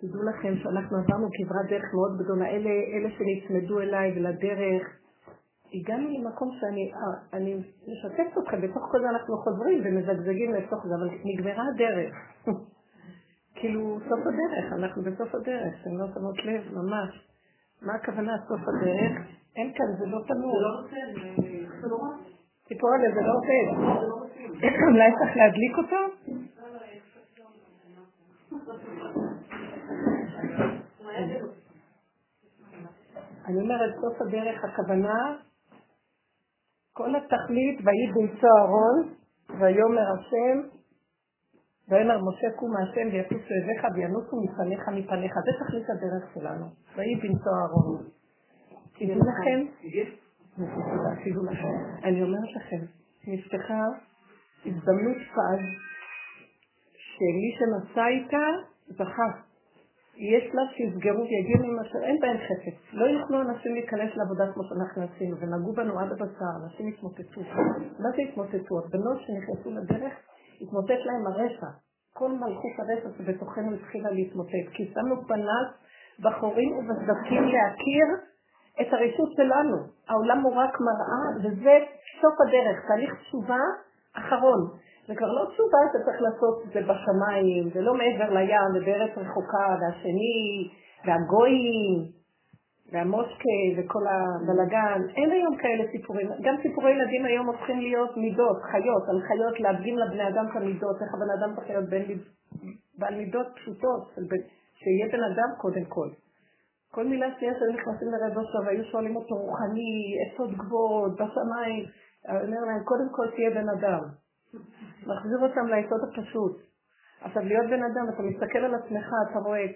תדעו לכם שאנחנו עברנו כברת דרך מאוד גדולה. אלה, אלה שנצמדו אליי ולדרך, הגענו למקום שאני אני משתפת אתכם, בתוך כל זה אנחנו חוזרים ומזגזגים לתוך זה, אבל נגמרה הדרך. כאילו, סוף הדרך, אנחנו בסוף הדרך, אתם לא שמות לב, ממש. מה הכוונה סוף הדרך? אין כאן, זה לא תנור. זה לא רוצה, סיפור עליה, זה לא עובד. אולי צריך להדליק אותו? אני אומרת, סוף הדרך, הכוונה, כל התכלית, ויהי במצוא אהרון, ויאמר השם, ויאמר משה קום מהשם ויפוץ אויביך וינוסו מפניך מפניך. זה תכלית הדרך שלנו. ויהי במצוא אהרון. תדעו לכם, אני אומרת לכם, נפתחה הזדמנות פז שמי שנשא איתה זכה. יש לה שיסגרו עם אשר אין בהם חפץ. לא יוכלו אנשים להיכנס לעבודה כמו שאנחנו עשינו, ונגעו בנו עד הבשר, אנשים התמוטטו. מה זה התמוטטו? הבנות שנכנסו לדרך, התמוטט להם הרשע. כל מלכות הרשע שבתוכנו התחילה להתמוטט, כי שמנו פנס בחורים ובסדקים להכיר את הרשות שלנו. העולם הוא רק מראה, וזה סוף הדרך, תהליך תשובה אחרון. זה כבר לא תשובה שצריך לעשות את זה בשמיים, זה לא מעבר לים ובארץ רחוקה, והשני, והגויים, והמושקה וכל הבלגן. אין היום כאלה סיפורים. גם סיפורי ילדים היום הופכים להיות מידות, חיות, הנחיות להדגים לבני אדם את המידות, איך הבן אדם צריך להיות בעל מידות פשוטות, שיהיה בן אדם קודם כל. כל מילה שנייה שהיו נכנסים לרב אושר והיו שואלים אותו רוחני, עצות גבוהות, בשמיים, אני אומר להם, קודם כל תהיה בן אדם. מחזיר אותם ליסוד הפשוט. עכשיו, להיות בן אדם, אתה מסתכל על עצמך, אתה רואה,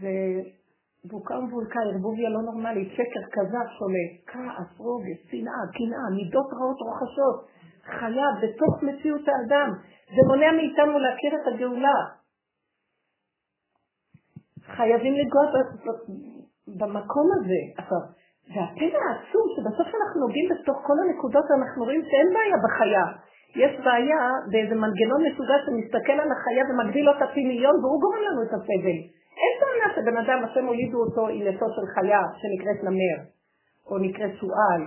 ובוקה ומבולקה, ערבוביה לא נורמלית, שקר, כזב שולט, כעס, רוגז, שנאה, קנאה, מידות רעות רוחשות, חיה בתוך מציאות האדם. זה מונע מאיתנו להכיר את הגאולה. חייבים לגוע במקום הזה. עכשיו, והפלא העצום שבסוף אנחנו נוגעים בתוך כל הנקודות ואנחנו רואים שאין בעיה בחיה. יש בעיה באיזה מנגנון מסוגל שמסתכל על החיה ומגדיל אותה פי מיליון והוא גורם לנו את הסבל. אין בעיה שבן אדם, השם הולידו אותו עם נטו של חיה שנקראת נמר, או נקראת שועל.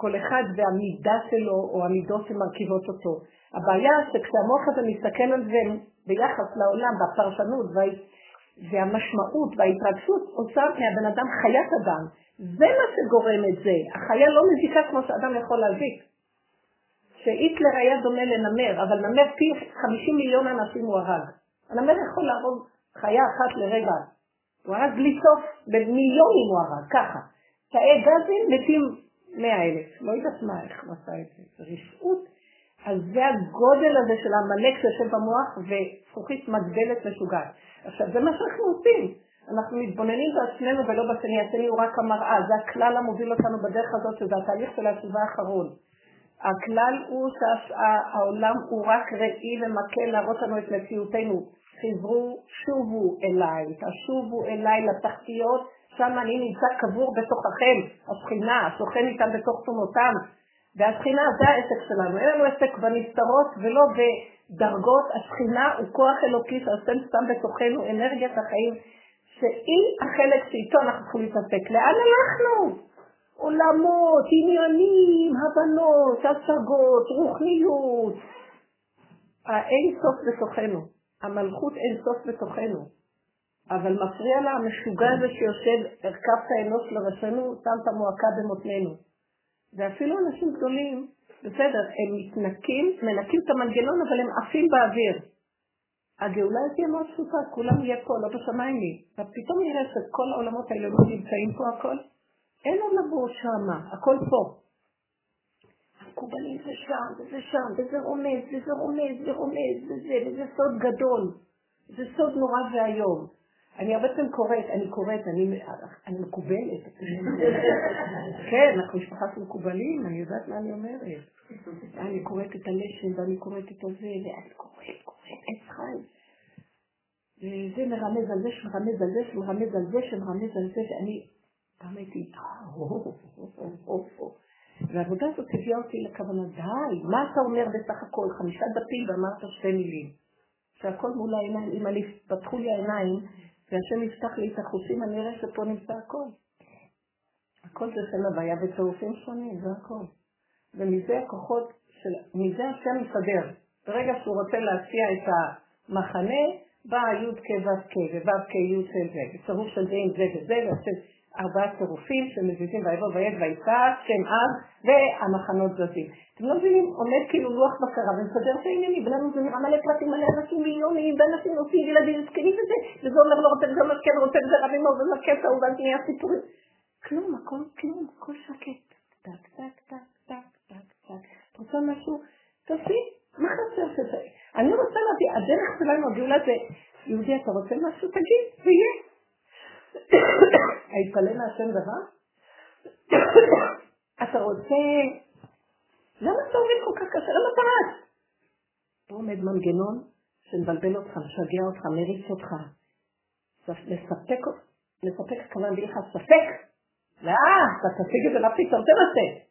כל אחד והמידה שלו או המידות שמרכיבות אותו. הבעיה שכשהמוח הזה מסתכל על זה ביחס לעולם, בפרשנות והמשמעות וההתרגשות עושה מהבן אדם חיית אדם. זה מה שגורם את זה. החיה לא מזיקה כמו שאדם יכול להזיק. שהיטלר היה דומה לנמר, אבל נמר פי 50 מיליון אנשים הוא הרג. הנמר יכול להרוג חיה אחת לרגע. הוא הרג בלי סוף, במיליונים הוא הרג, ככה. תאי גזים מתים 100 אלף. לא יודעת מה, איך הוא עשה את זה. זה רשעות. אז זה הגודל הזה של העמלק שיושב במוח וזכוכית מגדלת משוגעת. עכשיו, זה מה שאנחנו עושים. אנחנו מתבוננים בעצמנו ולא בשני, השני הוא רק המראה, זה הכלל המוביל אותנו בדרך הזאת, שזה התהליך של התשובה האחרון. הכלל הוא שהעולם הוא רק ראי ומקל להראות לנו את מציאותנו. חזרו, שובו אליי, תשובו אליי לתחתיות, שם אני נמצא קבור בתוככם, השכינה, השוכן איתם בתוך תומותם, והשכינה זה העסק שלנו, אין לנו עסק בנסתרות ולא בדרגות, השכינה הוא כוח אלוקי שהשם שם בתוכנו אנרגיית החיים, שהיא החלק שאיתו אנחנו צריכים להתעסק. לאן הלכנו? עולמות, עניינים, הבנות, השגות, רוחניות. האין סוף בתוכנו, המלכות אין סוף בתוכנו. אבל מפריע לה המשוגע הזה שיושב, הרכבת האנוש לראשנו, שם את המועקה במותנינו. ואפילו אנשים גדולים, בסדר, הם מתנקים, מנקים את המנגנון, אבל הם עפים באוויר. הגאולה תהיה מאוד פשוטה, כולם יהיה פה, לא בשמיים היא. ופתאום נראה שכל העולמות האלה לא נמצאים פה הכל. אין עולמות שמה, הכל פה. מקובלים זה שם, וזה שם, וזה רומז, וזה רומז, ורומז, וזה, וזה סוד גדול. זה סוד נורא ואיום. אני הרבה פעמים קוראת, אני קוראת, אני, אני מקובלת. כן, אנחנו משפחה של מקובלים, אני יודעת מה אני אומרת. אני קוראת את הלשם, ואני קוראת את הזה, ואני קוראת, קוראת, עץ חי. וזה מרמז על זה שמרמז על זה שמרמז על זה שמרמז על זה, ואני פעם הייתי, והעבודה הזאת הביאה אותי לכוונה, די, מה אתה אומר בסך הכל? חמישה דפים ואמרת שתי מילים. שהכל מול העיניים, אם אני, פתחו לי העיניים, והשם יפתח לי את החושים, אני אראה שפה נמצא הכל. הכל זה שם הוויה וצירופים שונים, זה הכל. ומזה הכוחות של, מזה השם מסדר. ברגע שהוא רוצה להציע את המחנה, בא י' כ' ו' כ' וו' כ' י' של זה, וצירוף של זה עם זה וזה, ועושה ארבעה צירופים שמזיזים ויבוא ויד ויצעק, שם אב, והמחנות זזים. אתם לא מבינים, עומד כאילו לוח בקרה ומסדר את העניינים, ולנו זה נראה מלא פרטים, מלא אנשים מיליונים, ואנשים עושים ילדים זקנים וזה, וזה אומר לא רוצה וזה אומר כן רוצה וזה רב עמו וזה כן ההוא, ואז נהיה סיפורים. כלום, הכל כלום, הכל שקט. טק, טק, טק, טק, טק, טק. את רוצה משהו? תעשי, מה חסר שזה? אני רוצה להביא, הדרך שלנו, הגאולה זה, יהודי, אתה רוצה משהו? תגיד, ויהיה. היתפלל מהשם דבר? אתה רוצה... למה אתה עובד כל כך קשה? למה אתה רץ? פה עומד מנגנון שמבלבל אותך, משגע אותך, מריץ אותך. לספק, לספק הכוונה בלי לך ספק. לא, אתה תשיג את זה לפתאום, תנסה.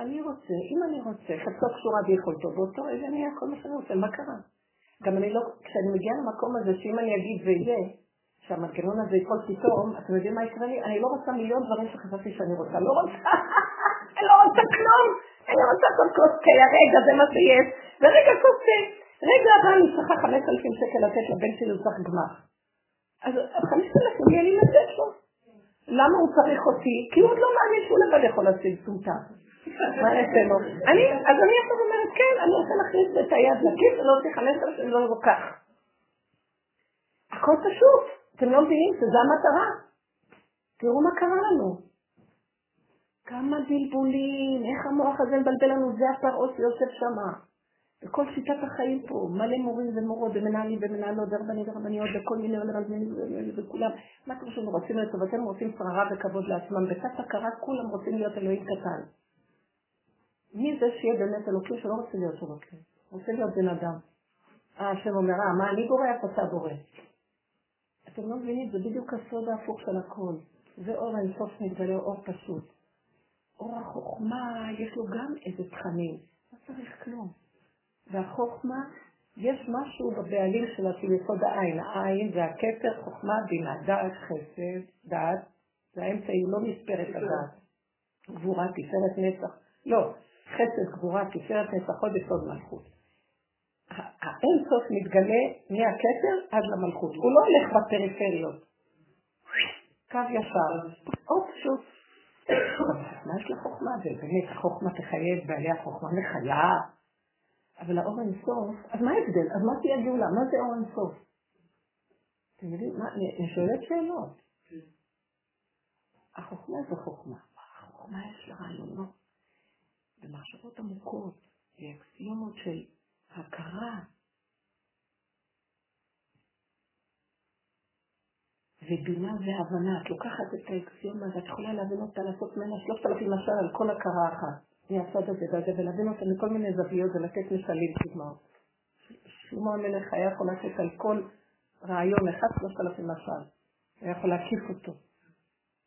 אני רוצה, אם אני רוצה, חצו קשורה ביכולתו, באותו רגע אני אהיה כל מה שאני רוצה, מה קרה? גם אני לא, כשאני מגיעה למקום הזה, שאם אני אגיד ויהיה, שהמנגנון הזה ייפול פתאום, אתם יודעים מה יקרה לי? אני לא רוצה מיליון דברים שחשבתי שאני רוצה. לא רוצה, אני לא רוצה כלום. אני רוצה לעשות כוס תה, הרגע זה מה שיש. ורגע כוס תה. רגע הבא אני צריכה חמשת אלפים שקל לתת לבן שלי, הוא גמר. אז חמשת אלפים יהיה לי לתת לו. למה הוא צריך אותי? כי הוא עוד לא מאמין שהוא לבד יכול להשיג סומטה. אז אני עכשיו אומרת, כן, אני רוצה להכניס את היד לכיס ולהוציא חמשת אלפים, לא לוקח. הכל פשוט. אתם לא מבינים שזו המטרה. תראו מה קרה לנו. כמה בלבולים, איך המוח הזה מבלבל לנו, זה הפרעות שיושב שמה. וכל שיטת החיים פה, מלא מורים ומורות ומנהלים ומנהלות ורבנים ורבניות וכל מיני רבנים וכולם. מה אתם חושבים, רוצים לטובתנו, רוצים שררה וכבוד לעצמם. בתת הכרה כולם רוצים להיות אלוהים קטן. מי זה שיהיה באמת אלוקים שלא רוצה להיות אלוקים? רוצה להיות בן אדם. אה, השם אומר, אה, מה אני בורא? אתה בורא. אתם לא מבינים, זה בדיוק הסוד ההפוך של הכל. זה אור האינסוף מתגלה אור פשוט. אור החוכמה, יש לו גם איזה תכנים, לא צריך כלום. והחוכמה, יש משהו בבעלים שלה של יסוד העין. העין זה הכתר, חוכמה, בינה, דעת, חסד, דעת, זה האמצע, היא לא נספרת הדעת. גבורה, תפארת נצח. לא, חסד, גבורה, תפארת נצח, עוד יסוד מלכות. האין סוף מתגלה מהכתר עד למלכות. הוא לא הולך בפריפריות. קו ישר. או פשוט. מה יש לחוכמה? ובאמת, החוכמה תחייב, בעלי החוכמה מחיה. אבל האור אינסוף, אז מה ההבדל? אז מה תהיה גאולה? מה זה אור אינסוף? אתם יודעים, אני שואלת שאלות. החוכמה זה חוכמה. החוכמה יש לה רעיונות ומחשבות עמוקות ואקסיומות של הכרה. ובינה והבנה, את לוקחת את האקסיומה ואת יכולה להבין אותה, לעשות ממנה שלושת אלפים משל על כל הכרה אחת, מהצד הזה והזה, ולהבין אותה מכל מיני זוויות ולתת משלים כדמעות. שלמה המלך היה יכול לתת על כל רעיון אחד שלושת אלפים משל. היה יכול להקיף אותו.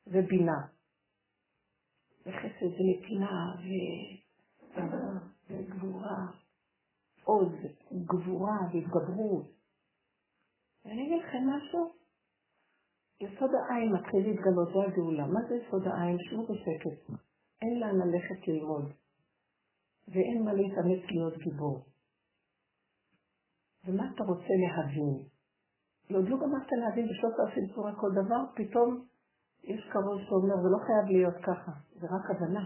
ובינה. וחסד ונתינה וגבורה עוז, גבורה והתגברות. ואני אגיד לכם משהו, יסוד העין מתחיל להתגלות, זה הגאולה. מה זה יסוד העין? שבו בשקט. אין לאן ללכת ללמוד, ואין מה להתאמץ להיות גיבור. ומה אתה רוצה להבין? ועוד לא גמרת להבין בשלושת אלפים צורה כל דבר, פתאום יש קרוב שאומר, זה לא חייב להיות ככה, זה רק הבנה.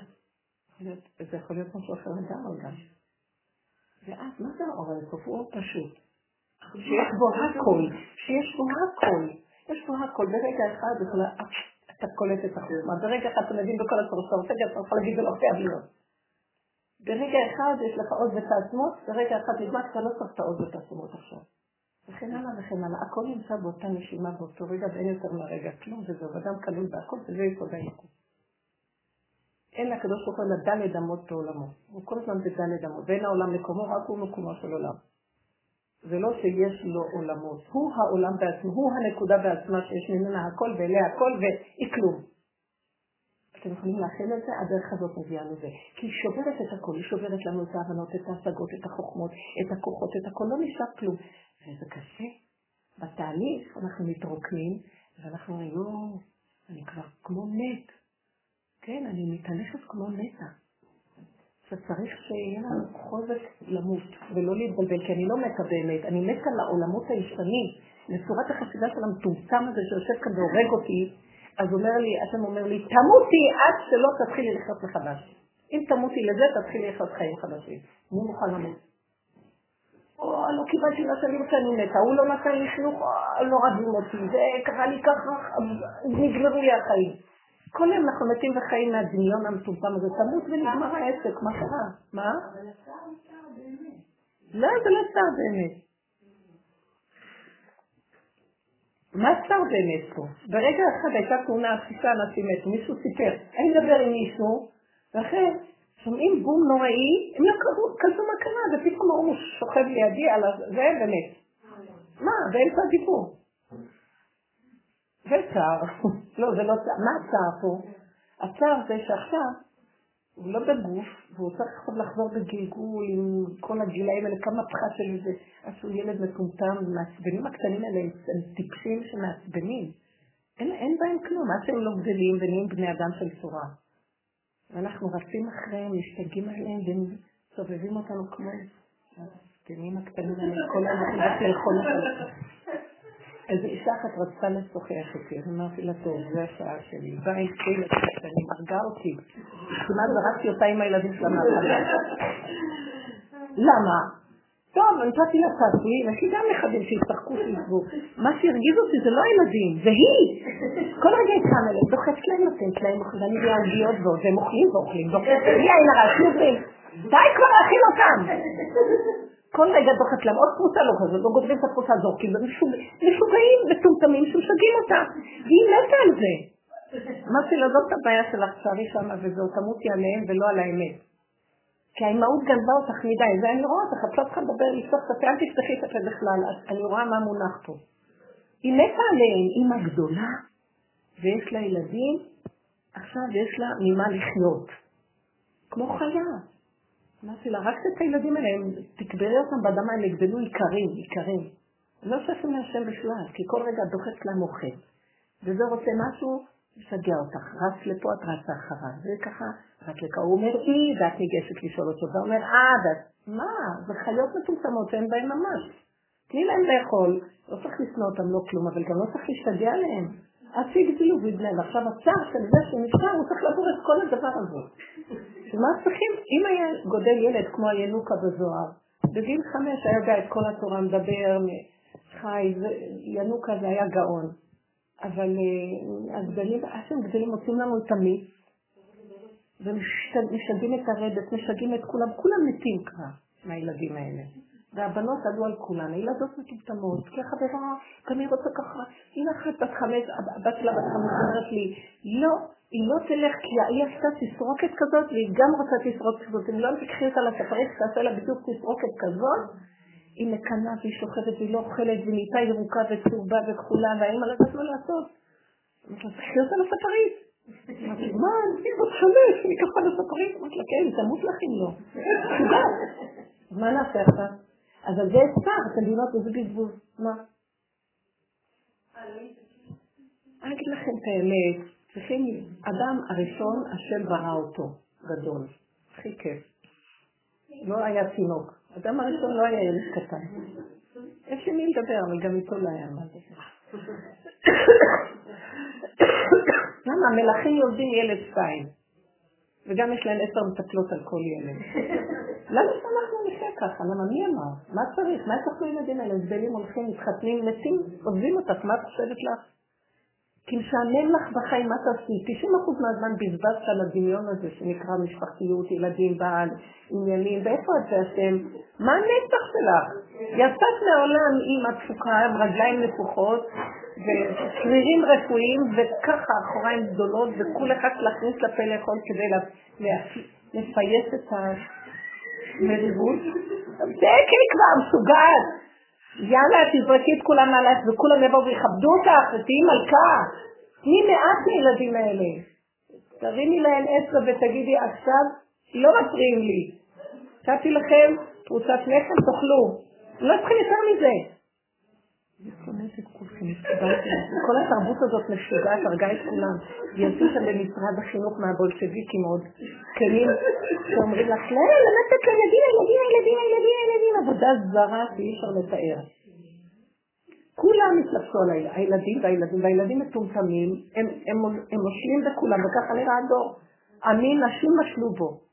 זה יכול להיות משהו אחר לגמרי גם. ואז, מה זה האור האינסוף? הוא אור פשוט. שיש בו הכל, שיש בו הכל. יש בו הכל. ברגע אחד אתה קולט את החוכמה. ברגע אחד אתה מבין בכל הצורך. רגע אתה יכול להגיד זה לא חייב להיות. ברגע אחד יש לך עוד ותעצמות, ברגע אחד נגמר, אתה לא צריך את העוד ותעצמות עכשיו. וכן הלאה וכן הלאה. הכל נמצא באותה נשימה באותו רגע ואין יותר מהרגע כלום, וזהו, אדם כלול בהכל, וזה יסוד היקום. אין לקדוש ברוך הוא אלא דלת אמות בעולמו. הוא כל הזמן בדלת אמות. ואין העולם מקומו, רק הוא מקומו של עולם. זה לא שיש לו עולמות. הוא העולם בעצמו, הוא הנקודה בעצמה שיש ממנה הכל ואליה הכל והיא כלום. אתם יכולים להכין את זה? הדרך הזאת מביאה לזה. כי היא שוברת את הכל, היא שוברת לנו את ההבנות, את ההשגות, את החוכמות, את הכוחות, את הכל. לא נשאר כלום. וזה קשה. בתהליך אנחנו מתרוקנים, ואנחנו לא, אני כבר כמו מת. כן, אני מתהלכת כמו מתה. שצריך שיהיה לנו חוזק למות, ולא להתבלבל, כי אני לא מתה באמת, אני מתה לעולמות הישנים, לצורת החשיבה של המטומטם הזה שיושב כאן והורג אותי, אז אומר לי, השם אומר לי, תמותי עד שלא תתחילי לחיות מחדש. אם תמותי לזה, תתחילי לחיות חיים חדשים. אני מוכן למות. או, לא קיבלתי מה שאני רוצה, אני מתה, הוא לא נתן לי חינוך, לא רבים אותי, זה קרה לי ככה, נגמרו לי החיים. כל יום אנחנו מתים וחיים מהדמיון המטומטם הזה, תמות ונגמר העסק, מה קרה? מה? אבל השר הוא שר באמת. לא, זה לא שר באמת. מה שר באמת פה? ברגע אחד הייתה תאונה, שישה אנשים מתו, מישהו סיפר, אני מדבר עם מישהו, ואחרי שומעים בום נוראי, הם לא קלטו מה קרה, ופתאום הוא שוכב לידי על זה באמת. מה, באמצע הדיבור. זה צער. לא, זה לא צער. מה הצער פה? הצער זה שעכשיו הוא לא בגוף, והוא צריך עכשיו לחזור בגלגול עם כל הגילאים האלה, כמה פחת של איזה, הוא ילד מטומטם, מעצבנים הקטנים האלה הם טיפשים שמעצבנים. אין, אין בהם כלום, עד שהם לא גדלים ונהיים בני אדם של צורה. ואנחנו רצים אחריהם, משתגעים עליהם, והם סובבים אותנו כמו הזקנים הקטנים האלה, כל רק לאכול אותם. איזו אישה אחת רצתה לשוחח איתי, אז אמרתי לה, טוב, זו השעה שלי. באה איתי אני מרגה אותי. כמעט זרקתי אותה עם הילדים שלה מהחלל. למה? טוב, נתתי לה צעצועים, יש לי גם נכדים שישחקו שישבו. מה שהרגיז אותי זה לא הילדים, זה היא. כל רגע היא קמה אליהם, דוחפת להם, נותנת להם, ואני עוגיות ועוד, והם אוכלים ואוכלים, דוחפת לי עין הרע, די כבר להכין אותם. כל רגע דוחת להם עוד פרוסה לא כזאת, לא גודלים את הפרוסה הזאת, כי זה משוגעים וטומטמים שמשגעים אותה, והיא מתה על זה. אמרתי לה, זאת הבעיה שלך, שערי שמה וזהו, תמותי עליהם ולא על האמת. כי האימהות גנבה אותך מדי, זה אני רואה אותך, את לא צריכה לדבר, לפתוח את הפה, אל תפתחי את הפה בכלל, אני רואה מה מונח פה. היא מתה עליהם, אימא גדולה, ויש לה ילדים, עכשיו יש לה ממה לחיות. כמו חיה. אמרתי לה, רק את הילדים האלה, תקברי אותם באדמה, הם יגדלו עיקרים, עיקרים. לא ששים מהשם בכלל, כי כל רגע דוחק להם אוכל. וזה רוצה משהו, משגע אותך. רץ לפה, את רצה אחריו. זה ככה, רץ לכאן. הוא אומר, אי, ואת ניגשת לשאול אותו. והוא אומר, אה, ואת, מה? זה חיות מטומטמות שאין בהן ממש. תני להם לאכול. לא צריך לשנוא אותם, לא כלום, אבל גם לא צריך להשתגע עליהם. עד שיגדלו ויבנן. עכשיו הצער של זה שנשאר, הוא צריך לעבור את כל הדבר הזה. ומה צריכים? אם היה גודל ילד כמו הינוקה בזוהר, בגיל חמש היה יודע את כל התורה, מדבר, חי, ינוקה זה היה גאון. אבל אה, הגדלים, עד שהם גדלים מוצאים לנו את המיץ, ומשגעים את הרדת, משגעים את כולם, כולם מתים כבר מהילדים האלה. והבנות עלו על כולן, הילדות מטומטמות, כי החברה, היא רוצה ככה, הנה אחת בת חמש, הבת שלה בת חמש אומרת לי, לא, היא לא תלך כי היא עשתה תסרוקת כזאת והיא גם רוצה תסרוקת כזאת, אם לא תקחי אותה לספרית, תעשה לה בדיוק תסרוקת כזאת, היא מקנאה והיא שוכבת והיא לא אוכלת והיא נהייתה ירוקה וצהובה וכחולה והאימא לא יודעת מה לעשות. תקחי אותה לספרית. מה, אני בת חמש, אני אותה לספרית? אמרתי לה, כן, תמות לך אם לא. מה נעשה עכשיו? אז על זה אפשר, אתם מבינות איזה בזבוז. מה? אני אגיד לכם את האמת, צריכים, אדם הראשון, השם ברא אותו, גדול. הכי כיף. לא היה תינוק. אדם הראשון לא היה ילד קטן. יש לי מי לדבר, אבל גם איתו לא היה מה לדבר. למה? המלכים יולדים ילד שתיים, וגם יש להם עשר מטפלות על כל ילד. למה שאנחנו נחיה ככה? למה מי אמר? מה צריך? מה צריך לילדים האלה? גדלים, הולכים, מתחתנים, מתים, עוזבים אותך, מה את חושבת לך? כי משעמם לך בחיים, מה תעשי? 90% מהזמן בזבזת על הדמיון הזה שנקרא משפחתיות, ילדים, בעל, עניינים, ואיפה את והשם? מה הנצח שלך? יצאת מעולם עם התפוקה, עם רגליים נפוחות, ושרירים רפואיים, וככה אחוריים גדולות, וכול אחד להכניס לפה לאכול כדי לפייס את המריבות. תקי כבר, משוגעת. יאללה, תזרקי את כולם מעלייך וכולם יבואו ויכבדו אותך ותהיי מלכה. תני מעט לילדים האלה. תרימי להם אצבע ותגידי, עכשיו לא מפריעים לי. נתתי לכם פרוצת לחם, תאכלו. לא צריכים יותר מזה. כל התרבות הזאת משוגעת, הרגה את כולם. יוצאים שם במשרד החינוך מהבולשביקים עוד זקנים שאומרים לך, לא, למדת את הילדים, הילדים, הילדים, הילדים, הילדים, עבודה זרה שאי אפשר לתאר. כולם התלבשו על הילדים והילדים, והילדים מטומטמים, הם מושלים בכולם, וככה נראה הדור. עמים, נשים משלו בו.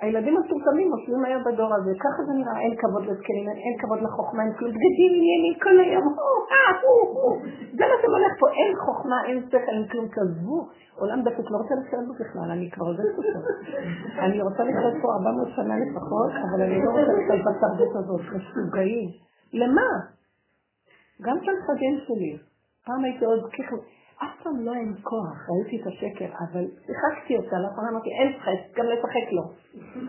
הילדים המטומטמים מושלים היום בדור הזה, ככה זה נראה, אין כבוד לזקנים, אין כבוד לחוכמה, אין כלום, בגדים עניינים כל היום, זה מה שהולך פה, אין חוכמה, אין שכל, אין כלום, כזבו, עולם דפק, לא רוצה לשלם בו בכלל, אני כבר עוזרת אותו. אני רוצה לחיות פה 400 שנה לפחות, אבל אני לא רוצה לחיות בתרבות הזאת, משוגעים. למה? גם של חגים שלי. פעם הייתי עוד ככה, אף פעם לא אין כוח, ראיתי את השקר, אבל שיחקתי אותה, לאחרונה אמרתי, אין שחק, גם לשחק לא.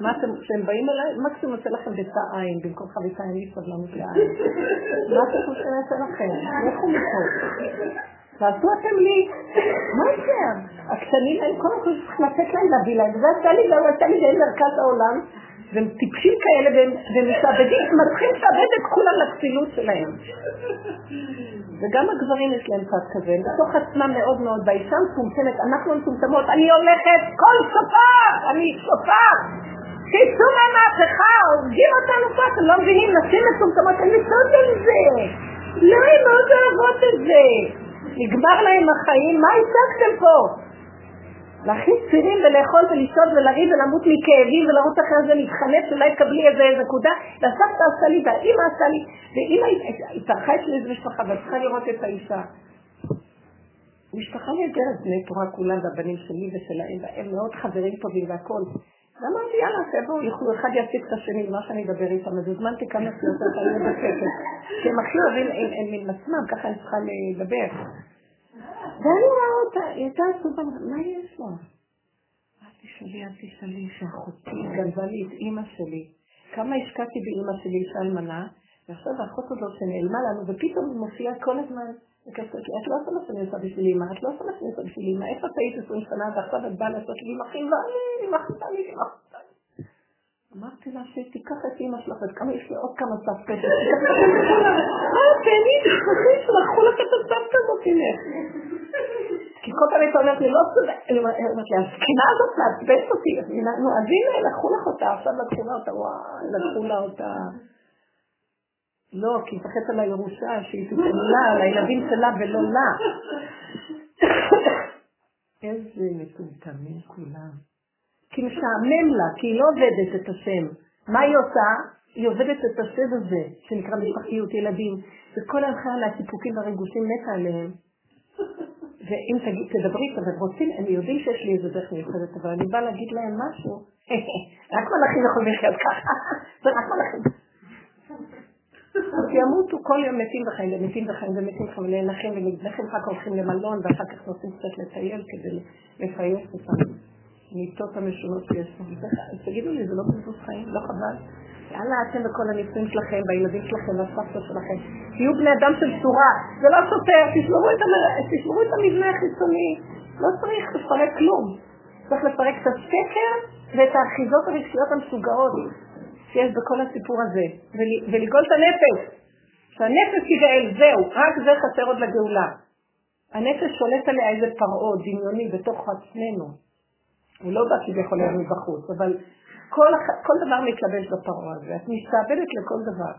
מה אתם, כשהם באים אליי, מקסימום יוצא לכם ביצה עין, במקום חביצה אין לי סבלנות לעין. מה אתם חושבים יוצא לכם? לכו מפה. תעשו אתם לי, מה יותר? הקטנים האלה, קודם כל צריך לתת להם להביא להם, וזה עשה לי, זה עשה לי, זה מרכז העולם, והם טיפשים כאלה, והם משעבדים, הם מתחילים לשעבד את כולם לכפילות שלהם. וגם הגברים יש להם צד כזה, הם בתוך עצמם מאוד מאוד, והאישה מטומטמת, אנחנו מטומטמות, אני הולכת כל שופר, אני שופר, תצאו מהמהפכה, הורגים אותנו פה, אתם לא מבינים, נשים מטומטמות, הן מתות על זה, לא, הן מאוד אוהבות את זה, נגמר להם החיים, מה הצגתם פה? להכניס צירים ולאכול ולשתות ולריב ולמות מכאבים ולרוץ אחרי זה להתחנף שאולי תקבלי איזה נקודה והסבתא עשה לי והאימא עשה לי ואימא התארחה אצלי איזה משפחה ואת צריכה לראות את האישה. משפחה נהדרת, בני תורה כולם והבנים שלי ושלהם והם מאוד חברים טובים והכל. ואמרתי יאללה תבואו, יוכלו אחד יציג את השני במה שאני אדבר איתם אז הזמנתי כמה שיותר חיים בשקט כי הם הכי אוהבים עם עצמם ככה אני צריכה לדבר ואני רואה אותה, היא הייתה עצובה, מה יש לה? אל תשאלי, אל תשאלי, שאחותי גנבה לי את אימא שלי. כמה השקעתי באימא שלי, אישה אלמנה, ועכשיו האחות הזאת שנעלמה לנו, ופתאום היא מופיעה כל הזמן. את לא עושה מה שאני עושה בשביל אימא, את לא עושה מה שאני עושה בשביל אימא, איפה את היית עשרים שנה ועכשיו את באה לעשות לי עם אחים ואני, אחים ואני, עם. אמרתי לה שתיקח את אימא שלך, עד כמה יש לי עוד כמה סבתות. אה, תהני, תשמחי שלקחו לך את הסבתא הזאת ממך. כי כל פעם הייתה אומרת לי, לא צודק, אני אומרת לי, הזקנה הזאת מעצבנת אותי, נו, אז הנה, לקחו לך אותה, עכשיו לקחו לה אותה, וואי, לקחו לה אותה. לא, כי היא מפחדת על הירושה, שהיא תיתן על הילדים שלה ולא לה. איזה מטומטמים כולם. כי משעמם לה, כי היא לא עובדת את השם. מה היא עושה? היא עובדת את השם הזה, שנקרא משפחתיות ילדים, וכל ההנחיה הסיפוקים והריגושים מתה עליהם. ואם תדברי איתם, הם רוצים, הם יודעים שיש לי איזה דרך מיוחדת, אבל אני באה להגיד להם משהו, רק מלאכים יכולים לחיות ככה, זה רק מלאכים. אז ימותו כל יום מתים וחיים, ומתים וחיים, ומתים וחיים, ולנחם ולנחם, אחר כך הולכים למלון, ואחר כך נוסעים קצת לטייל כדי לפייס אותם. המיטות המשונות שיש לנו. תגידו לי, זה לא בזבוז חיים? לא חבל? יאללה, אתם וכל הניסויים שלכם, והילדים שלכם, והסבתא שלכם. תהיו בני אדם של צורה. זה לא סותר, תשמרו את, המבנה החיצוני. לא צריך לפרק כלום. צריך לפרק את השקר ואת האחיזות הרגשיות המשוגעות שיש בכל הסיפור הזה, ולגאול את הנפש. שהנפש תיגאל, זהו, רק זה חסר עוד לגאולה. הנפש שולט עליה איזה פרעה דמיוני בתוך עצמנו. הוא לא בא כביכול מבחוץ, אבל כל, כל דבר מתלבש בפרעה הזה, את משתעבדת לכל דבר.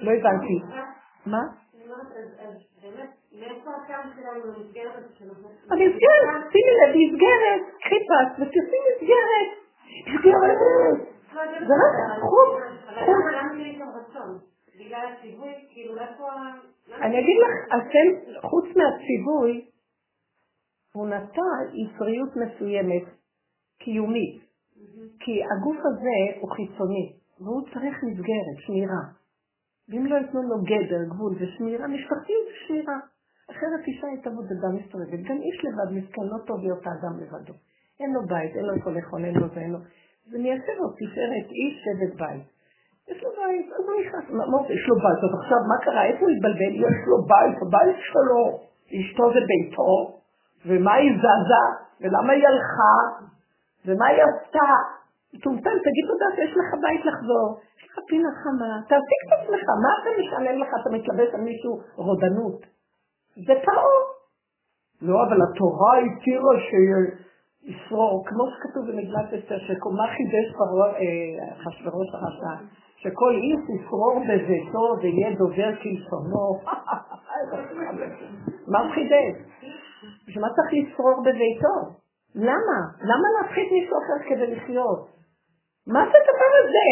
לא הבנתי. מה? המסגרת, שימי לב, מסגרת, קחי פס ותעשי מסגרת. מסגרת. זה רק חוץ. בגלל הציווי, כאילו איפה... אני אגיד לך, אתם, חוץ מהציווי, הוא נטע יצריות מסוימת, קיומית. כי הגוף הזה הוא חיצוני, והוא צריך מסגרת, שמירה. ואם לא ייתנו לו גדר, גבול ושמירה, משפחתיות ושמירה. אחרת אישה הייתה בודדה מסתובבת. גם איש לבד מסכן לא טוב להיות האדם לבדו. אין לו בית, אין לו איפה לאכול, אין לו זה, אין לו... זה מייצר לו תפארת איש שבט בית. יש לו בית, אז הוא נכנס, מה יש לו בית, אז עכשיו מה קרה, איפה הוא התבלבל? יש לו בית, הבית שלו, אשתו זה ביתו, ומה היא זזה, ולמה היא הלכה, ומה היא עשתה? טומטם, תגיד תודה שיש לך בית לחזור, יש לך פינה חמה, תעסיק את עצמך, מה אתה משעמם לך, אתה מתלבש על מישהו רודנות? זה פרעה. לא, אבל התורה התירה שישרור, כמו שכתוב במגלת אסתר, שמה חידש פרעה, אה, אחשוורוש הרשע, שכל איש ישרור בביתו ויהיה דובר כלשונו. מה חידש? בשביל מה צריך לשרור בביתו? למה? למה להפחית מישהו אחר כדי לחיות? מה זה הדבר הזה?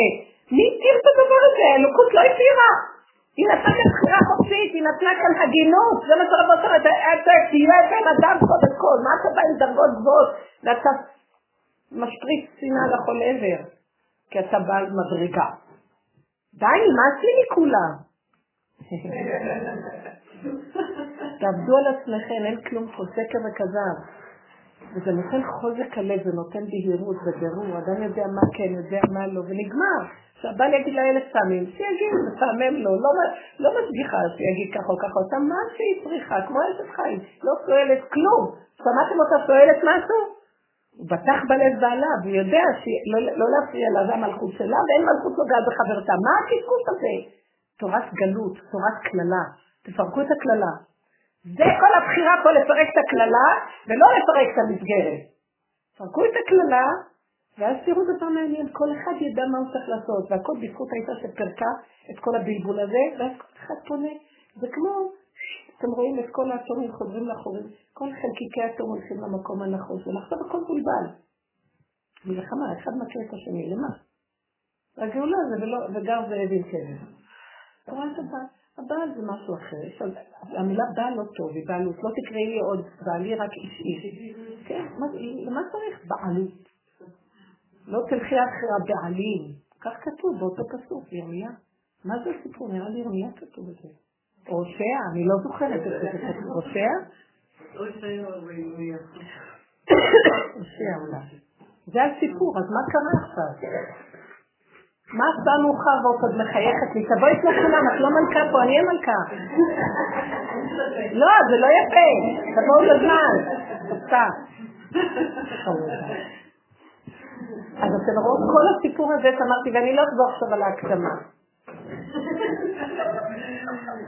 מי התיר את הדבר הזה? אלוקות לא התירה. היא נתנה כאן בחירה חופשית, היא נתנה כאן הגינות, זה מה שרבות אומרת, תהיה בן אדם קודם כל, מה אתה בא עם דרגות גבוהות, ואתה משפריץ שנאה לכל עבר, כי אתה בעל מדרגה. די, נמאס לי מכולם. תעבדו על עצמכם, אין כלום פה, שקר וכזב. וזה נותן חוזק הלב, זה נותן בהירות ובירור, אדם יודע מה כן, יודע מה לא, ונגמר. שהבעל יגיד לה אלף פעמים, שיגיד, משעמם לו, לא, לא משגיחה שיגיד ככה או ככה, אותה מה שהיא צריכה, כמו אשת חיים, לא שואלת כלום. שמעתם אותה שואלת משהו? הוא בטח בלב בעלה, והוא יודע שלא לא להפריע לה, זה המלכות שלה, ואין מלכות נוגעת בחברתה. מה הקשקוש הזה? תורת גלות, תורת קללה. תפרקו את הקללה. זה כל הבחירה פה לפרק את הקללה, ולא לפרק את המסגרת. תפרקו את הקללה, ואז תראו דבר מעניין, כל אחד ידע מה הוא צריך לעשות, והכל בזכות האישה שפרקה את כל הבלבול הזה, ואז כל אחד פונה. זה כמו, אתם רואים את כל האטומים חוזרים לאחורים, כל חלקיקי האטום הולכים למקום הנכון, ולעכשיו הכל בולבל. מלחמה, אחד מכיר את השני, למה? הגאולה זה וגר זאב עם כבש. רואה את הבעל. הבעל זה משהו אחר. המילה בעל לא טוב, היא בעלות. לא תקראי לי עוד בעלי, רק איש איש. כן, למה צריך בעלות? לא תלכי אחרי הבעלים. כך כתוב באותו פסוק, ירמיה. מה זה הסיפור? נראה לי ירמיה כתוב את זה. הושע, אני לא זוכרת את זה. הושע? הושע אולי. זה הסיפור, אז מה קרה עכשיו? מה עשה מאוחר ועוד עוד מחייכת לי? תבואי כמו כולם, את לא מלכה פה, אני המלכה. לא, זה לא יפה, תבואו בזמן. תפתח. אז אתם רואים, כל הסיפור הזה שאמרתי, ואני לא אחזור עכשיו על ההקדמה.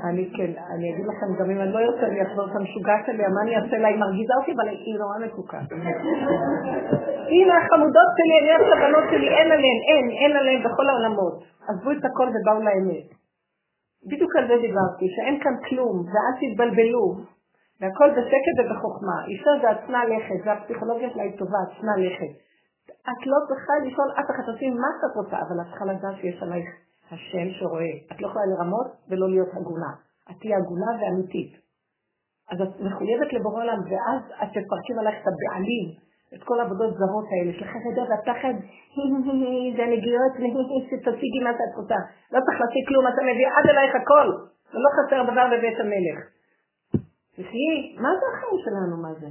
אני כן, אני אגיד לכם, גם אם אני לא יוצא לי לחזור את המשוגעת עליה, מה אני אעשה לה? היא מרגיזה אותי, אבל היא נורא מתוקה. הנה החמודות שלי, אני אוהבת הבנות שלי, אין עליהן, אין, אין עליהן בכל העולמות. עזבו את הכל ובאו לאמת. בדיוק על זה דיברתי, שאין כאן כלום, ואל תתבלבלו, והכל בשקט ובחוכמה. אישה זה עצנה לכת, והפסיכולוגיה שלה היא טובה, עצנה לכת. את לא צריכה לשאול אף אחד, תעשי מה שאת רוצה, אבל את צריכה לדעת שיש עלייך השם שרואה. את לא יכולה לרמות ולא להיות הגונה. את תהיי הגונה ואמיתית. אז את מחויבת לבורא עולם, ואז את תפרקים עלייך את הבעלים, את כל העבודות זרות האלה, יש לך חסד והפחד, זה נגיעות, שתציגי מה שאת רוצה. לא צריך להשיג כלום, אתה מביא עד אלייך הכל, ולא חסר דבר בבית המלך. תחיי, מה זה החיים שלנו, מה זה?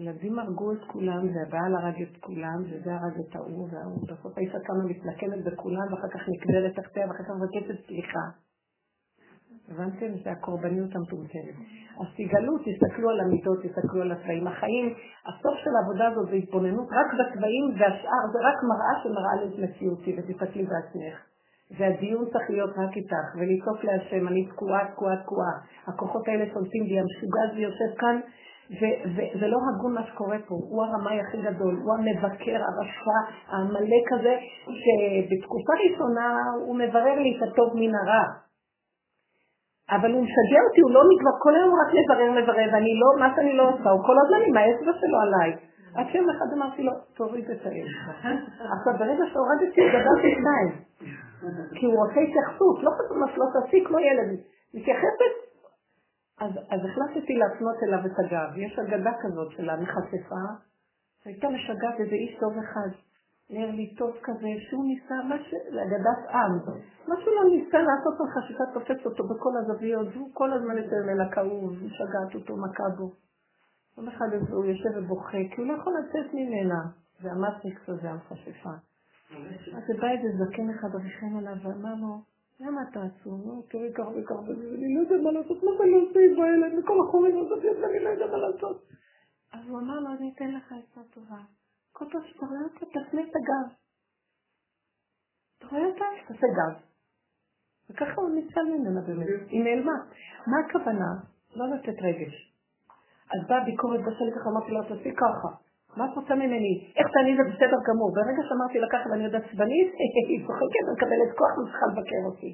ילדים הרגו את כולם, והבעל הרג את כולם, וזה הרג את ההוא וההוא. בסוף האישה קמה מתנקמת בכולם, ואחר כך נקברת תחתיה, ואחר כך מבקשת סליחה. הבנתם? זה הקורבניות המטומטמת. אז תגלו, תסתכלו על המידות, תסתכלו על הצבעים. החיים, הסוף של העבודה הזאת זה התבוננות רק בצבעים, והשאר זה רק מראה שמראה לי את מציאותי, ותסתכלי בעצמך. והדיון צריך להיות רק איתך, ולצעוק להשם, אני תקועה, תקועה, תקועה. הכוחות האלה שולטים בי, המשוגע הזה יושב כאן, וזה לא הגון מה שקורה פה, הוא הרמאי הכי גדול, הוא המבקר, הרשע, העמלק הזה, שבתקופה ראשונה הוא מברר לי את הטוב מן הרע. אבל הוא משגע אותי, הוא לא מתברר, כל היום רק מברר, מברר, ואני לא, מה שאני לא עושה, הוא כל הזמן עם האצבע שלו עליי. עד שיום אחד אמרתי לו, תוריד את האש. עכשיו, ברגע שהורדתי, גדלתי שניים. כי הוא רוצה התייחסות, לא חשוב מה שלא תעשי כמו ילד. מתייחסת אז, אז החלטתי להפנות אליו את הגב. יש אגדה כזאת של המחשפה, שהייתה משגעת איזה איש טוב אחד. נראה לי טוב כזה, שהוא ניסה, משהו, אגדת עם. משהו לא ניסה לעשות לו חשיפה, תופס אותו בכל הזוויות, והוא כל הזמן יותר ממנה כאוב, משגעת אותו, מכה בו. יום אחד הוא יושב ובוכה, כי הוא לא יכול לצאת ממנה. זה המסניקס הזה, המחשפה. אז זה בא איזה זקן אחד, ריחם עליו, ואמר לו, למה אתה עצוב? תראי ככה וככה, ואני לא יודע מה לעשות, מה זה לא עושה עם האלה, מכל החורים הזאת, ואני לא יודע מה לעשות. אז הוא אמר לו, אני אתן לך עצה טובה. כל פעם שאתה רואה אותה, תפנה את הגב. אתה רואה אותה? תעשה גב. וככה הוא ניצל ממנה באמת, היא נעלמה. מה הכוונה? לא לתת רגש. אז באה ביקורת בשלט ככה, אמרתי לו, תעשי ככה. מה את רוצה ממני? איך תעני זה בסדר גמור. ברגע שאמרתי לה ככה ואני עוד עצבנית, היא צוחקת ומקבלת כוח וצריכה לבקר אותי.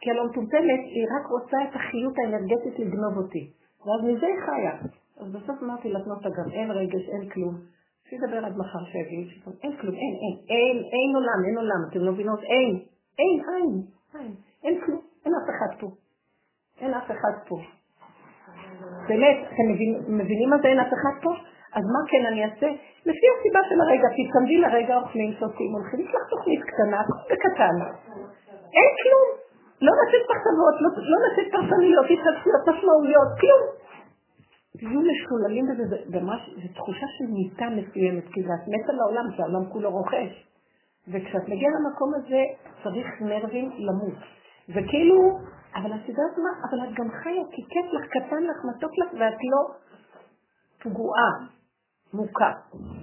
כי הלא מטומטמת, היא רק רוצה את החיות האנרגטית לגנוב אותי. ואז מזה היא חיה. אז בסוף אמרתי לה, תנות אגב, אין רגש, אין כלום. שידבר עד מחר שיגיד, אין כלום, אין, אין, אין, אין עולם, אין עולם, אתם לא מבינות, אין, אין, אין, אין, אין כלום, אין אף אחד פה. אין אף אחד פה. באמת, אתם מבינים מה זה אין אף אחד פה? אז מה כן אני אעשה? לפי הסיבה של הרגע, תצמדי לרגע, אוכלים, שותים, הולכים, יש לך תוכנית קטנה, בקטן. אין כלום. לא לתת מחשבות, לא, לתת פרשנויות, התחדשויות, משמעויות, כלום. תהיו משוללים בזה, זה זו תחושה של מיטה מסוימת, כי זה את מתה לעולם, שהעולם כולו רוכש. וכשאת מגיעה למקום הזה, צריך נרבים למות. וכאילו, אבל את יודעת מה? אבל את גם חיה, כי כיף לך, קטן לך, מתוק לך, ואת לא פגועה, מוכה.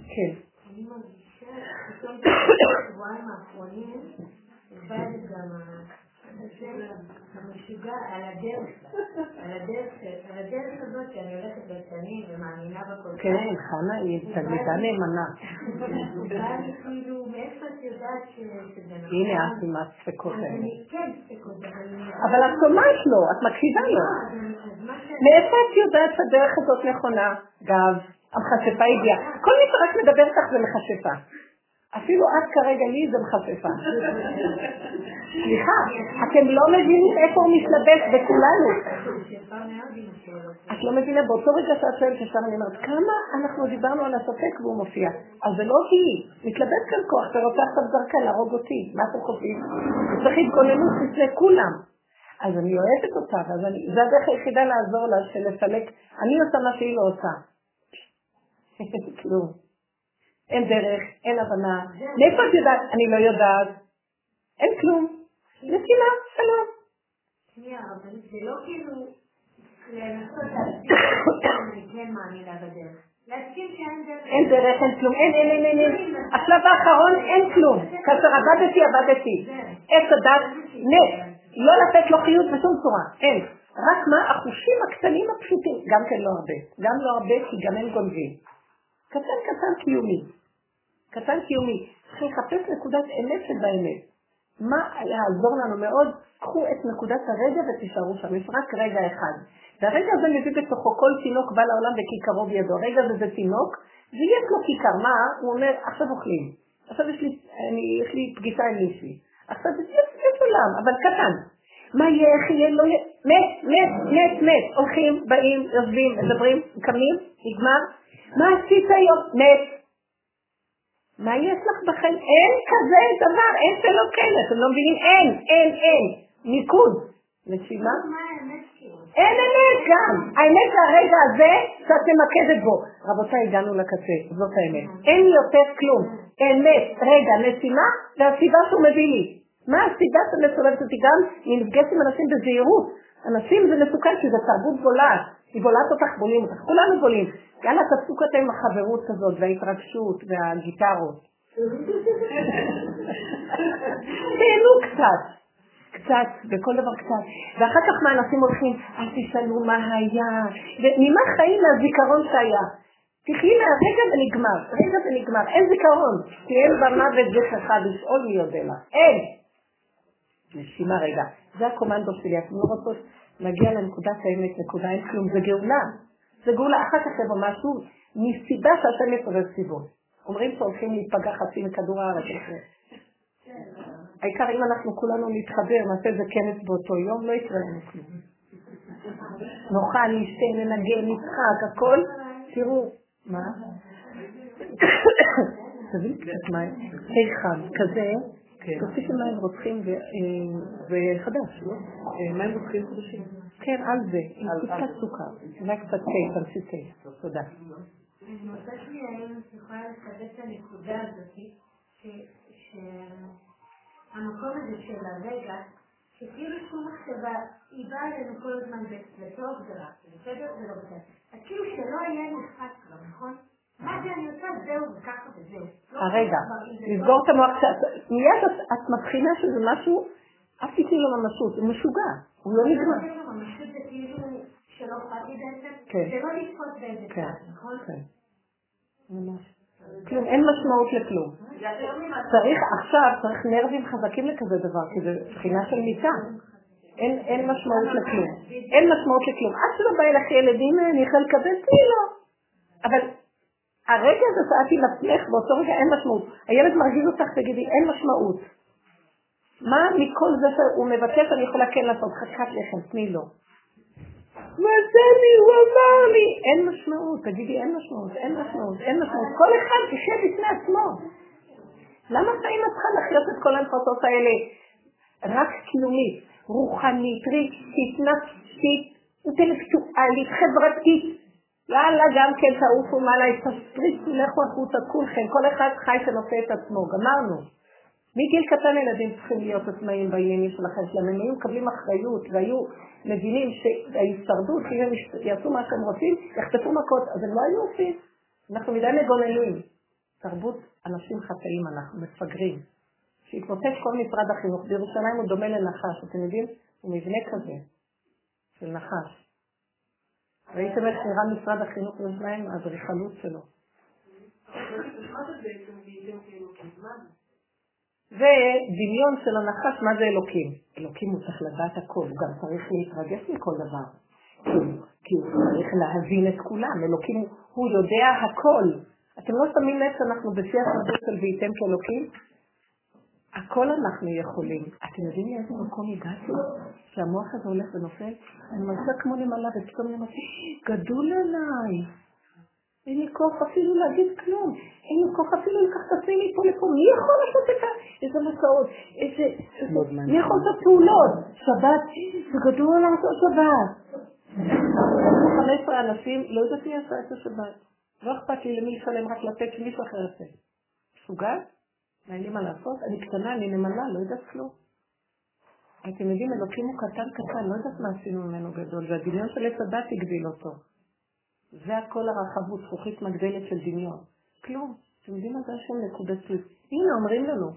כן. אני מרגישה, פתאום בשבועיים האחרונים, איבדת גם המשוגע על הדרך, על הדרך, הזאת שאני הולכת בשנים ומאמינה בכל כן, חנה היא תלמידה נאמנה. כאילו, מאיפה את יודעת שזה נכון? הנה את עם הספקות האלה. כן, ספקות, אבל את שומעת לו, את מקשיבה לו. לא, מאיפה את יודעת שהדרך הזאת נכונה? גב, המכשפה הגיעה. כל מי שרק מדבר כך זה מכשפה. אפילו את כרגע לי זה מחפפה. סליחה, אתם לא מבינים איפה הוא מתלבש בכולנו. את לא מבינה, באותו רגע שאת שואלת ישר אני אומרת, כמה אנחנו דיברנו על הספק והוא מופיע. אז זה לא היא, מתלבט כאן כוח, אתה רוצה עכשיו דרכה להרוג אותי, מה אתם חושבים? צריך התגוננות לפני כולם. אז אני אוהבת אותה, וזה הדרך היחידה לעזור לה, של לסלק, אני עושה מה שהיא לא עושה. כלום. אין דרך, אין הבנה. מאיפה את יודעת? אני לא יודעת. אין כלום. נסימה, שלום. שנייה, אבל זה לא כאילו לנסות כן מאמינה בדרך. אין דרך, אין כלום, אין, אין, אין, אין. השלב האחרון, אין כלום. כאשר עבדתי, עבדתי. עץ הדת, נט. לא לתת לו חיות בשום צורה, אין. רק מה? החושים הקטנים הפשוטים, גם כן לא הרבה. גם לא הרבה, כי גם הם גונבים. קטן קטן קיומי. קטן קיומי. צריכים לחפש נקודת אמת שבאמת. מה יעזור לנו מאוד? קחו את נקודת הרגע ותישארו שם. יש רק רגע אחד. והרגע הזה מביא בתוכו כל תינוק בא לעולם בכיכרו בידו. הרגע הזה זה תינוק, ויש לו כיכר. מה? הוא אומר, עכשיו אוכלים. עכשיו יש לי, אני, יש לי פגישה עם מישהי. עכשיו יש, יש עולם, אבל קטן. מה יהיה, איך יהיה, לא יהיה, מת, מת, מת, מת. הולכים, באים, יושבים, מדברים, קמים, נגמר. מה עשית היום? מת. מה יש לך בחיים? אין כזה דבר, אין שלא כן, אתם לא מבינים? אין, אין, אין. מיקוד. נשימה? אין אמת גם. האמת זה הרגע הזה שאת ממקדת בו. רבותיי, הגענו לקצה, זאת האמת. אין יותר כלום. אמת, רגע, נשימה, והסיבה שהוא מביא לי. מה הסיבה שאת מסובבת אותי גם? אני נפגשת עם אנשים בזהירות. אנשים זה מסוכן כי זה תרבות בולעת. היא בולעת אותך, בולים אותך. כולנו בולים. יאללה, תפסו קטע עם החברות הזאת וההתרגשות והגיטרות. תהנו קצת. קצת, בכל דבר קצת. ואחר כך מה אנשים הולכים, אל תשאלו מה היה, וממה חיים מהזיכרון שהיה. תחי מהרגע ונגמר, רגע ונגמר, אין זיכרון, כי אין במוות זכרך לשאול מי יודע לך, אין. נשימה רגע, זה הקומנדו שלי, אתם לא רוצות להגיע לנקודת האמת, נקודה אין כלום, זה גאולה. זה גאולה, אחר כך יבוא משהו, מסיבה שהשם יסובב סיבות. אומרים שהולכים להיפגע חצי מכדור הארץ. העיקר אם אנחנו כולנו נתחבר, נעשה איזה כנס באותו יום, לא יקרה לנו כלום. נאכל, נשתה, ננגן, נצחק, הכל, תראו, מה? תביא קצת מים, חם, כזה, כן. תוסיפי מים רותחים וחדש, לא? אה, מים רותחים חדשים. כן, על זה, עם קצת סוכר. אולי קצת תה, תמציא תה. תודה. אני רוצה שנייה אם את יכולה לחדש את הנקודה הזאת, שהמקום הזה של הרגע, שכאילו שום מחשבה, היא באה אלינו כל הזמן לטוב ורע, בסדר? זה לא בסדר. אז כאילו שלא יהיה נחת כבר, נכון? וזהו. לא הרגע, לסגור את המוח, מיד את מבחינה שזה משהו, אל תתני לו ממשות, הוא משוגע, הוא לא נגמר. ממשות זה כאילו שלא אכפת בעצם, כן. זה לא לתפוס באיזה כן, צד, נכון? כן. ממש. כלום, אין משמעות לכלום. צריך, עכשיו, צריך נרבים חזקים לכזה דבר, כי זה בחינה של מיטה. אין, משמעות לכלום. אין משמעות לכלום. עד שלא בא אליך ילדים, אני יכולה לקבל, לו. אבל הרגע הזה שאת עם עצמך, באותו רגע אין משמעות. הילד מרגיז אותך, תגידי, אין משמעות. מה מכל זה שהוא מבקש אני יכולה כן לעשות? חתיכת לחם, תני לו. מה זה לי? הוא אמר לי. אין משמעות, תגידי, אין משמעות, אין משמעות, אין משמעות. כל אחד יושב בפני עצמו. למה חיים את צריכה לחיות את כל ההנפרטות האלה? רק קיומית, רוחנית, רגשית, נפשית, אינטלקטואלית, חברתית. יאללה, גם כן תעופו מעלה, תסריצו, לכו החוצה כולכם, כל אחד חי שנושא את עצמו, גמרנו. מגיל קטן ילדים צריכים להיות עצמאים בעניינים שלכם שלהם, הם היו מקבלים אחריות והיו מבינים שההישרדות, אם הם יעשו מה שהם רוצים, יחטפו מכות, אז הם לא היו עושים. אנחנו מדי מגוננים. תרבות אנשים חטאים אנחנו, מפגרים. שהתמוטט כל משרד החינוך. בירושלים הוא דומה לנחש, אתם יודעים? הוא מבנה כזה, של נחש. ראיתם איך נראה משרד החינוך בירושלים? האדריכלות שלו. זה דמיון של הנחש, מה זה אלוקים? אלוקים הוא צריך לדעת הכל, הוא גם צריך להתרגש מכל דבר. כי הוא צריך להבין את כולם, אלוקים הוא יודע הכל. אתם לא שמים לב שאנחנו בשיא הסרטות של וייתם כאלוקים? הכל אנחנו יכולים. אתם יודעים לאיזה מקום הגעתי? שהמוח הזה הולך ונופל? אני מרגישה כמו למעלה ופתאום אני אומרת, גדול עליי. אין לי כוח אפילו להגיד כלום. אין לי כוח אפילו לקחת את עצמי מפה לפה. מי יכול לעשות את. איזה מסעות? איזה... מי יכול לעשות פעולות? שבת, זה גדול לעשות שבת. 15 אנשים, לא יודעת מי עשה את השבת. לא אכפת לי למי לשלם, רק לתת שמישהו אחר יעשה. מסוגל? אין לי מה לעשות? אני קטנה, אני נמלה, לא יודעת כלום. אתם יודעים, אלוקים הוא קטן קטן, לא יודעת מה עשינו ממנו גדול, והדמיון של עץ הדת הגדיל אותו. זה הכל הרחבות, זכוכית מגדלת של דמיון. כלום. אתם יודעים מה זה השם נקודתי? הנה, אומרים לנו.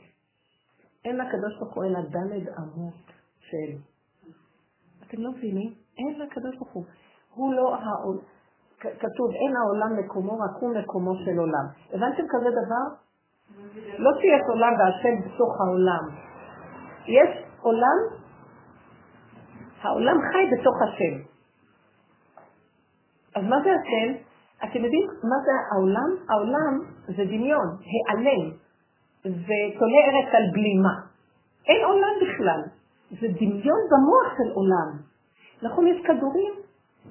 אין לקדוש ברוך הוא אלא דלת אמות של. אתם לא מבינים? אין לקדוש ברוך הוא. הוא לא העולם. כתוב, אין העולם מקומו, רק הוא מקומו של עולם. הבנתם כזה דבר? לא שיש עולם והשם בתוך העולם. יש עולם, העולם חי בתוך השם. אז מה זה השם? אתם יודעים מה זה העולם? העולם זה דמיון, העלם, ותולה ארץ על בלימה. אין עולם בכלל, זה דמיון במוח של עולם. נכון, יש כדורים,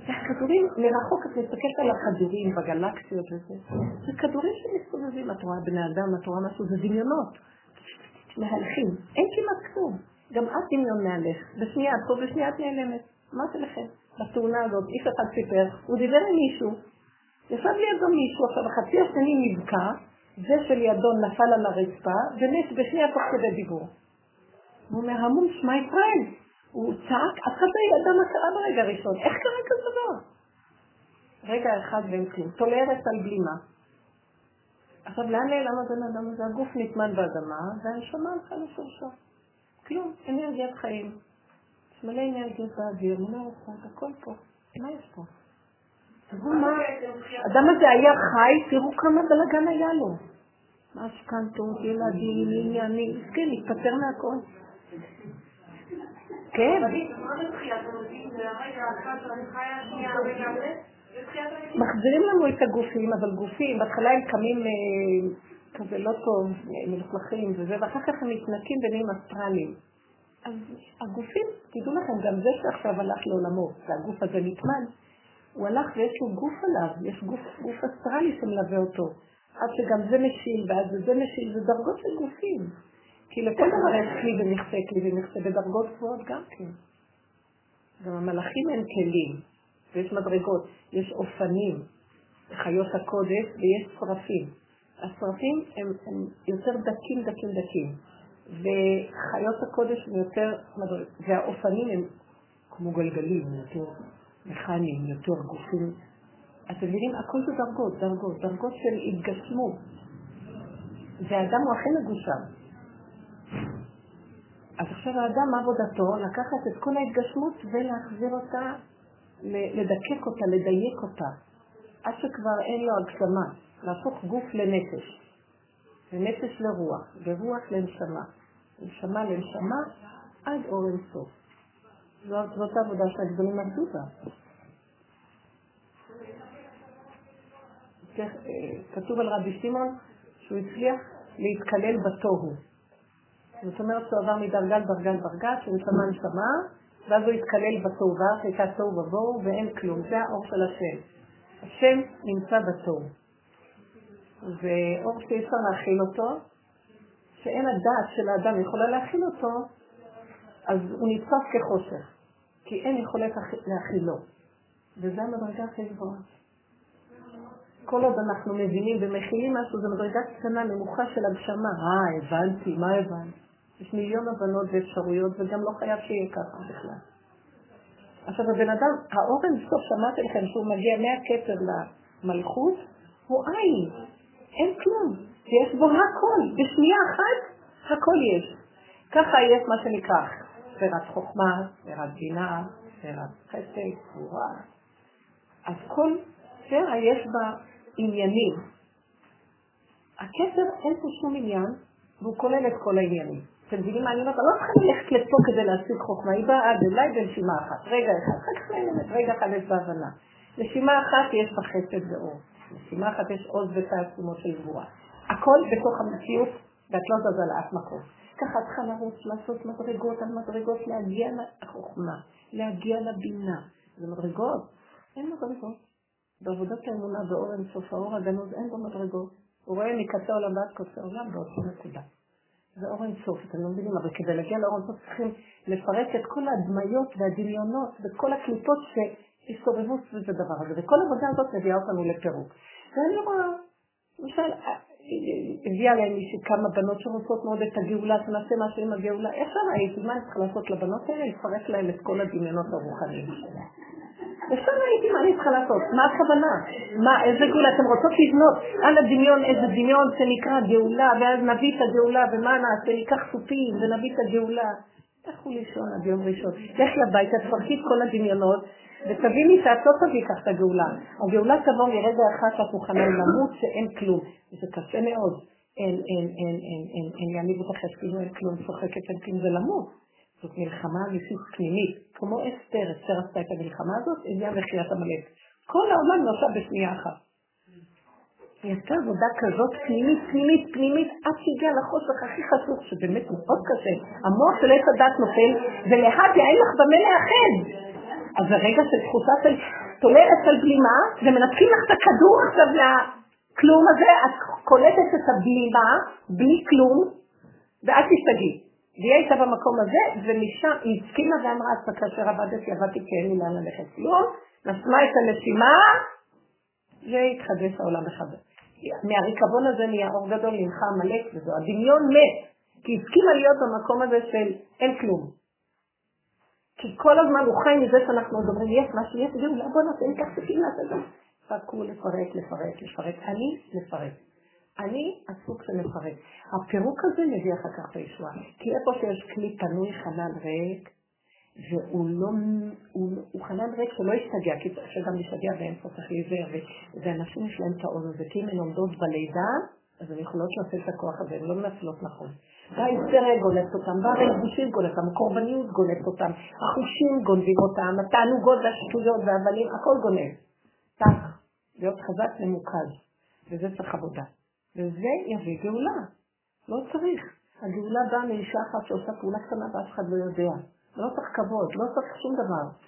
והכדורים מרחוק, את מסתכלת על הכדורים בגלקסיות וזה, זה כדורים שמסתובבים, את רואה בני אדם, את רואה משהו, זה דמיונות, מהלכים, אין כמעט כלום. גם את דמיון מהלך, בשנייה את פה, בשנייה את נעלמת. זה לכם? בתאונה הזאת, איש אחד סיפר, הוא דיבר עם מישהו, ישב לידו מישהו, עכשיו החצי השני נבקע, זה שלידו נפל על הרצפה, ומת בשנייה תוך כדי דיבור. והוא אומר, המון שמע ישראל. הוא צעק, אף אחד לא ידע מה קרה ברגע הראשון. איך קרה כזה דבר? רגע אחד ואין כלום. תולרת על בלימה. עכשיו, לאן נעלם הבן אדם הזה? הגוף נטמן באדמה, והנשמה הלכה לשורשו. כלום, אנרגיית חיים. יש מלא אנרגיות באוויר, מלא רוחות, הכל פה. מה יש פה? תראו מה, האדם הזה היה חי, תראו כמה בלאגן היה לו. משכנתות, ילדים, עניינים, מסכן, התפטר מהכל. כן. מחזירים לנו את הגופים, אבל גופים, בהתחלה הם קמים אה, כזה לא טוב, מלוכלכים וזה, ואחר כך הם מתנקים ונהיים אסטרליים. אז הגופים, תדעו לכם, גם זה שעכשיו הלך לעולמו, והגוף הזה נטמן, הוא הלך ויש לו גוף עליו, יש גוף, גוף אסטרלי שמלווה אותו. עד שגם זה משיל, ואז זה משיל, זה דרגות של גופים. כי לכל דבר יש כלי ומכסה, כלי ומכסה, בדרגות גבוהות גם כן. גם המלאכים הם כלים, ויש מדרגות, יש אופנים, חיות הקודש, ויש שרפים. השרפים הם, הם יותר דקים, דקים, דקים. וחיות הקודש הם יותר, והאופנים הם כמו גלגלים, יותר מכניים, יותר גופים אתם מבינים? הכל זה דרגות, דרגות, דרגות של התגשמות. והאדם הוא הכי מגושם. אז עכשיו האדם, מה עבודתו? לקחת את כל ההתגשמות ולהחזיר אותה, לדקק אותה, לדייק אותה, עד שכבר אין לו הגשמה, להפוך גוף לנפש, ונפש לרוח, ורוח לנשמה, נשמה לנשמה, עד אור אינסוף. זאת, העבודה שהגדולים עבדו בה. כתוב על רבי שמעון שהוא הצליח להתקלל בתוהו. זאת אומרת שהוא עבר מדרגה לדרגה לדרגה, שנשמה נשמה, ואז הוא התקלל בתוהו, ואז הייתה תוהו ובוהו ואין כלום. זה האור של השם. השם נמצא בתוהו. ואור שאי אפשר להכיל אותו, שאין הדעת של האדם יכולה להכיל אותו, אז הוא נתפס כחושך, כי אין יכולת להכילו. וזה המדרגה הכי גבוהה. כל עוד אנחנו מבינים ומכילים משהו, זו מדרגה קטנה, נמוכה של הגשמה. אה, הבנתי, מה הבנתי? יש מיליון הבנות ואפשרויות, וגם לא חייב שיהיה ככה בכלל. עכשיו, הבן אדם, האורן בסוף, שמעתי לכם שהוא מגיע מהכתר למלכות, הוא עין, אין כלום, ויש בו הכל, בשנייה אחת הכל יש. ככה יש מה שנקרא ספירת חוכמה, ספירת בינה, ספירת חסד, גבורה. אז כל ספירה יש בה עניינים. הכתר אין פה שום עניין, והוא כולל את כל העניינים. אתם מבינים מה אני אומרת? לא צריכה ללכת לפה כדי להשיג חוכמה, היא באה עד אולי בנשימה אחת, רגע אחד, רגע אחד יש בהבנה. נשימה אחת יש בה חסד ואור, נשימה אחת יש עוז ותעצומות של גבורה. הכל בתוך המציאות, ואת לא זזה לאף מקום. ככה צריכה לרוץ, לעשות מדרגות על מדרגות, להגיע לחוכמה, להגיע לבינה. זה מדרגות, אין מדרגות. בעבודת האמונה באור אינסוף האור הגנוז אין בו מדרגות. הוא רואה מקצה עולם ועד קוצה עולם באותה נקודה. זה אור אינסוף, אתם לא מבינים, אבל כדי להגיע לאור אינסוף צריכים לפרק את כל ההדמיות והדמיונות וכל הקליפות שהסתובבו סביב הדבר הזה, וכל העבודה הזאת מביאה אותנו לפירוק. ואני רואה, למשל, הביאה להם מישהי כמה בנות שרוצות מאוד את הגאולה, שנעשה משהו עם הגאולה. איך שם הייתי? מה אני צריכה לעשות לבנות האלה? לפרק להם את כל הדמיונות הרוחניים שלהם. ושם הייתי, מה אני צריכה לעשות? מה הכוונה? מה, איזה גאולה? אתם רוצות לבנות על הדמיון איזה דמיון שנקרא גאולה, ואז נביא את הגאולה, ומה נעשה? ניקח סופים ונביא את הגאולה. לכו לישון עד יום ראשון. לכי הביתה, תפרקי את כל הדמיונות, ותביני שאת לא תביא כך את הגאולה. הגאולה תבוא מרגע אחד שאת מוכנה למות שאין כלום. וזה קשה מאוד. אין, אין, אין, אין, אין, אין, יעניב אותך, כאילו אין כלום, צוחקת, אין כלום, זה למות. זאת מלחמה אמיתית פנימית. כמו אסתר, אסתר עשתה את המלחמה הזאת, הגיעה מחיית עמלק. כל העולם נוסע בשנייה אחת. היא עשתה עבודה כזאת פנימית, פנימית, פנימית, עד שהגיעה לחושך הכי חשוב, שבאמת מאוד קשה. המוח של עץ הדת נופל, ולהדיה אין לך במה לאחד. אז הרגע של תחושה של תולרת של בלימה, ומנתקים לך את הכדור עכשיו לכלום הזה, את קולטת את הבלימה, בלי כלום, ואת תשתגעי. והיא הייתה במקום הזה, ומשם היא הסכימה ואמרה, אז כאשר עבדתי, עבדתי כי אין לי לאן ללכת כלום, נשמה את הנשימה, והתחדש העולם מחדש. מהריקבון הזה נהיה אור גדול, נמחה עמלק וזו. הדמיון מת, כי הסכימה להיות במקום הזה של אין כלום. כי כל הזמן הוא חי מזה שאנחנו עוד אומרים, יש משהו, יש גאולה, בוא נעשה, ניקח סכין לעשות את זה. פרקו לפרק, לפרק, לפרק. אני, לפרק. אני הסוג של מפרק. הפירוק הזה מביא אחר כך את הישועה. כי איפה שיש כלי פנוי חנן ריק, והוא לא, הוא, הוא חנן ריק שלא ישתגע, כי צריך שגם ישתגע באמצע צריך להיזהר, ואנשים יש להם את העוז הזה, כי אם הן עומדות בלידה, אז הן יכולות לעשות את הכוח הזה, הן לא מנצלות נכון. וההיסטריה גולת אותם, והרגישים גולת אותם, הקורבניות גולת אותם, החושים גונבים אותם, התענוגות והשטויות והאבנים, הכל גונב. כך, להיות חזק ממוקד, וזה צריך עבודה. וזה יביא גאולה. לא צריך. הגאולה באה מאישה אחת שעושה פעולה קטנה ואף אחד לא יודע. לא צריך כבוד, לא צריך שום דבר.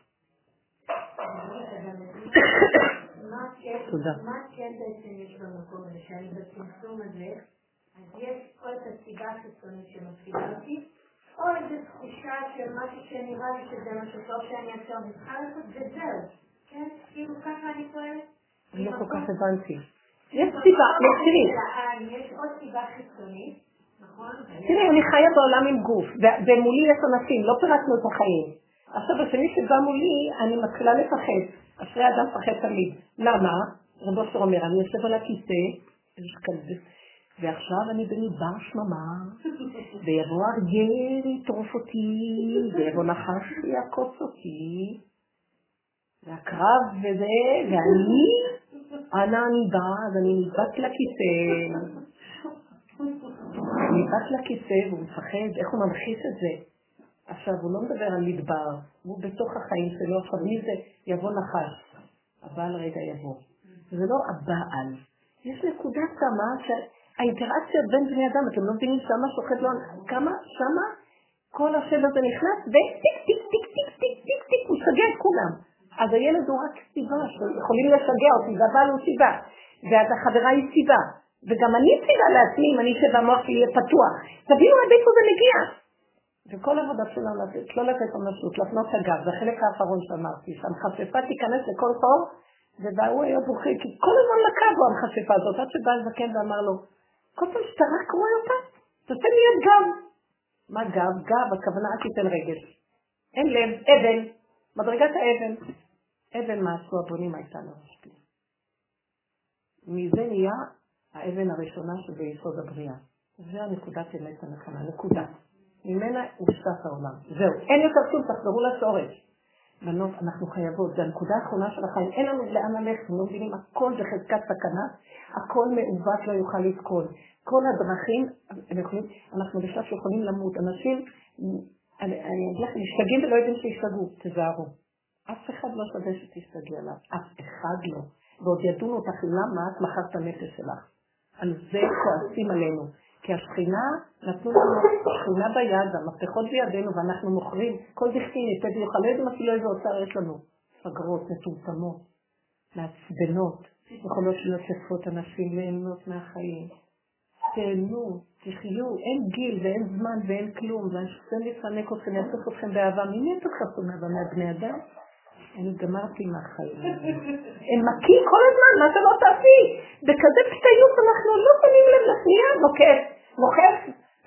תודה. מה כן בעצם יש במקום הזה, שאני בצמצום הזה, אז יש פה את הסיבה החיצונית שמפחידה אותי, או איזו תחושה של משהו שנראה לי שזה משהו טוב שאני עכשיו צריכה לעשות, וזהו. כן? כאילו ככה אני פועלת. אני לא כל כך הבנתי. יש סיבה, תראי. יש עוד סיבה חיצונית, נכון? תראי, אני חיה בעולם עם גוף, ומולי יש אנשים, לא פירקנו את החיים. עכשיו, השני שבא מולי, אני מתחילה לפחד. אחרי אדם מפחד תמיד. למה? רב אושר אומר, אני יושב על הכיסא, ועכשיו אני במדבר שממה, ויבוא אריה יטרוף אותי, ויבוא נחש ויעקוץ אותי, והקרב וזה, ואני, אנה אני באה, אז אני נדבק לכיסא, נדבק לכיסא והוא מפחד, איך הוא ממחיש את זה? עכשיו, הוא לא מדבר על מדבר, הוא בתוך החיים שלו, עכשיו מי זה? יבוא נחש. הבעל רגע יבוא. זה לא הבעל. יש נקודה שמה שהאינטראקציה בין בני אדם, אתם לא מבינים שמה שוחט לא... כמה? שמה כל השד הזה נכנס טיק טיק אז הילד הוא רק סיבה, שיכולים לשגע אותי, והבעל הוא סיבה, ואז החברה היא סיבה, וגם אני סיבה לעצמי אם אני אשב והמוח שלי יהיה פתוח. תבינו עד איפה זה מגיע. וכל עבודה שלנו לתת, לא לתת ממשות, להפנות הגב, זה החלק האחרון שאמרתי, שהמחשפה תיכנס לכל חור, והוא היה בוכה, כי כל הזמן נקע בו המחשפה הזאת, עד שבא הזקן ואמר לו, כל פעם שאתה רק רואה אותה, תעשה לי את גב. מה גב? גב, הכוונה רק תיתן רגל. אין לב, אבן, מדרגת האבן. אבן מה עשו הבונים הייתה לראשתי. מזה נהיה האבן הראשונה שביסוד הבריאה. זה הנקודת אמת הנכונה, נקודה. ממנה נשטף העולם. זהו, אין יותר כלום, תחזרו לשורש. בנות, אנחנו חייבות, זו הנקודה האחרונה של החיים, אין לנו לאן ללכת, לא מבינים, הכל בחזקת סכנה, הכל מעוות לא יוכל לתקון. כל הדרכים, אנחנו בשלב שיכולים למות. אנשים, אני אגיד לכם, משתגעים ולא יודעים שישתגעו, תזהרו. אף אחד לא שווה שתשתגעי עליו, אף אחד לא. ועוד ידונו אותך למה את מכרת הנפש שלך. על זה כועסים עלינו. כי השכינה, נתנו לנו שכינה ביד, והמפתחות בידינו, ואנחנו מוכרים, כל דכתין יפה ויוכל, לא יודעים אפילו איזה אוצר יש לנו. פגרות, מטומטמות, מעצבנות, יכולות להיות יפות אנשים ליהנות מהחיים. תהנו, תחיו, אין גיל ואין זמן ואין כלום, והשם יפנק אתכם, יאסוף אתכם באהבה. ממי אתה חסום מאהבה? מהבני אדם? אני גמרתי מהחיים. הם מכים כל הזמן, מה זה לא תעשי? בכזה פתאיות אנחנו לא שמים לב לשנייה, נוקף, נוחף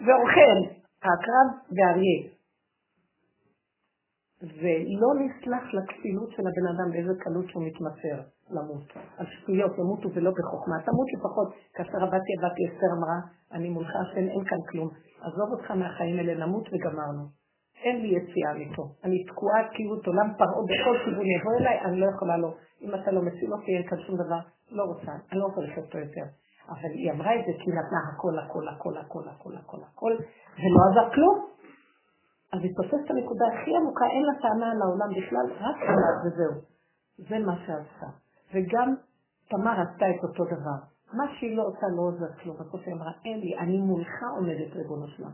ואוכל. העקרב ואריה. ולא נסלח לכפילות של הבן אדם באיזה קלות שהוא מתמסר למות. על שטויות, ימותו ולא בחוכמה. תמות לפחות, כאשר עבדתי עבדתי אסתר אמרה, אני מולך השם, אין כאן כלום. עזוב אותך מהחיים האלה, נמות וגמרנו. אין לי יציאה מפה. אני תקועה כאילו עולם פרעה בכל כיוון יבוא אליי, אני לא יכולה לו. אם אתה לא מציל אותי, אין כאן שום דבר. לא רוצה, אני לא רוצה לחיות פה יותר. אבל היא אמרה את זה כי נתנה הכל, הכל, הכל, הכל, הכל, הכל, הכל, ולא עזר כלום. אז היא תופסת את הנקודה הכי עמוקה, אין לה טענה על העולם בכלל, רק עליו וזהו. זה מה שעשה. וגם תמר עשתה את אותו דבר. מה שהיא לא עושה לא עוזר כלום. בסוף היא אמרה, אין לי, אני מולך עומדת ריבונו שלם.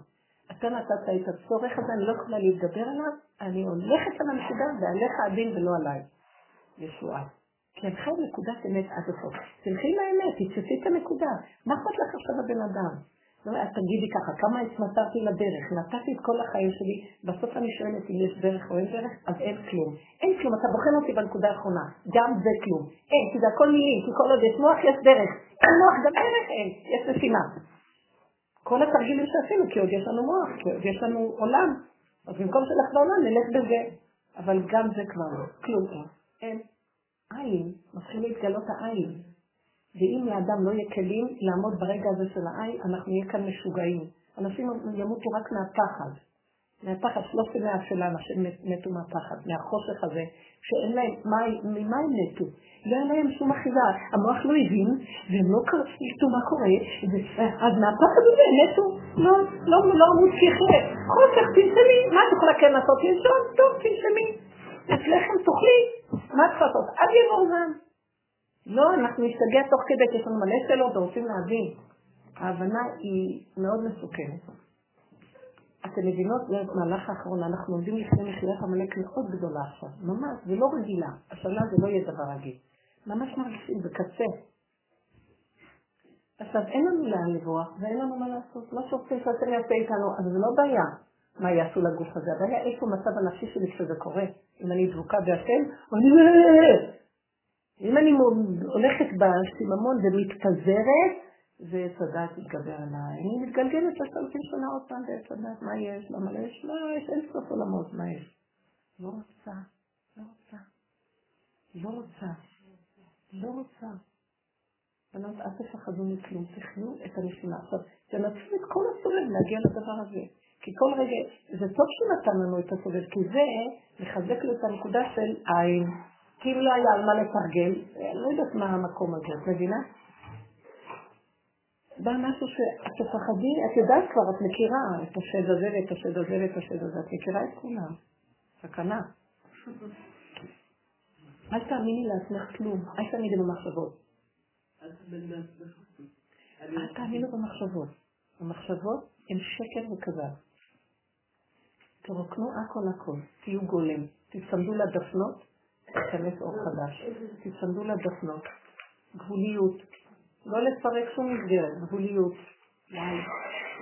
אתה נתת את הצורך הזה, אני לא יכולה להתגבר עליו, אני הולכת על הנקודה ועליך הדין ולא עליי. ישועה. כי את חייבת נקודת אמת עד הסוף. תלכי לאמת, תתפסי את הנקודה. מה אכפת לך עכשיו הבן אדם? לא, את תגידי ככה, כמה התמסרתי לדרך, נתתי את כל החיים שלי, בסוף אני שואלת אם יש דרך או אין דרך, אז אין כלום. אין כלום, אתה בוחן אותי בנקודה האחרונה, גם זה כלום. אין, כי זה הכל מילים, כי כל עוד יש מוח יש דרך. אין מוח, גם דרך אין, יש משימה. כל התרגילים שעשינו, כי עוד יש לנו מוח, כי עוד יש לנו עולם. אז במקום שלך בעולם, נלך בזה. אבל גם זה כבר לא, כלום אין. אין. עין, מתחיל להתגלות העין. ואם לאדם לא יהיה כלים לעמוד ברגע הזה של העין, אנחנו נהיה כאן משוגעים. אנשים ימותו רק מהפחד. מהפחד, שלושת ימי האפלה, אנשים מתו מהפחד, מהחושך הזה, שאין להם, ממה הם מתו? לא היה להם שום אחיזה, המוח לא הבין, והם לא ידעו מה קורה, אז מהפחד הזה הם מתו, לא, לא, לא אמרו שיחיה, חושך, תנשמי, מה את יכולה כן לעשות? לנשום, טוב, תנשמי, את לחם תאכלי, מה את יכולה לעשות? עד יבוא זמן. לא, אנחנו נשתגע תוך כדי, כי יש לנו מלא שאלות ורוצים להבין. ההבנה היא מאוד מסוכנת. אתם מבינות, זה מהלך האחרון, אנחנו עומדים לפני מחיית עמלק מאוד גדולה עכשיו, ממש, זה לא רגילה. השנה זה לא יהיה דבר רגיל. ממש מרגישים, זה קצה. עכשיו, אין לנו לאן לברוח ואין לנו מה לעשות. לא שופטים שהשם יעשה איתנו, אבל זה לא בעיה מה יעשו לגוף הזה. הבעיה איפה המצב הנפשי שלי כשזה קורה. אם אני דבוקה בהשם, אני... אם אני הולכת בסיממון ומתפזרת, ועץ הדת יתגבר עליי. אני מתגלגלת שלושת אלפים שנה עוד פעם בעץ הדת, מה יש? למה לא יש? לא, יש אין סוף עולמות, מה יש? לא רוצה, לא רוצה, לא רוצה, לא רוצה. בנות, אל תפחדו מכלום, תחיו את הנשימה. עכשיו, תנצלו את כל הסובב להגיע לדבר הזה. כי כל רגע, זה טוב שנתן לנו את הסובב, כי זה מחזק לו את הנקודה של עין. כי אם לא היה על מה לתרגל, אני לא יודעת מה המקום הזה, את מבינה? בא משהו שאת תפחדי, את יודעת כבר, את מכירה את השד הזה ואת השד הזה ואת השד הזה, את מכירה את כולם. סכנה. אל תאמיני לעצמך כלום, אל תאמיני במחשבות. אל תאמינו במחשבות. המחשבות הן שקר וכזב. תרוקנו הכל הכל, תהיו גולם, תצמדו לדפנות, תיכנס אור חדש. תצמדו לדפנות. גבוליות. לא לפרק שום מסגרת, גבוליות.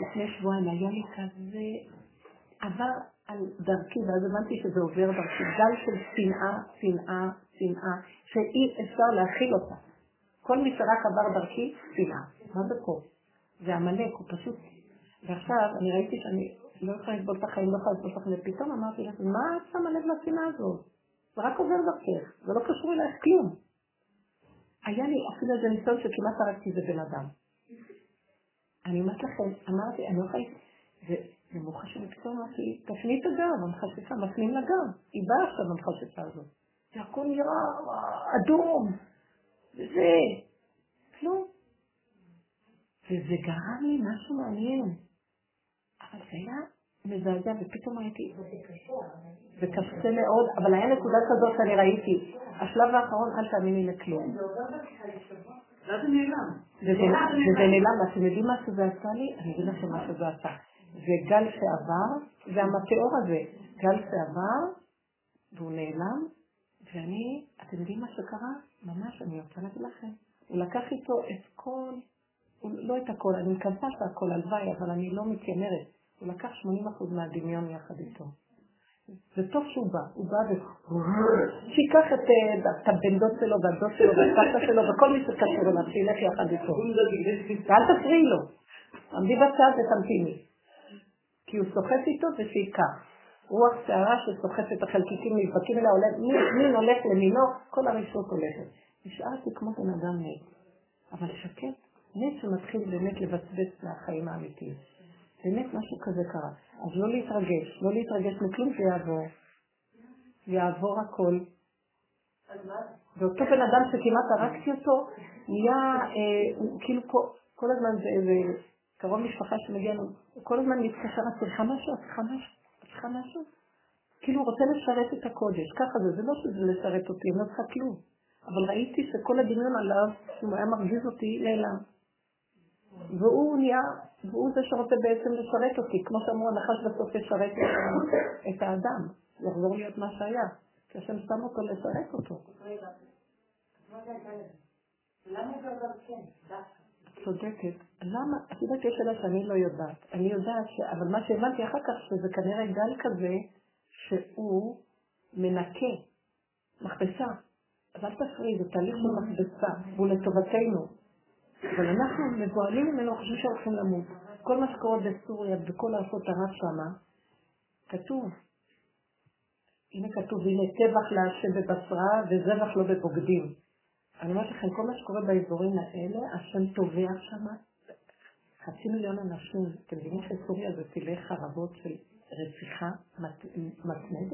לפני שבועיים היה לי כזה, עבר על דרכי, ואז הבנתי שזה עובר דרכי. גל של שנאה, שנאה, שנאה, שאי אפשר להכיל אותה. כל מי שרק עבר דרכי, שנאה. מה זה פה? זה עמלק, הוא פשוט... ועכשיו, אני ראיתי שאני לא יכולה לסבול את החיים, לא יכולה לסבול את החיים, ופתאום אמרתי לה, מה את שמה לב לשנאה הזאת? זה רק עובר דרכך, זה לא קשור אלייך כלום. היה לי אפילו איזה ניסיון שכמעט הרגתי איזה בן אדם. אני אומרת לכם, אמרתי, אני לא יכולה... ומוחשת פתאום אמרתי, תפני את הגב, המחשפה, מפנים לגב. היא באה עכשיו המחשפה הזאת. והכל נראה אדום, וזה, כלום. וזה גרם לי משהו מעניין. אבל זה היה מזעזע, ופתאום הייתי... זה קשה מאוד, אבל היה נקודה כזאת שאני ראיתי. השלב האחרון, אל תאמיני לכלום. וזה נעלם, אתם יודעים מה שזה עשה לי? אני אגיד לכם מה שזה עשה. זה גל שעבר, זה המטאור הזה. גל שעבר, והוא נעלם, ואני, אתם יודעים מה שקרה? ממש, אני רוצה להגיד לכם. הוא לקח איתו את כל, לא את הכל, אני מקווה שהכל הלוואי, אבל אני לא מתיימרת. הוא לקח 80% מהדמיון יחד איתו. זה טוב שהוא בא, הוא בא ו... שיקח את הבן דוד שלו והדוד שלו והסבתא שלו וכל מי שקשור אליו, שילך יחד איתו. ואל תפריעי לו. עמדי בצד ותמתיני. כי הוא סוחף איתו ושיקח. רוח שערה שסוחפת את החלקיקים, נדבקים אליה, מין הולך למינו, כל הרשות הולכת. נשארתי כמו בן אדם מת. אבל שקט, מת שמתחיל באמת לבצבץ מהחיים האמיתיים. באמת משהו כזה קרה. אז לא להתרגש, לא להתרגש מכלום שיעבור. יעבור הכל. ואותו בן אדם שכמעט הרגתי אותו, נהיה, אה, כאילו כל, הזמן זה איזה קרוב משפחה שמגיע לנו, הוא כל הזמן מתקשר, את צריכה משהו, את צריכה משהו, את צריכה משהו. כאילו הוא רוצה לשרת את הקודש, ככה זה, זה לא שזה לשרת אותי, אני לא צריכה כלום. אבל ראיתי שכל הדמיון עליו, אם הוא היה מרגיז אותי, נעלם. והוא נהיה, והוא זה שרוצה בעצם לשרת אותי, כמו שאמרו, הנחש בסוף ישרת את האדם, יחזור להיות מה שהיה, כי השם שם אותו לשרת אותו. צודקת. למה? את יודעת, יש שאלה שאני לא יודעת. אני יודעת ש... אבל מה שהבנתי אחר כך, שזה כנראה גל כזה שהוא מנקה מכבסה. אז אל תפריעי, זה תהליך של מכבסה, והוא לטובתנו. אבל אנחנו מבוהלים ממנו, חושבים שהולכים למות. כל מה שקורה בסוריה, בכל ארצות ערב שמה, כתוב. הנה כתוב, הנה טבח להשם בבשרה וזבח לא בבוגדים. אני אומרת לכם, כל מה שקורה באזורים האלה, השם טובע שמה. חצי מיליון אנשים, אתם מבינים שסוריה זה טילי חרבות של רציחה מתמדת?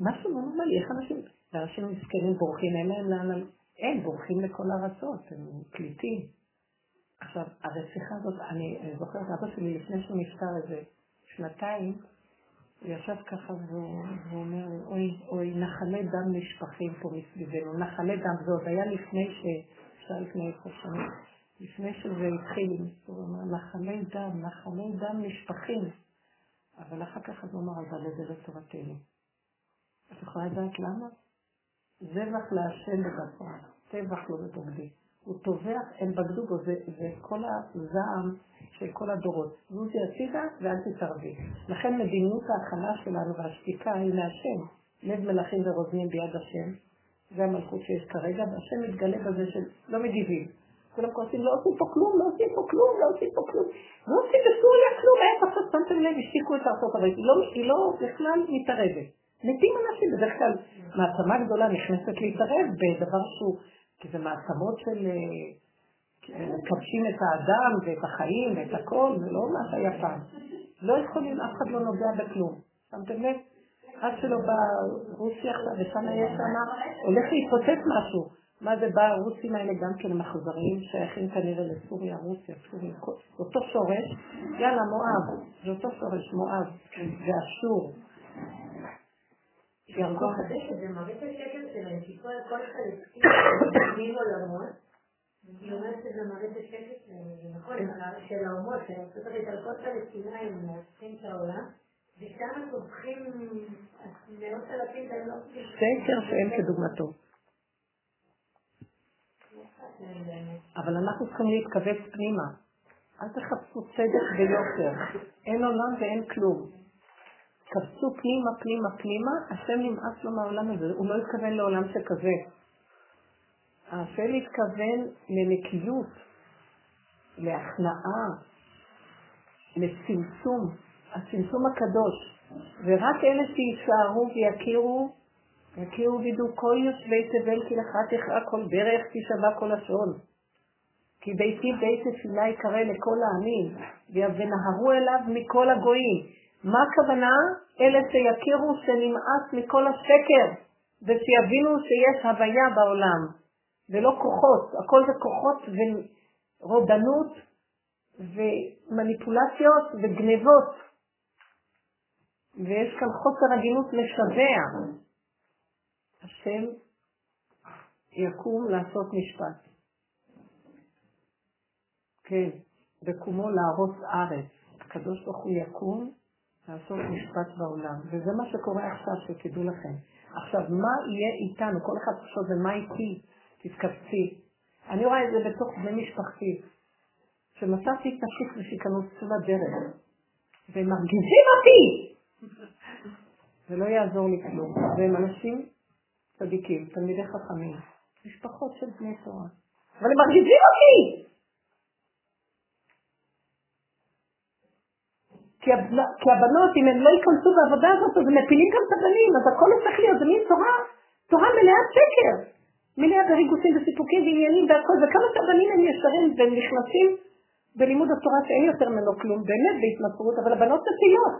משהו לא נורמלי, איך אנשים, ואנשים מסכנים בורחים, אין להם לאן, אין, בורחים לכל הארצות, הם פליטים. עכשיו, הרציחה הזאת, אני זוכרת, אבא שלי לפני שהוא נפטר איזה שנתיים, הוא ישב ככה והוא אומר אוי, אוי, נחלי דם נשפכים פה מסביבנו, נחלי דם, זה עוד היה לפני ש... אפשר לפני עשר שנים, לפני שזה התחיל, הוא אמר, נחלי דם, נחלי דם נשפכים. אבל אחר כך הוא אמר, אבל זה לטובתנו. את יכולה לדעת למה? זבח להשם בבשר, טבח לא בבוגדי. הוא טובח, הם בגדו בו, זה, זה כל הזעם של כל הדורות. זוזי הצידה ואל תתערבי. לכן מדיניות ההכנה שלנו והשתיקה היא מהשם. לב מלכים ורוזנים ביד השם. זה המלכות שיש כרגע, והשם מתגלה בזה שלא מגיבים. כולם כועסים, לא עושים פה כלום, לא עושים פה כלום, לא עושים פה כלום. לא עושים בסוריה כלום, איך עכשיו שמתם לב, השתיקו את ארצות הברית. לא, היא לא בכלל מתערבת. מתים אנשים, בדרך כלל מעצמה גדולה נכנסת להתערב בדבר שהוא, כי זה מעצמות של... אה, מקדשים את האדם ואת החיים ואת הכל, זה לא מה שהיה פעם. לא יכולים, אף אחד לא נוגע בכלום. שמתם לב? עד שלא בא רוסיה עכשיו, ושם יש שם, הולך להתפוצץ משהו. מה זה בא, הרוסים האלה גם כן מחזרים, שייכים כנראה לסוריה, רוסיה, סוריה, אותו שורש, יאללה, מואב, זה אותו שורש, מואב, ואשור. ירגו זה מראה את שלהם, כי כל פלסטין עולמות, היא אומרת שזה מראה את זה נכון, של האומות, שארצות הברית על כל פלסטינאים את העולם, ושם טובחים מאות אלפים והם לא... שקר שאין כדוגמתו. אבל אנחנו צריכים להתכווץ פנימה. אל תחפשו צדק ויושר. אין עולם ואין כלום. כבשו פנימה, פנימה, פנימה, השם נמאס לו מהעולם הזה, הוא לא התכוון לעולם שכזה. השם התכוון לנקיות, להכנעה, לצמצום, הצמצום הקדוש. ורק אלה שיישארו ויכירו יכירו וידעו כל יושבי תבל כי לך תכרע כל דרך תשבע כל לשון. כי ביתי בית תפילה יקרא לכל העמים, ונהרו אליו מכל הגויים. מה הכוונה? אלה שיכירו שנמאס מכל השקר, ושיבינו שיש הוויה בעולם, ולא כוחות, הכל זה כוחות ורודנות ומניפולציות וגנבות. ויש כאן חוסר הגינות משווע. השם יקום לעשות משפט. כן, בקומו להרוס ארץ. הקדוש ברוך הוא יקום לעשות משפט בעולם. וזה מה שקורה עכשיו, שתדעו לכם. עכשיו, מה יהיה איתנו? כל אחד חושב, ומה איתי? תתכווצי. אני רואה את זה בתוך בני משפחתי, שמצאתי את נפשי ושייכנסו לדרך, והם מרגיזים אותי! זה לא יעזור לי כלום. והם אנשים צדיקים, תלמידי חכמים, משפחות של בני תורה. אבל הם מרגיזים אותי! כי, כי הבנות, אם הן לא ייכנסו בעבודה הזאת, אז הם מפילים גם את הבנים, אז הכל הופך להיות, זה מין תורה, תורה מלאה שקר. מלאה בריגוסים וסיפוקים ועניינים והכל, וכמה שהבנים הם ישרים והם נכנסים בלימוד התורה שאין יותר ממנו כלום, באמת בהתמסרות, אבל הבנות דתיות.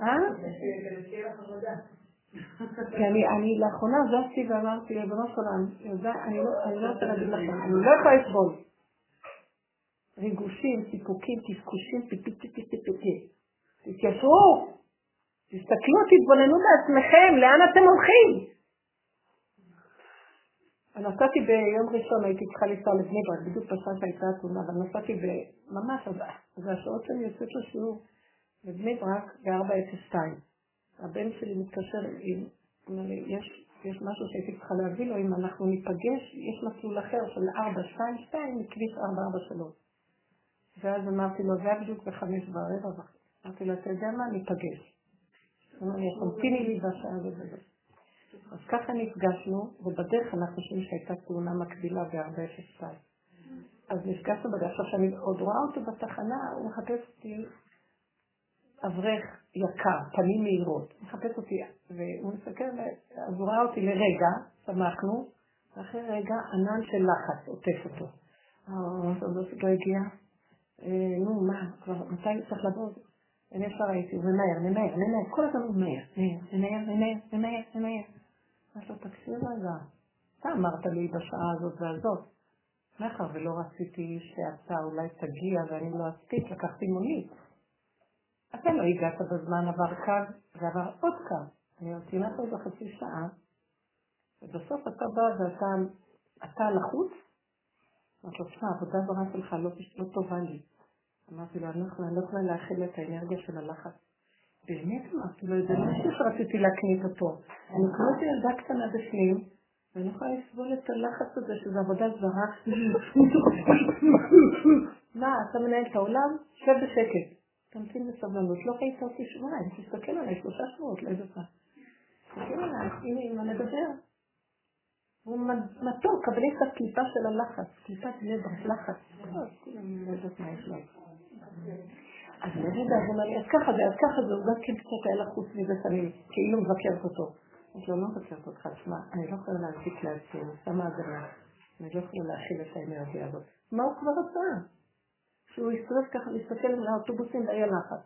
אה? כי אני, אני לאחרונה זזתי ואמרתי, ריבונו של עולם, אני לא רוצה להגיד לכם, אני לא יכולה לסבול. ריגושים, סיפוקים, קשקושים, פיפי. תתיישרו, תסתכלו, תתבוננו בעצמכם, לאן אתם הולכים? נסעתי ביום ראשון, הייתי צריכה לנסוע לבני ברק, בדיוק בשעה שהייתה התאונה, אבל נסעתי ממש, זה השעות שאני יוצאת לשיעור בבני ברק ב-402. הבן שלי מתקשר אומר לי, יש, יש משהו שהייתי צריכה להביא לו, אם אנחנו ניפגש, יש מסלול אחר של 422 מכביש 443. ואז אמרתי לו, זה היה בדיוק בחמש בערב, אמרתי לו, אתה יודע מה, ניפגש. הוא אמר לי, תמתיני לי בשעה וזה. אז ככה נפגשנו, ובדרך אנחנו חושבים שהייתה תאונה מקבילה ב-402. אז נפגשנו בדרך, עכשיו שאני עוד רואה אותו בתחנה, הוא מחפש אותי אברך יקר, פנים מהירות, מחפש אותי, והוא מסתכל, אז הוא ראה אותי לרגע, שמחנו, ואחרי רגע ענן של לחץ עוטף אותו. האוטובוס לא הגיע, אה, נו מה, כבר מתי צריך לבוא? אני ישר הייתי, ומהר, ממהר, ממהר, כל הזמן הוא מהר, ממהר, ממהר, ממהר, ממהר. אמרתי לו, תקשיב רגע, אתה אמרת לי בשעה הזאת והזאת. מאחר ולא רציתי שאתה אולי תגיע ואני לא אספיק, לקחתי מונית. אתה לא הגעת בזמן, עבר קו ועבר עוד קו. אני ממתינה פה איזה חצי שעה, ובסוף אתה בא ואתה אתה לחוץ, אמרתי לו, תשמע, העבודה זרה שלך לא, לא טובה לי. אמרתי לו, אני לא יכולה להכיל את האנרגיה של הלחץ. באמת אמרתי לו, זה לא שרציתי להקנית אותו. אני כמו ילדה קטנה בפנים, ואני יכולה לסבול את הלחץ הזה, שזה עבודה זרה. מה, אתה מנהל את העולם? שב בשקט. תמתין בסבלנות, לא ראית אותי שבועיים, תסתכל עליי שלושה שבועות, לאיזה פעם. תסתכל עליי, הנה אימא מדבר. הוא מתוק, קבלי את הקליפה של הלחץ, קליפת נברק, לחץ. לו. אז לרגע הוא אומר לי, אז ככה זה, אז ככה זה, הוא גם כן קצת היה לחוץ מזה שאני כאילו מבקרת אותו. אז לא, לא מבקרת אותך, תשמע, אני לא יכולה להנפיק לעצמי, אני שמה הגנה. אני לא יכולה להכיל את האנרגיה הזאת. מה הוא כבר עשה? שהוא יסתובב ככה, להסתכל על האוטובוסים והיה לחץ.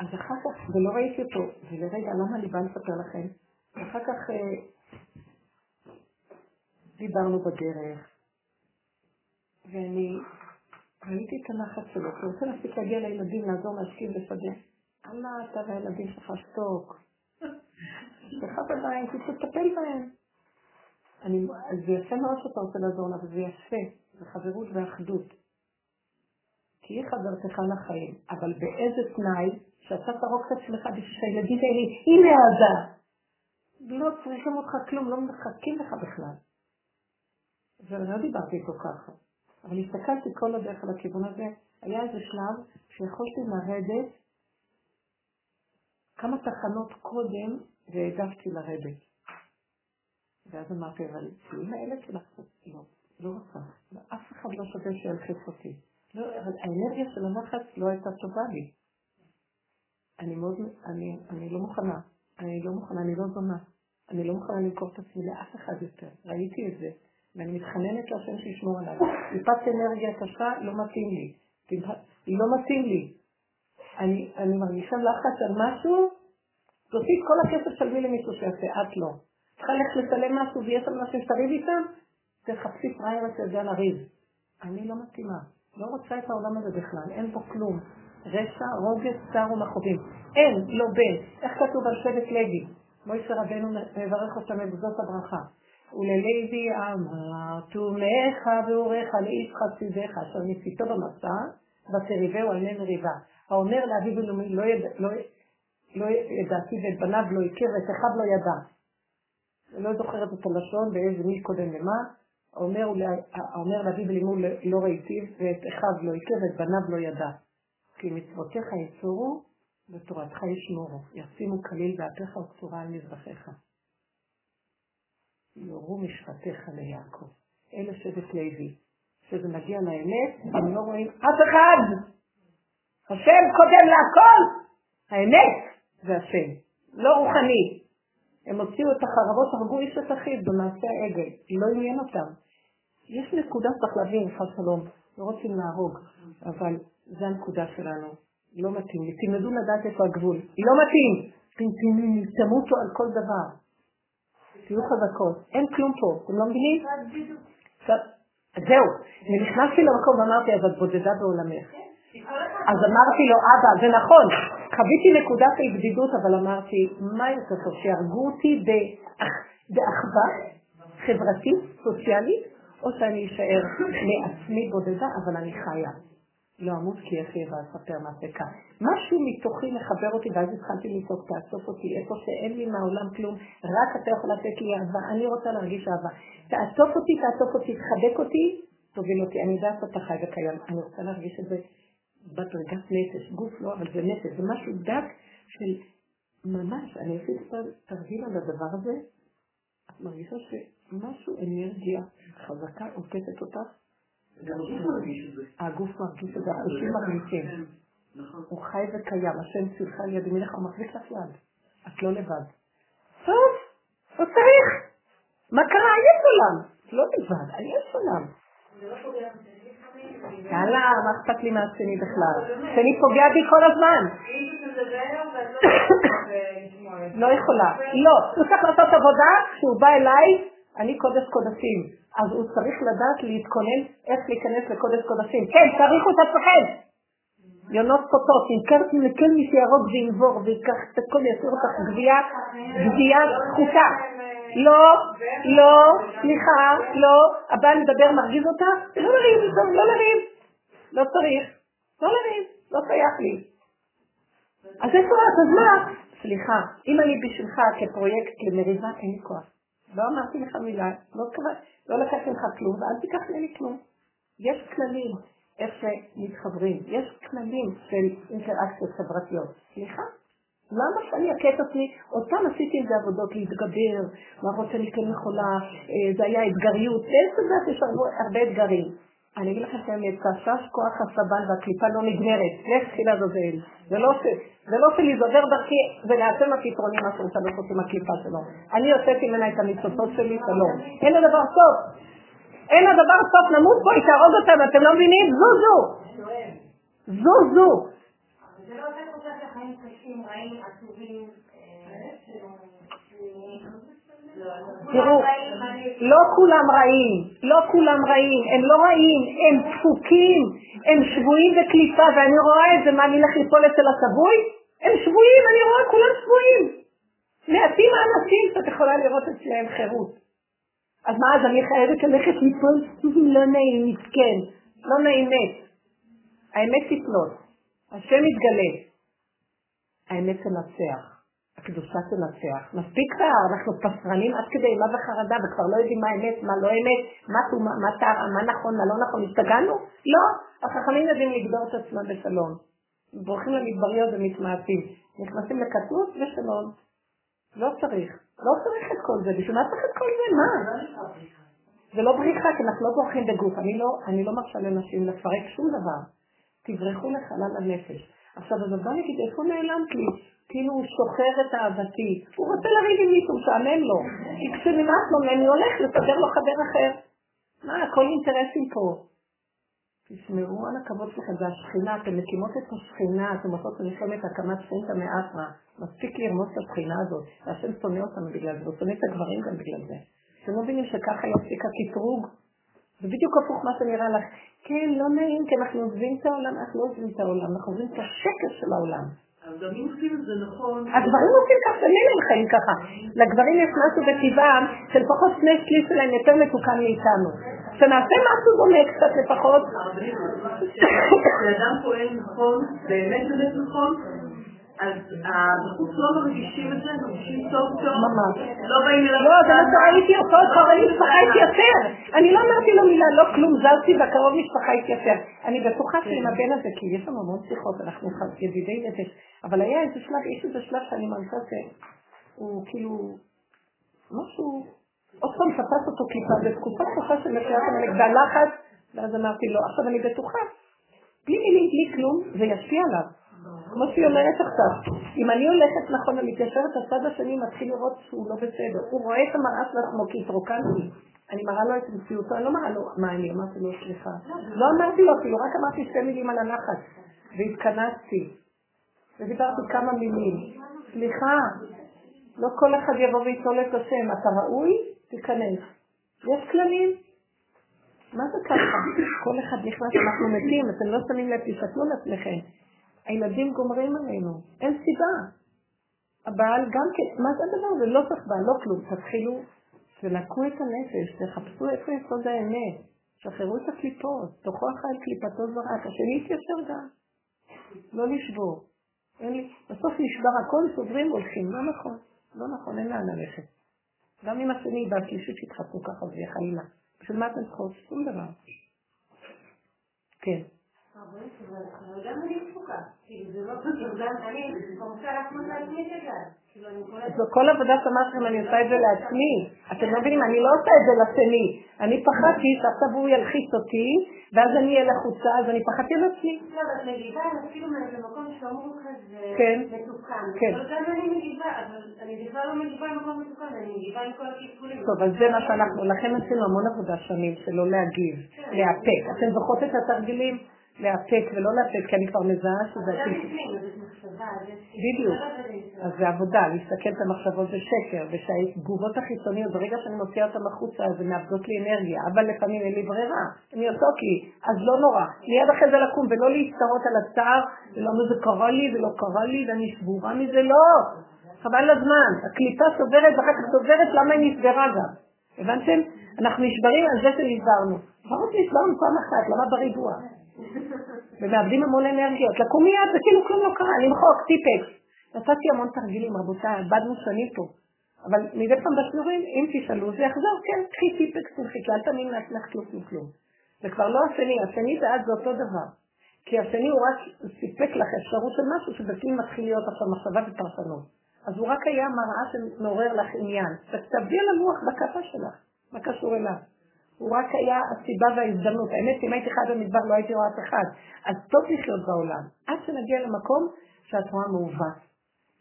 אז אחר כך, ולא ראיתי אותו, ולרגע, למה אני באה לספר לכם? אחר כך אה, דיברנו בדרך, ואני ראיתי את הנחת שלו, כי הוא רוצה להפסיק להגיע לילדים, לעזור להשכיב בשדה. אמר, אתה והילדים שלך שתוק. לך בבית, תטפל בהם. אני, זה יפה מאוד שאתה רוצה לעזור לה, וזה יפה, זה חברות ואחדות. היא חברתך לחיים, אבל באיזה תנאי שאתה תרוג את עצמך בשביל שהילדים האלה, הנה העדה. לא צריכים אותך כלום, לא מחכים לך בכלל. ולא דיברתי איתו ככה. אבל הסתכלתי כל הדרך על הכיוון הזה, היה איזה שלב שיכולתי לרדת כמה תחנות קודם והעדפתי לרדת. ואז אמרתי, אבל אם הילד שלך, לא, לא רוצה. אף אחד לא שווה שילחיץ אותי. לא, האנרגיה של הנחץ לא הייתה טובה לי. אני מאוד, אני, אני לא מוכנה. אני לא מוכנה, אני לא זונה. אני לא מוכנה למכור את עצמי לאף אחד יותר. ראיתי את זה. ואני מתחננת להשם שישמור עליי. טיפת אנרגיה קשה לא מתאים לי. לא מתאים לי. אני, אני מרגישה לחץ על משהו, תוציא את כל הכסף של מי למישהו שיעשה, את לא. צריכה ללכת לצלם משהו ויש שם אנשים שתריב איתם, תחפשי פראייר יודע לריב. אני לא מתאימה. לא רוצה את העולם הזה בכלל, אין בו כלום. רשע, רוגז, צער ומכאובים. אין, לא בין. איך כתוב על שבט לוי? מוישה רבנו מברך אותם בגזות הברכה. וללוי אמר, תומך ואורך לאיש חסידיך, אשר ניסיתו במסע, ותריבהו על מי מריבה. האומר לאביו ולאומי, לא, יד, לא, לא ידעתי ואת בניו לא הכיר ואת אחיו לא ידע. לא זוכרת את הלשון ואיזה מי קודם למה. האומר לאביו ולאמו לא ראיתיו ואת אחיו לא הכיר ואת בניו לא ידע. כי מצוותיך יצורו ותורתך ישמורו. ישימו כליל באפיך וקצורה על מזרחיך. יורו משפטיך ליעקב. אלה שבט לוי. כשזה מגיע לאמת, הם לא רואים אף אחד. השם קודם להכל. האמת זה השם, לא רוחני. הם הוציאו את החרבות, הרגו איש את אחיו במעשה העגל, לא עניין אותם. יש נקודה שצריך להבין, חד שלום, לא רוצים להרוג, אבל זה הנקודה שלנו. לא מתאים לי. תלמדו לדעת איפה הגבול. לא מתאים. תמותו על כל דבר. תהיו חזקות. אין כלום פה. אתם לא מבינים? זהו. נכנסתי למקום ואמרתי, אז את בודדה בעולמך. אז אמרתי לו, אבא, זה נכון, חוויתי נקודת ההתבדידות, אבל אמרתי, מה יותר טוב, שיהרגו אותי באחווה חברתית, סוציאלית, או שאני אשאר לעצמי בודדה, אבל אני חיה. לא אמות כי אחי ואספר מעשה משהו מתוכי מחבר אותי, ואז התחלתי לצעוק, תאסוף אותי, איפה שאין לי מהעולם כלום, רק אתה יכול לתת לי אהבה, אני רוצה להרגיש אהבה. תאסוף אותי, תאסוף אותי, תחבק אותי, תוביל אותי. אני יודעת שאתה חי וקיים, אני רוצה להרגיש את זה בדרגת נפש, גוף לא, אבל זה נפש, זה משהו דק של ממש, אני עשיתי תרגיל על הדבר הזה, את מרגישה שמשהו, אנרגיה חזקה עוקפת אותך, הגוף מרגיש את זה, החושים מרגישים. כן, נכון. הוא חי וקיים, השם צילך על יד ימינך, הוא מחזיק לך יד. את לא לבד. טוב, לא צריך. מה קרה? יש עולם. לא לבד, יש עולם. יאללה, מה אכפת לי מהשני בכלל? שני פוגע בי כל הזמן. לא יכולה. לא, הוא צריך לעשות עבודה, כשהוא בא אליי, אני קודש קודשים. אז הוא צריך לדעת להתכונן איך להיכנס לקודש קודשים. כן, תאריכו את עצמכם. יונות פוטות, אם כן מי שיהרוג וינבור ויקח את הכל, יסיר אותך גבייה, גבייה זכותה. לא, לא, סליחה, לא, הבא מדבר מרגיז אותה, לא לריב, לא לריב, לא צריך, לא לריב, לא שייך לי. אז איפה את? אז מה? סליחה, אם אני בשבילך כפרויקט למריבה, אין לי כוח. לא אמרתי לך מילה, לא, לא לקחתי לך כלום, ואל תיקח ממני כלום. יש כללים איך שמתחברים, יש כללים של אינטראקציות חברתיות. סליחה, למה שאני אכה את עצמי? פעם עשיתי עם זה עבודות להתגבר, להראות שאני כן יכולה, אה, זה היה אתגריות, אין סוגת, יש הרבה אתגרים. אני אגיד לכם את האמת, כשש כוח הסבן והקליפה לא נגמרת, לך תחילה זוזל. זה לא, זה לא שלי, זה עובר דרכי, ולעצם הפתרונים מה שרוצה לעשות עם הקליפה שלו. אני יוצאת ממנה את המצוות שלי, שלום. אין לדבר סוף. אין לדבר סוף, נמות פה, היא תהרוג אותנו, אתם לא מבינים? זוזו. זוזו. זה לא עושה כל כך לחיים קשים, רעים, עצובים, תראו, לא כולם רעים, לא כולם רעים, הם לא רעים, הם דפוקים, הם שבויים בקליפה, ואני רואה את זה, מה, אני אלך ליפול אצל השבוי? הם שבויים, אני רואה, כולם שבויים. מעטים האנשים שאת יכולה לראות אצלם חירות. אז מה, אז אני חייבת ללכת ליפול? לא נעים, מסכן, לא נעים מת. האמת תפלוט, השם יתגלה, האמת תנצח. הקדושה תנצח. מספיק כבר, אנחנו פסרנים עד כדי אימה וחרדה, וכבר לא יודעים מה אמת, מה לא אמת, מה טומאה, מה טהרה, מה נכון, מה לא נכון, השתגענו? לא, החכמים יודעים לגדור את עצמם בשלום. בורחים למדבריות ומתמעטים. נכנסים לקטנות ושלום. לא צריך. לא צריך את כל זה. בשביל מה צריך את כל זה? מה? זה לא בריחה, כי אנחנו לא בורחים בגוף. אני לא, לא מרשה לנשים לפרק שום דבר. תברחו לחלל הנפש. עכשיו, אז בוא נגיד, איפה נעלמת לי? כאילו הוא שוחר את אהבתי. הוא רוצה לריב עם מישהו, שעמם לו. כי כשנמאס לו ממני, הולך לסדר לו חבר אחר. מה, הכל אינטרסים פה. תשמרו על הכבוד שלכם, זה השכינה, אתם מקימות את השכינה, אתם עושות את הקמת שכינתא מאתרא. מספיק לרמוס את השכינה הזאת, והשם שונא אותנו בגלל זה, ושונא את הגברים גם בגלל זה. אתם לא מבינים שככה יפסיק הקטרוג? זה בדיוק הפוך מה שנראה לך. כן, לא נעים, כי אנחנו עוזבים את העולם, אנחנו לא עוזבים את העולם, אנחנו עוזבים את השקר של העולם. הגברים עושים את זה נכון. הגברים עושים ככה, ומילא הם חיים ככה. לגברים יש משהו בטבעם שלפחות שני שליש שלהם יותר מתוקן מאיתנו. שנעשה משהו דומה קצת לפחות. כשאדם פועל נכון, באמת באמת נכון, אז בחוץ לא מרגישים את זה, מרגישים טוב טוב. ממש. לא באים אליו. לא, זה מה שראיתי אותו, קרוב משפחה התיישר. אני לא אמרתי לו מילה, לא כלום, זזתי והקרוב משפחה התיישר. אני בטוחה כן. שעם הבן הזה, כי יש לנו המון שיחות, אנחנו ידידי נפש, אבל היה איזה שלב, יש איזה שלב שאני מרגישה שהוא כאילו, משהו, עוד פעם תפס אותו קליפה, בתקופה קשה של מחיית המלך, והלחץ, ואז אמרתי לו, עכשיו אני בטוחה, בלי מילים, בלי כלום, זה ישפיע עליו. כמו שהיא אומרת עכשיו, אם אני הולכת נכון ומתיישבת, הצד השני מתחיל לראות שהוא לא בסדר. הוא רואה את המראה של עצמו כי התרוקנתי. אני מראה לו את מציאותו, אני לא מראה לו מה אני, אמרתי לו סליחה. לא אמרתי לו אפילו, רק אמרתי שתי מילים על הנחת. והתכנסתי. ודיברתי כמה מילים. סליחה, לא כל אחד יבוא ויטול את השם. אתה ראוי? תיכנס. יש כללים? מה זה ככה? כל אחד נכנס, אנחנו מתים, אתם לא שמים לב, תסתכלו לעצמכם. הילדים גומרים עלינו, אין סיבה. הבעל גם כן, מה זה הדבר הזה? לא צריך בעל, לא כלום. תתחילו, תנקו את הנפש, תחפשו איפה יסוד האמת, שחררו את הקליפות, תוכו אחת קליפתו זרק, השני יתיישר גם. לא לשבור. לי, בסוף נשבר הכל, סוגרים, הולכים, לא נכון, לא נכון, אין לאן ללכת. גם אם השני והשלישית שיתחתנו ככה, זה יהיה חלילה. בשביל מה אתם צריכות? שום דבר. כן. גם אני תפוקה. כאילו זה לא, כאילו גם אני רוצה לעצמי. זו כל עבודת אמרתם, אני עושה את זה לעצמי. אתם לא מבינים, אני לא עושה את זה לשני. אני פחדתי שעכשיו הוא ילחיץ אותי, ואז אני אהיה לחוצה, אז אני פחדתי על עצמי. לא, אבל מגיבה, אפילו מאיזה מקום שאמרו כזה כן. מתוקן. כן. אבל גם אני מגיבה, אבל אני בכלל לא מגיבה במקום מתוקן, אני מגיבה עם כל הקלקולים. טוב, אז זה מה שאנחנו, לכן עשינו המון עבודה שנים, שלא להגיב, כן. להפק. אתם זוכרות את התרגילים? לאפק ולא לאפק, כי אני כבר מזהה שזה... בדיוק. אז זה עבודה, להסתכל את המחשבות זה שקר, ושהתגובות החיצוניות, ברגע שאני מוציאה אותן החוצה, אז הן מאבדות לי אנרגיה, אבל לפעמים אין לי ברירה, הן יוצאות לי, אז לא נורא. מיד אחרי זה לקום ולא להסתרות על הצער, ולמה זה קרה לי ולא קרה לי, ואני שבורה מזה, לא. חבל הזמן, הקליפה סוברת ואחר כך סוברת למה היא נסגרה גם. הבנתם? אנחנו נשברים על זה שנשברנו. לפחות נשברנו פעם אחת, למה בריבוע? ומאבדים המון אנרגיות. לקום מיד זה כאילו כלום לא קרה, למחוק, טיפקס. נתתי המון תרגילים, רבותיי, עבדנו שנים פה. אבל מדי פעם בשיעורים, אם תשאלו, זה יחזור, כן, קחי טיפקס, תמחיקי, אל תאמין לעצמך כלום כלום. זה כבר לא השני, השני ועד זה אותו דבר. כי השני הוא רק סיפק לך אפשרות של משהו שבפנים מתחיל להיות עכשיו מחשבה ופרשנות. אז הוא רק היה מראה שמעורר לך עניין. תעבדי על הלוח בכפה שלך, מה קשור אליו? הוא רק היה הסיבה וההזדמנות. האמת, אם הייתי חד במדבר לא הייתי רואה אף אחד. אז טוב לחיות בעולם. עד שנגיע למקום שאת רואה מעוות.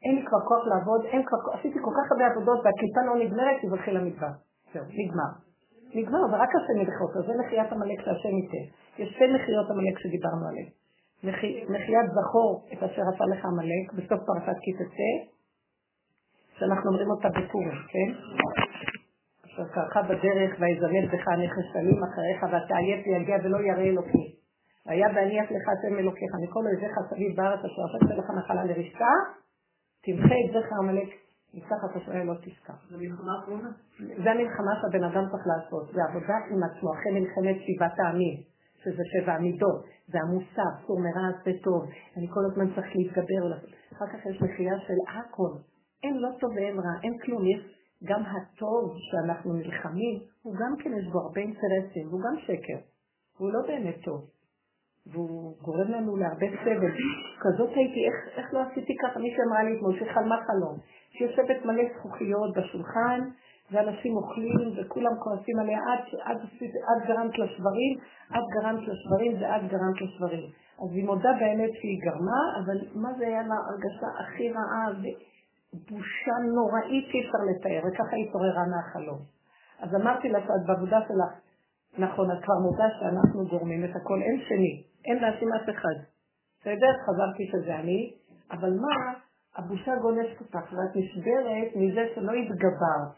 אין לי כבר כוח לעבוד, אין כבר כוח, עשיתי כל כך הרבה עבודות והקליפה לא נגמרת, תברכי למדבר. זהו, נגמר. נגמר, ורק השם ילכות, אז זה מחיית עמלק שהשם ייתן. יש שתי מחיות עמלק שדיברנו עליהן. מחיית זכור את אשר עשה לך עמלק, בסוף פרשת כי תצא, שאנחנו אומרים אותה בפורים, כן? אשר קרחה בדרך ויזמד בך נכס סלים אחריך ואתה עייף ויגיע ולא ירא אלוקי. והיה בהניח לך השם אלוקיך מכל אויביך סביב בארץ אשר עשית לך נחלה לרשתה, תמחה את זכר עמלק מתחת השואל לא תשכח. זה מלחמה אחרונה? זה המלחמה שהבן אדם צריך לעשות, זה עבודה עם עצמו, אחרי מלחמת שבעת העמים, שזה שבע המידות, זה המוסר, סור מרע עשה טוב, אני כל הזמן צריך להתגבר, אחר כך יש מחייה של הכל, אין לא טוב ואין רע, אין כלום, יש גם הטוב שאנחנו נלחמים, הוא גם כן יש בו הרבה אינטרסים, והוא גם שקר, הוא לא באמת טוב. והוא גורם לנו להרבה סבל. כזאת הייתי, איך, איך לא עשיתי ככה? מישהו אמרה לי אתמול שחלמה חלום, שיושבת מלא זכוכיות בשולחן, ואנשים אוכלים וכולם כועסים עליה עד, עד, עד, עד גרמת לשברים, עד גרמת לשברים ועד גרמת לשברים. אז היא מודה באמת שהיא גרמה, אבל מה זה היה לה הרגשה הכי רעה ובושה נוראית שאי אפשר לתאר, וככה היא התעוררה מהחלום. אז אמרתי לה שאת בעבודה שלך, נכון, את כבר מודה שאנחנו גורמים את הכל, אין שני, אין להאשים אף אחד. בסדר? חזרתי שזה אני, אבל מה, הבושה גונשת אותך, ואת נשברת מזה שלא התגברת.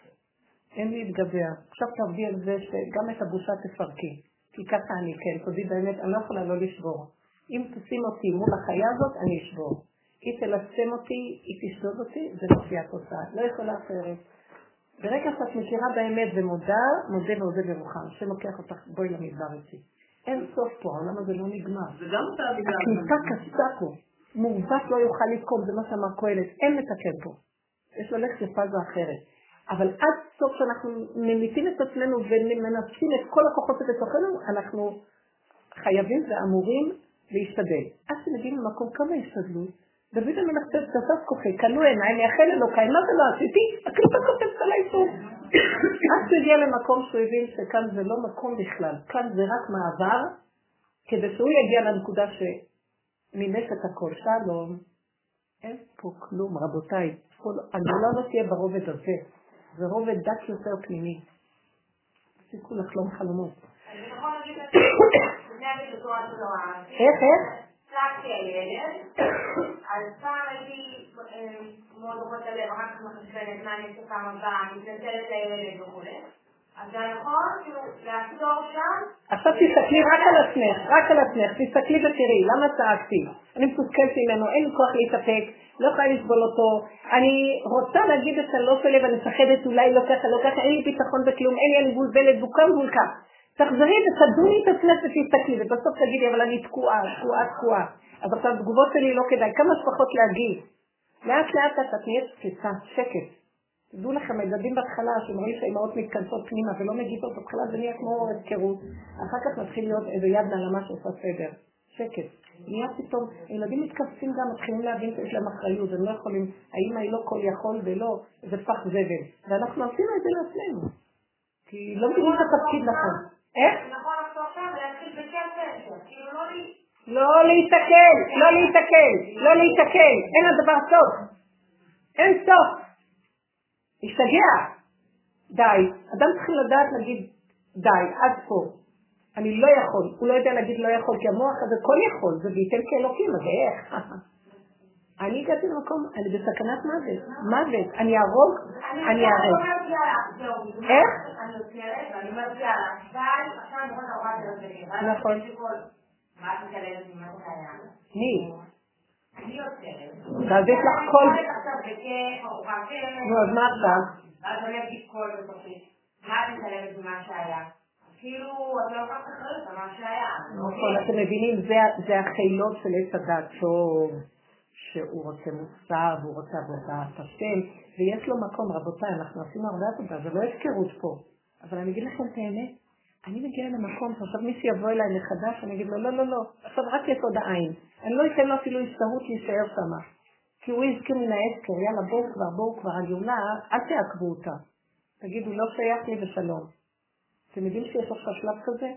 אין להתגבר. עכשיו תעבדי על זה שגם את הבושה תפרקי. כי ככה אני, כן, תודי באמת, אני לא יכולה לא לשבור. אם תשים אותי מול החיה הזאת, אני אשבור. היא תלסם אותי, היא תשדוד אותי, זה לא תהיה התוצאה. לא יכולה אחרת. ברגע שאת מכירה באמת ומודה, מודה ועודה ברוחם. השם לוקח אותך, בואי למדבר איתי. אין סוף פה, העולם הזה לא נגמר. זה גם תעמידה. הקליפה קסה פה. מעוות לא יוכל לתקום, זה מה שאמר קהלת. אין לתקן פה. יש ללכת לפאזה אחרת. אבל עד סוף שאנחנו ממיתים את עצמנו ומנסים את כל הכוחות שבתוכנו, אנחנו חייבים ואמורים להשתדל. עד שמגיעים למקום כמה השתדלות, דוד המלך תפס כוחי, כלו עיניי, מייחל אלוקיי, מה זה לא עשיתי? הקליפה קופצת עליי פה. עד שהוא הגיע למקום שהוא הבין שכאן זה לא מקום בכלל, כאן זה רק מעבר, כדי שהוא יגיע לנקודה שמימש את הכל. שלום, אין פה כלום, רבותיי. הגדולה לא תהיה ברובד הזה. זה רובד דק יותר פנימי. תפסיקו לחלום חלומות. איך, איך? הצלחתי הילד, אז פעם הייתי מאוד דוחות הלב, אחר כך מחשבנת מה אני אעשה פעם הבאה, מתנצלת לילד וכולי. אז כאילו. עכשיו תסתכלי רק על עצמך, רק על עצמך, תסתכלי ותראי, למה צעקתי? אני מתוסכלת ממנו, אין לי כוח להתאפק, לא יכולה לסבול אותו, אני רוצה להגיד את הלא שלי ואני מפחדת אולי לא ככה, לא ככה, אין לי ביטחון בכלום, אין לי, אני מבולבלת, בוקה מבולקה. תחזרי ותדוני את עצמך ותסתכלי, ובסוף תגידי, אבל אני תקועה, תקועה, תקועה. אז עכשיו תגובות שלי לא כדאי, כמה שפחות להגיד. לאט לאט אתה תהיה תפיסה, שקט. תדעו לכם, הילדים בהתחלה, רואים שהאימהות מתכנסות פנימה ולא מגיבות, בהתחלה זה נהיה כמו הפקרות. אחר כך מתחיל להיות איזה יד נעלמה שעושה סדר. שקט. נהיה פתאום, הילדים מתכנסים גם, מתחילים להבין שיש להם אחריות, הם לא יכולים, האמא היא לא כל יכול ולא, זה פח זבל. ואנחנו עשינו את זה לעצמנו. כי לא מבינים את התפקיד נכון. איך? נכון עכשיו כאילו לא לי. לא להיתקל, לא להיתקל, לא להיתקל, אין לדבר סוף. אין סוף. השתגע. די. אדם צריך לדעת להגיד די, עד פה. אני לא יכול. הוא לא יודע להגיד לא יכול, כי המוח הזה כל יכול, זה וייתן כאלוקים, אז איך? אני הגעתי למקום, אני בסכנת מוות, מוות, אני אהרוג, אני אהרוג. איך? אני עוצרת ואני אומרת יאללה, די, עכשיו אני רואה את נכון. מה את מתעלמת ממה שהיה? מי? אני עוצרת. ואז יש לך כל... כיף. נו, אז מה עכשיו? ואז אני אגיד קול בתוכי. מה את מתעלמת ממה שהיה? כאילו, את לא לוקחת אחריות על מה שהיה. נכון, אתם מבינים, זה- החילות של עץ הדת שהוא רוצה מוסר והוא רוצה עבודת השם, ויש לו מקום, רבותיי, אנחנו עשינו הרבה עבודה, זה לא הפקרות פה. אבל אני אגיד לכם את האמת, אני מגיעה למקום שעכשיו מישהו יבוא אליי מחדש, אני אגיד לו, לא, לא, לא, עכשיו רק יסוד העין. אני לא אתן לו אפילו הסתרות להישאר שמה. כי הוא הזכיר מן ההזכר, יאללה בואו כבר, בואו כבר, הגאולה, אל תעכבו אותה. תגידו, לא שייך לי בשלום. אתם יודעים שיש עכשיו שלב כזה?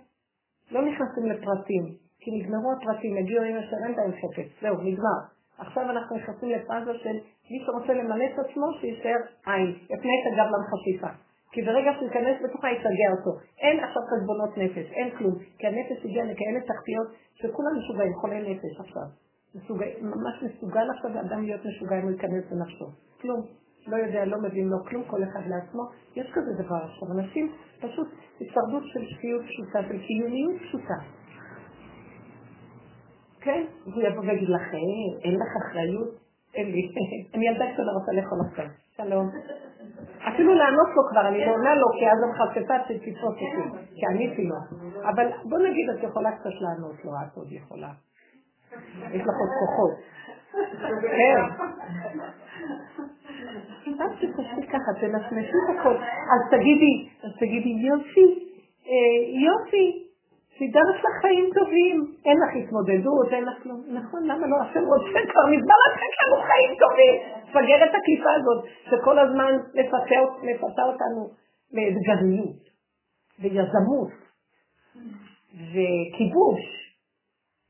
לא נכנסים לפרטים, כי נגמרו הפרטים, הגיעו עם אין בהם חפץ, זהו, נגמר. עכשיו אנחנו נכנסים לפאזה של מי שרוצה למלא את עצמו, שישאר עין, יפנה את הגב למחשיפה. כי ברגע שהוא ייכנס בתוכה, יצגע אותו. אין עכשיו חשבונות נפש, אין כלום. כי הנפש הגיע לכאלה תחתיות שכולם משוגעים, חולי נפש עכשיו. מסוגע, ממש מסוגל עכשיו אדם להיות משוגע אם הוא ייכנס לנפשו. כלום. לא יודע, לא מבין לו כלום, כל אחד לעצמו. יש כזה דבר עכשיו. אנשים פשוט הישרדות של שפיות פשוטה, של קיומיות פשוטה. כן? והוא יבוא ויגיד לך, אין לך אחריות? אין לי. אני ילדה קטנה רוצה לאכול עכשיו. שלום. אפילו לענות לו כבר, אני עונה לו, כי אז המחפפה שתתפוס אותי, כי עניתי לו. אבל בוא נגיד, את יכולה קצת לענות לו, את עוד יכולה. יש לך עוד כוחות. כן. סתם שתעשי ככה, תנסנסי את הכל. אז תגידי, אז תגידי, יופי, אה, יופי, סידרת לך חיים טובים, אין לך התמודדות, אין לך כלום. נכון, למה לא? השם רוצה כבר מזמן לתת לנו חיים טובים. תפגר את הקליפה הזאת, שכל הזמן מפתה אותנו לאתגריות, ויזמות, וכיבוש.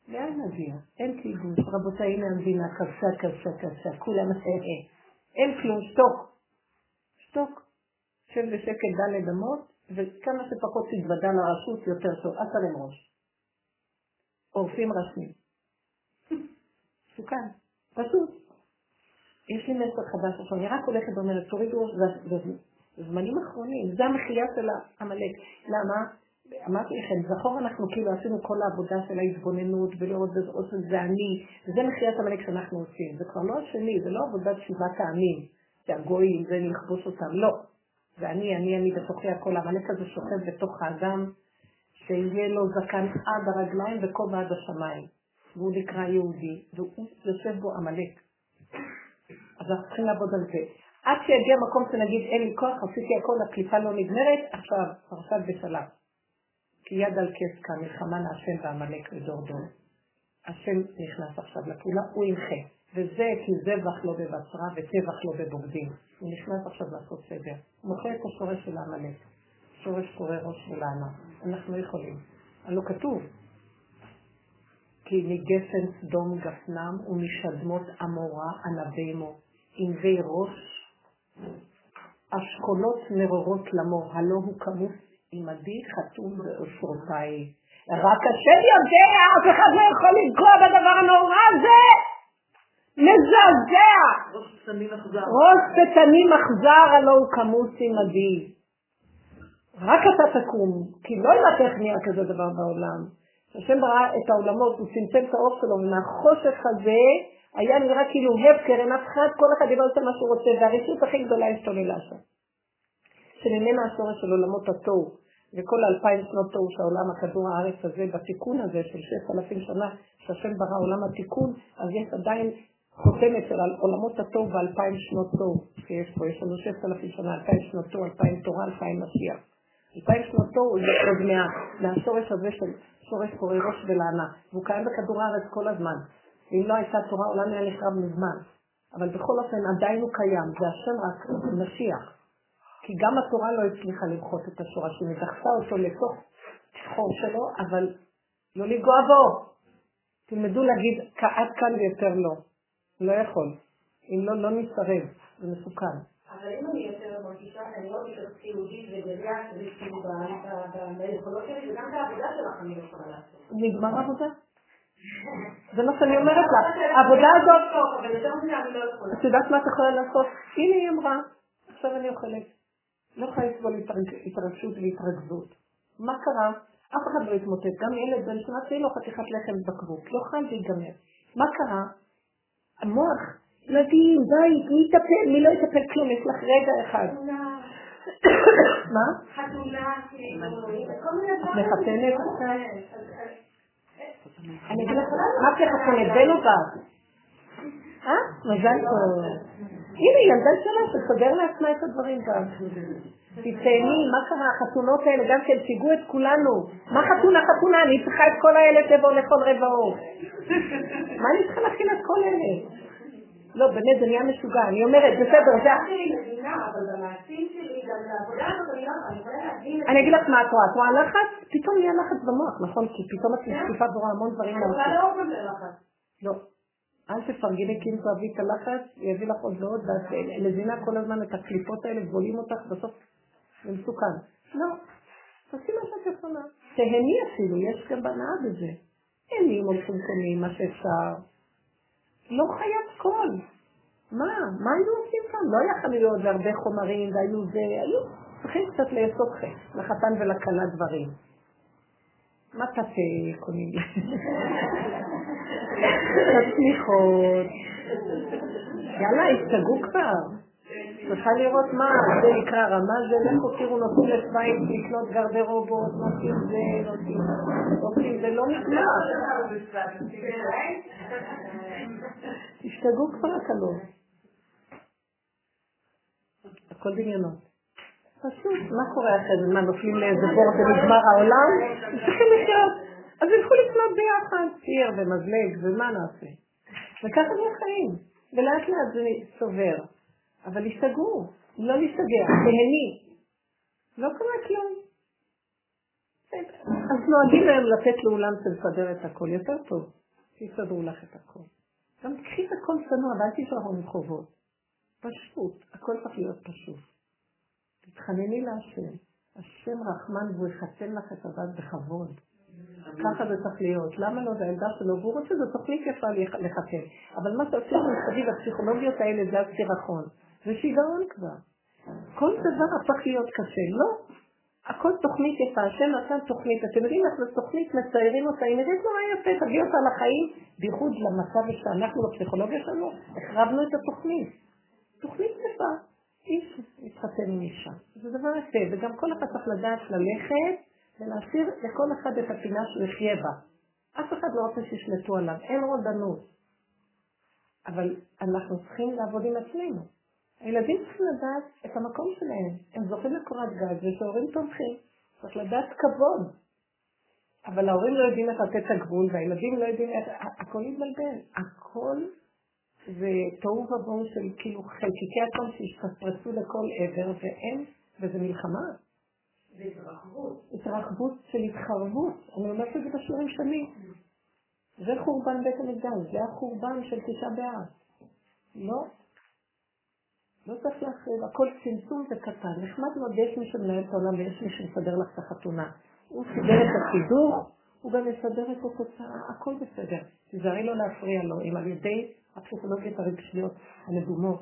לאן נגיע? אין כיבוש. רבותיי, הנה המדינה קשה, קשה, קשה, כולם אין כלום, שתוק. שתוק. שב בשקט ד' אמות, וכמה שפחות תתוודע לרשות יותר טוב, אל תלם ראש. עורפים רשמים. מסוכן, פשוט. יש לי מסר חדש עכשיו, אני רק הולכת ואומרת, תורידו ראש, זמנים אחרונים, זה המחייה של העמלק. למה? אמרתי לכם, זכור אנחנו כאילו עשינו כל העבודה של ההתבוננות ולראות בזאת שזה אני, וזה מחיית עמלק שאנחנו עושים. זה כבר לא השני, זה לא עבודת שבעת העמים, שהגויים, זה לכבוש אותם, לא. ואני, אני, אני בתוכי הכל, העמלק הזה שוכב בתוך האדם, שיהיה לו זקן עד הרגליים וכובע עד השמיים. והוא נקרא יהודי, והוא יושב בו עמלק. אז אנחנו צריכים לעבוד על זה. עד שיגיע מקום שנגיד אין לי כוח, עשיתי הכל, הקליפה לא נגמרת, עכשיו, פרשת בשלב. כי יד על כס כאן, מלחמה להשם ועמלק לדור דור. השם נכנס עכשיו לפעולה, הוא ימחה. וזה כי זבח לא בבשרה וטבח לא בבוגדים. הוא נכנס עכשיו לעשות סדר. הוא מוכר את השורש של העמלק. שורש קורא ראש של הענה. אנחנו יכולים. הלא כתוב. כי מגפן סדום גפנם ומשדמות עמורה ענבימו. ענבי ראש, אשכולות נרורות למור, הלא הוא כמוס עמדי חתום באושרותיי. רק השם יודע, אף אחד לא יכול לנקוע בדבר הנורא הזה! מזעזע! ראש שטנים אכזר, הלא הוא כמוס עמדי. רק אתה תקום, כי לא יודעת איך נהיה כזה דבר בעולם. כשהשם ברא את העולמות, הוא צמצם את האור שלו, ומהחושך הזה היה נראה כאילו הפקר, אין אף אחד, כל אחד יבוא לעשות מה שהוא רוצה, והרשות הכי גדולה השתוללה שם. שממנה השורש של עולמות התוהו, וכל אלפיים שנות תוהו שהעולם, הכדור הארץ הזה, בתיקון הזה של ששת אלפים שנה, שהשם ברא עולם התיקון, אז יש עדיין חותמת של עולמות התוהו ואלפיים שנות תוהו שיש פה. יש לנו ששת אלפים שנה, אלפיים שנות תוהו, אלפיים תורה, אלפיים משיח. אלפיים שנות תוהו זה עוד מה, מהשורש הזה של שורש קורא ראש ולענה, והוא קיים בכדור הארץ כל הזמן. ואם לא הייתה תורה, העולם היה נחרב מזמן. אבל בכל אופן עדיין הוא קיים, זה השם רק משיח. כי גם התורה לא הצליחה למחות את השורשים, היא דחתה אותו לתוך חור שלו, אבל לא לגוע בו. תלמדו להגיד עד כאן ויותר לא. לא יכול. אם לא, לא נסרב. זה מסוכן. אבל אם אני יותר מרגישה, אני לא מתעסקת יהודית וגדיה, שזה כאילו ביכולות שלי, וגם את העבודה שלך אני לא יכולה לעשות. נגמר עבודה? זה מה שאני אומרת לך. העבודה הזאת... לא את יודעת מה את יכולה לעשות? הנה היא אמרה, עכשיו אני אוכלת. לא יכולה לסבול התרגשות והתרכזות. מה קרה? אף אחד לא התמוטט. גם ילד בן שנה תהיה לו חתיכת לחם בקבוק. לא חייב להיגמר. מה קרה? המוח, ילדים, די, מי יטפל? מי לא יטפל כלום? יש לך רגע אחד. מה? חתונה, מחתנת עכשיו? אני אגיד לך, מה כחתנת? בן או בת? אה? מזל טוב. הנה, ילדה שלה שסוגר לעצמה את הדברים גם. תתהני, מה קרה? החתונות האלה גם כן שיגעו את כולנו. מה חתונה חתונה? אני צריכה את כל האלה לבוא לכל רבעו. מה אני צריכה להכין את כל אלה? לא, באמת, זה נהיה משוגע. אני אומרת, בסדר, זה... אני אגיד לך מה את רואה. את רואה לחץ? פתאום נהיה לחץ במוח, נכון? כי פתאום את משקיפה ורואה המון דברים מהחיים. לא. אל תפרגני אם תאהבי את הלחץ, יביא לך עוד ועוד, ואת מזינה כל הזמן את הקליפות האלה, גבולים אותך, בסוף זה מסוכן. לא. תעשי מה שאת יכולה. תהני אפילו, יש גם בנאה בזה. אין לי הולכים קונים, מה שאפשר. לא חיית קול. מה? מה היינו עושים כאן? לא היה חנויות והרבה חומרים והיו זה, היו צריכים קצת לאסוף לחתן ולכלה דברים. מה תתה קונים? תצמיחות. יאללה, השתגעו כבר. צריכה לראות מה, זה נקרא רמה, זה לכו תראו, נוסעים לשוויץ לקנות גרדרובות, נוסעים זה, נוסעים, זה לא נקרא. תשתגעו כבר הקלות. הכל דמיונות. פשוט, מה קורה אחרי זה? מה, נופלים לאיזה בור ונגמר העולם? צריכים לחיות. אז ילכו לקנות ביחד, סיר ומזלג, ומה נעשה? וככה זה החיים. ולאט לאט זה סובר. אבל השתגעו, לא להשתגע, תהני. לא קרה כלום. אז נוהגים להם לתת לאולם לסדר את הכל יותר טוב. שיסדרו לך את הכל. גם תקחי את הכל צנוע, ואל תשלחו מחובות. פשוט, הכל צריך להיות פשוט. תתחנני להשם. השם רחמן והוא יחתן לך את הבת בכבוד. ככה זה צריך להיות. למה לא? זה העמדה שלו, והוא רוצה, זו תוכנית יפה לחתן. אבל מה שעושים מסביב, הפסיכולוגיות האלה זה הסירחון. זה שיגעון כבר. כל דבר הפך להיות קשה. לא. הכל תוכנית יפה, השם נתן תוכנית, אתם יודעים איך זו תוכנית, מציירים אותה, היא נראית נורא יפה, תביא אותה לחיים, בייחוד למצב שאנחנו בפסיכולוגיה שלנו, החרבנו את התוכנית. תוכנית יפה, איש מתחתן עם אישה, זה דבר יפה, וגם כל אחד צריך לדעת ללכת ולהשאיר לכל אחד את הפינה שהוא יחיה בה. אף אחד לא רוצה שישלטו עליו, אין רודנות. אבל אנחנו צריכים לעבוד עם עצמנו. הילדים צריכים לדעת את המקום שלהם. הם זוכים לקורת גג ושהורים תומכים. צריך לדעת כבוד. אבל ההורים לא יודעים איך לתת את הגבול, והילדים לא יודעים איך... הכל יתבלבל. הכל זה תוהו ובוהו של כאילו חלקיקי הכל שהשתפרצו לכל עבר, ואין, וזה מלחמה. זה התרחבות. התרחבות של התחרבות. אני אומרת את זה בשיעורים שלי. זה חורבן בית המקדש, זה החורבן של תשעה באב. לא. לא צריך להחריב, הכל צמצום וקטן. נחמד מאוד, יש מי שמנהל את העולם ויש מי שמסדר לך את החתונה. הוא סידר את הסידור, הוא גם יסדר את התוצאה, הכל בסדר. תיזהרי לא להפריע לו, אם על ידי הפסיכולוגיות הרגשיות הנדומות,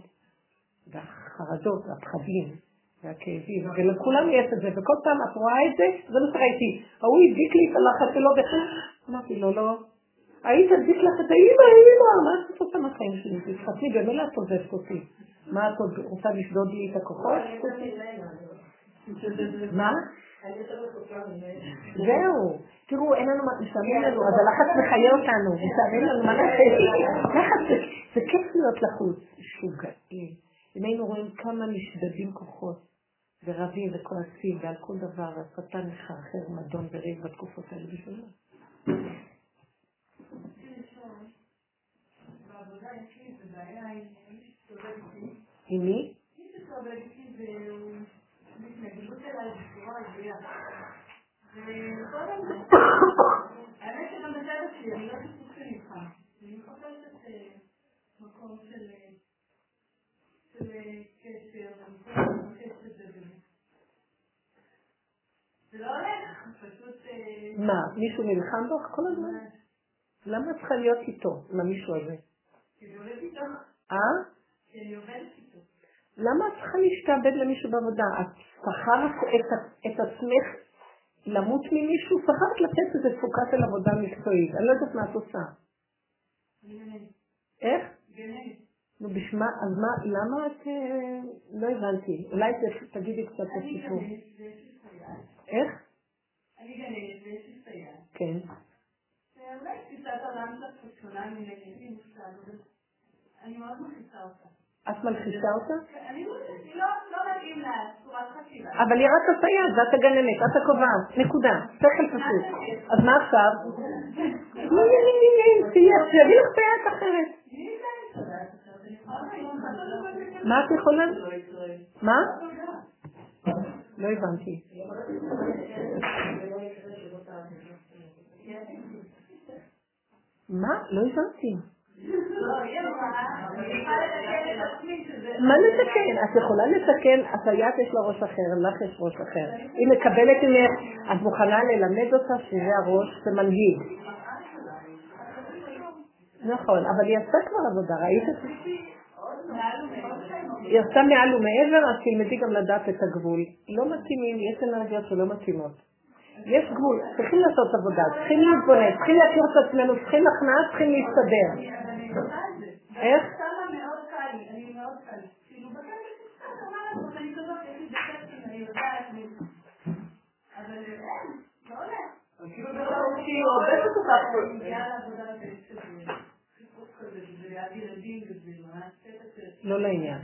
והחרדות, והפחדים, והכאבים, ולכולם יש את זה, וכל פעם את רואה את זה, זה מה שראיתי. ההוא הדביק לי את הלחץ שלו, אמרתי לו, לא. היית תדביק לך את האימא, האימא, מה את עושה מהחיים שלי? תתחתני, במילא את עוזבת אותי. מה את עוד רוצה לשדוד לי את הכוחות? מה? זהו. תראו, אין לנו מה, משעמם לנו, אז הלחץ מחיה אותנו, משעמם לנו, מה נעשה? לחץ, זה כיף להיות לחוץ. משוגעים. אם היינו רואים כמה נשדדים כוחות, ורבים וכועסים, ועל כל דבר, השטן מחרחר מדון וריב בתקופות האלה בשביל מה? בעבודה יש לי איזה בעיה עם עם מי? האמת שגם בצד שלי, אני לא איתך. אני מחפשת מקום של קשר. מה, מישהו נלחם בך כל הזמן? למה את צריכה להיות איתו, עם המישהו הזה? כי זה עובד איתו. אה? למה את צריכה להשתעבד למישהו בעבודה? את שכרת את עצמך למות ממישהו? שכרת לתת איזה תפוקה של עבודה מקצועית. אני לא יודעת מה את עושה. איך? נו, בשמה, אז מה, למה את... אה, לא הבנתי. אולי תגידי קצת את הסיפור. איך? אני גננת ויש לי סייעת. כן. אולי תפיסת עולם קצת שונה ממני, אני מאוד מכניסה אותה. את מלחישה אותה? אני לא, לא מתאים לה צורת חשיבה. אבל היא רק הסייעת, ואת הגננת, את הקובעת, נקודה, שכל פשוט. אז מה עכשיו? שיביא לך סייעת אחרת. מה את יכולה? מה? לא הבנתי. מה? לא הבנתי. מה לתקן? את יכולה לתקן, הסייעת יש לה ראש אחר, לך יש ראש אחר. היא מקבלת ממך, את מוכנה ללמד אותה שזה הראש, זה מנהיג. נכון, אבל היא עשתה כבר עבודה, ראית את זה? היא עשתה מעל ומעבר, אז תלמדי גם לדעת את הגבול. לא מתאימים, יש אנרגיות שלא מתאימות. יש גבול, צריכים לעשות עבודה, צריכים להתבונן, צריכים להכיר את עצמנו, צריכים הכנעה, צריכים להסתדר. איך? לא לעניין.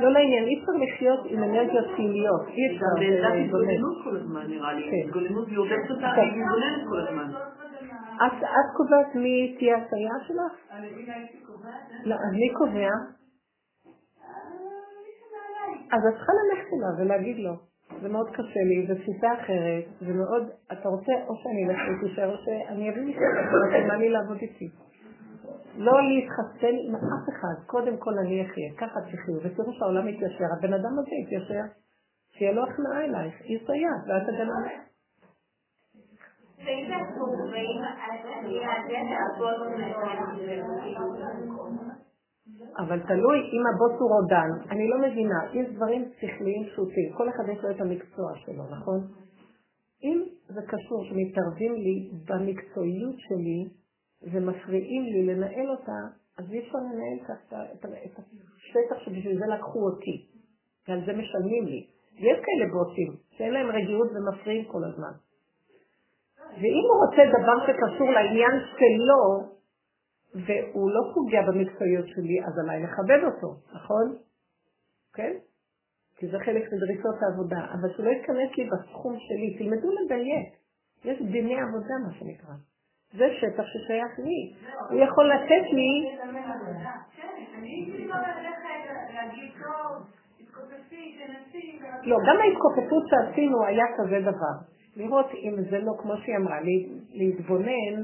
לא לעניין, אי אפשר לחיות עם אנרגיות חיוניות. אי אפשר. זה התגוננות כל הזמן נראה לי. התגוננות והיא עובדת אותה והיא מתגוננת כל הזמן. את קובעת מי תהיה הסייעה שלך? לא, אז מי קובע? אז את צריכה ללכת אליו ולהגיד לו. זה מאוד קשה לי, זו תפיסה אחרת, זה מאוד, אתה רוצה או שאני אלך להתיישר או שאני אביא מישהו, אתה לי לעבוד איתי. לא להתחסן עם אף אחד, קודם כל אני אחיה, ככה תחיו, ותראו שהעולם מתיישר, הבן אדם הזה יתיישר, שיהיה לו הכנעה אלייך, היא סייעת, ואת הגנה. אבל תלוי אם הבוס הוא רודן. אני לא מבינה, יש דברים שכליים פשוטים, כל אחד יש לו את המקצוע שלו, נכון? אם זה קשור שמתערבים לי במקצועיות שלי ומפריעים לי לנהל אותה, אז אי אפשר לנהל את השטח שבשביל זה לקחו אותי, ועל זה משלמים לי. ויש כאלה בוסים שאין להם רגיעות ומפריעים כל הזמן. ואם הוא רוצה דבר שקשור לעניין שלו, והוא לא פוגע במקצועיות שלי, אז עליי לכבד אותו, נכון? כן? כי זה חלק מדריסות העבודה, אבל שלא יתכנס לי בסכום שלי, תלמדו לדייק. יש דיני עבודה, מה שנקרא. זה שטח ששייך לי. הוא יכול לתת לי... לא, גם ההתכופפות שעשינו היה כזה דבר. לראות אם זה לא, כמו שהיא אמרה, להתבונן,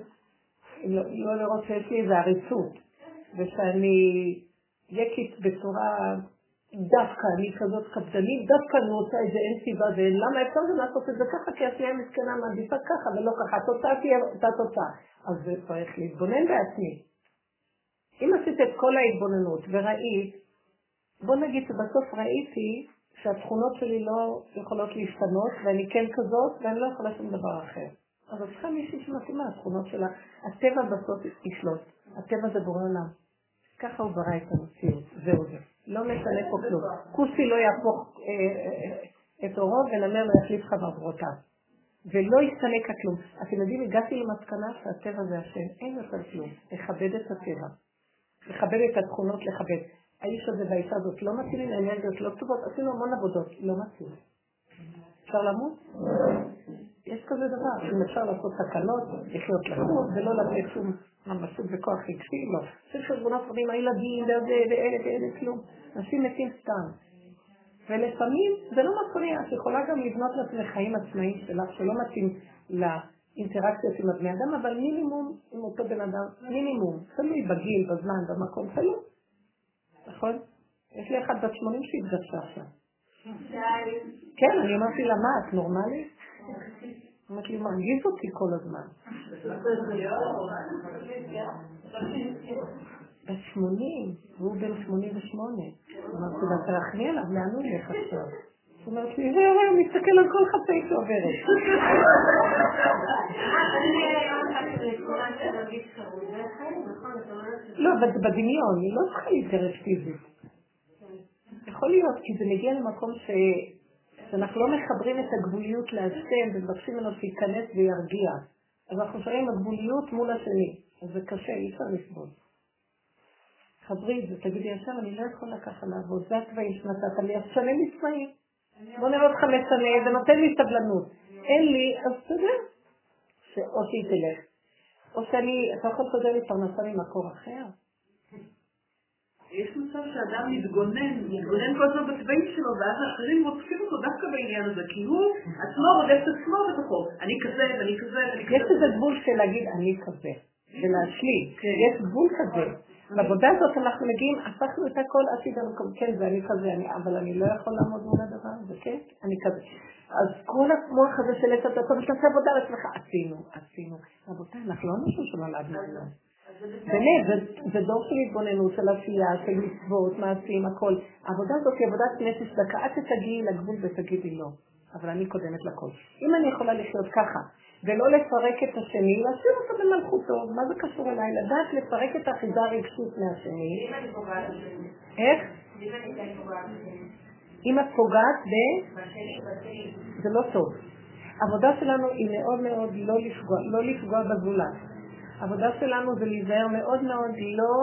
לא, לא לראות שיש לי איזו עריצות, ושאני יקית בצורה, דווקא אני כזאת קפדנית, דווקא אני רוצה את זה, אין סיבה, ולמה אפשר גם לעשות את זה ככה, כי השנייה מסכנה מעדיפה ככה ולא ככה, התוצאה תהיה אותה תוצאה. אז זה צריך להתבונן בעצמי. אם עשית את כל ההתבוננות וראית, בוא נגיד שבסוף ראיתי שהתכונות שלי לא יכולות להשתנות, ואני כן כזאת, ואני לא יכולה שום דבר אחר. אבל צריכה מישהי שמתאימה, התכונות שלה. הטבע בסוף ישלוט. הטבע זה בורא עולם. ככה הוא ברא את המציאות, זהו זה. לא משנה פה כלום. כוסי לא יהפוך אה, אה, את אורו ונמר לא יחליף חברותיו. ולא יסתלק הכלום. אתם יודעים, הגעתי למסקנה שהטבע זה השם, אין יותר כלום. לכבד את הטבע. לכבד את התכונות, לכבד. האיש הזה והאישה הזאת לא מתאימים, האנרגיות לא טובות, עשינו המון עבודות, לא מתאים. אפשר למות? יש כזה דבר, אם אפשר לעשות תקנות, לחיות לחוץ, ולא לתת שום ממשות וכוח רגשי, לא. יש חשבונות רבים, הילדים, ואלה, ואלה, כלום. אנשים מתים סתם. ולפעמים זה לא מפריע, את יכולה גם לבנות לעצמך חיים עצמאיים שלך, שלא מתאים לאינטראקציות עם הבני אדם, אבל מינימום עם אותו בן אדם, מינימום, תלוי בגיל, בזמן, במקום, תלוי. נכון? יש לי אחת בת 80 שהתגרשה עכשיו. כן, אני אמרתי לה, מה, את נורמלית? אמרת לי, מרגיז אותי כל הזמן. בת 80, והוא בן 88. אמרתי לה, תרחמי עליו, לאן הוא ילך עכשיו? זאת אומרת לי, הוא מסתכל על כל חצי שעוברת. לא, אבל זה בדמיון, היא לא צריכה להתגרש פיזית. יכול להיות, כי זה מגיע למקום. שאנחנו לא מחברים את הגבוליות להשם ומבקשים ממנו שייכנס וירגיע. אז אנחנו שואלים הגבוליות מול השני. אז זה קשה, אי אפשר לסבול. חברי את זה, תגידי ישר, אני לא יכולה ככה לעבוד, זה התוואים שנתת לי, אז תשנה לי. בוא נראה אותך משנה, זה נותן לי סבלנות. אין לי, אז אתה יודע, שאו שהיא תלך. או שאני, אתה יכול לסדר לי פרנסה ממקור אחר. יש מצב שאדם מתגונן, מתגונן כל הזמן בצבעים שלו, ואז האחרים רוצים אותו דווקא בעניין הזה, כי הוא עצמו רודף את עצמו בתוכו. אני כזה, ואני כזה, ואני כזה. יש איזה גבול של להגיד אני כזה, ולהשלים. כן. יש גבול כזה. בעבודה הזאת אנחנו מגיעים, הפכנו את הכל עתיד המקום, כן, זה אני כזה, אבל אני לא יכול לעמוד מול הדבר הזה, כן? אני כזה. אז כל המוח הזה של עץ הטוב, תעשה עבודה על עצמך, עשינו, עשינו. רבותיי, אנחנו לא אנשים שנולדנו היום. באמת, זה דור של התבוננות, של עשייה, של מצוות, מעשים, הכל. העבודה הזאת היא עבודת נפש דקה, את תגיעי לגבול ותגידי לא. אבל אני קודמת לכל. אם אני יכולה לחיות ככה, ולא לפרק את השני, להשאיר אותו במלכותו, מה זה קשור אליי? לדעת לפרק את האחיזה הרגשית מהשני. איך? אם את פוגעת ב... זה לא טוב. העבודה שלנו היא מאוד מאוד לא לפגוע, לא לפגוע בזולת. העבודה שלנו זה להיזהר מאוד מאוד לא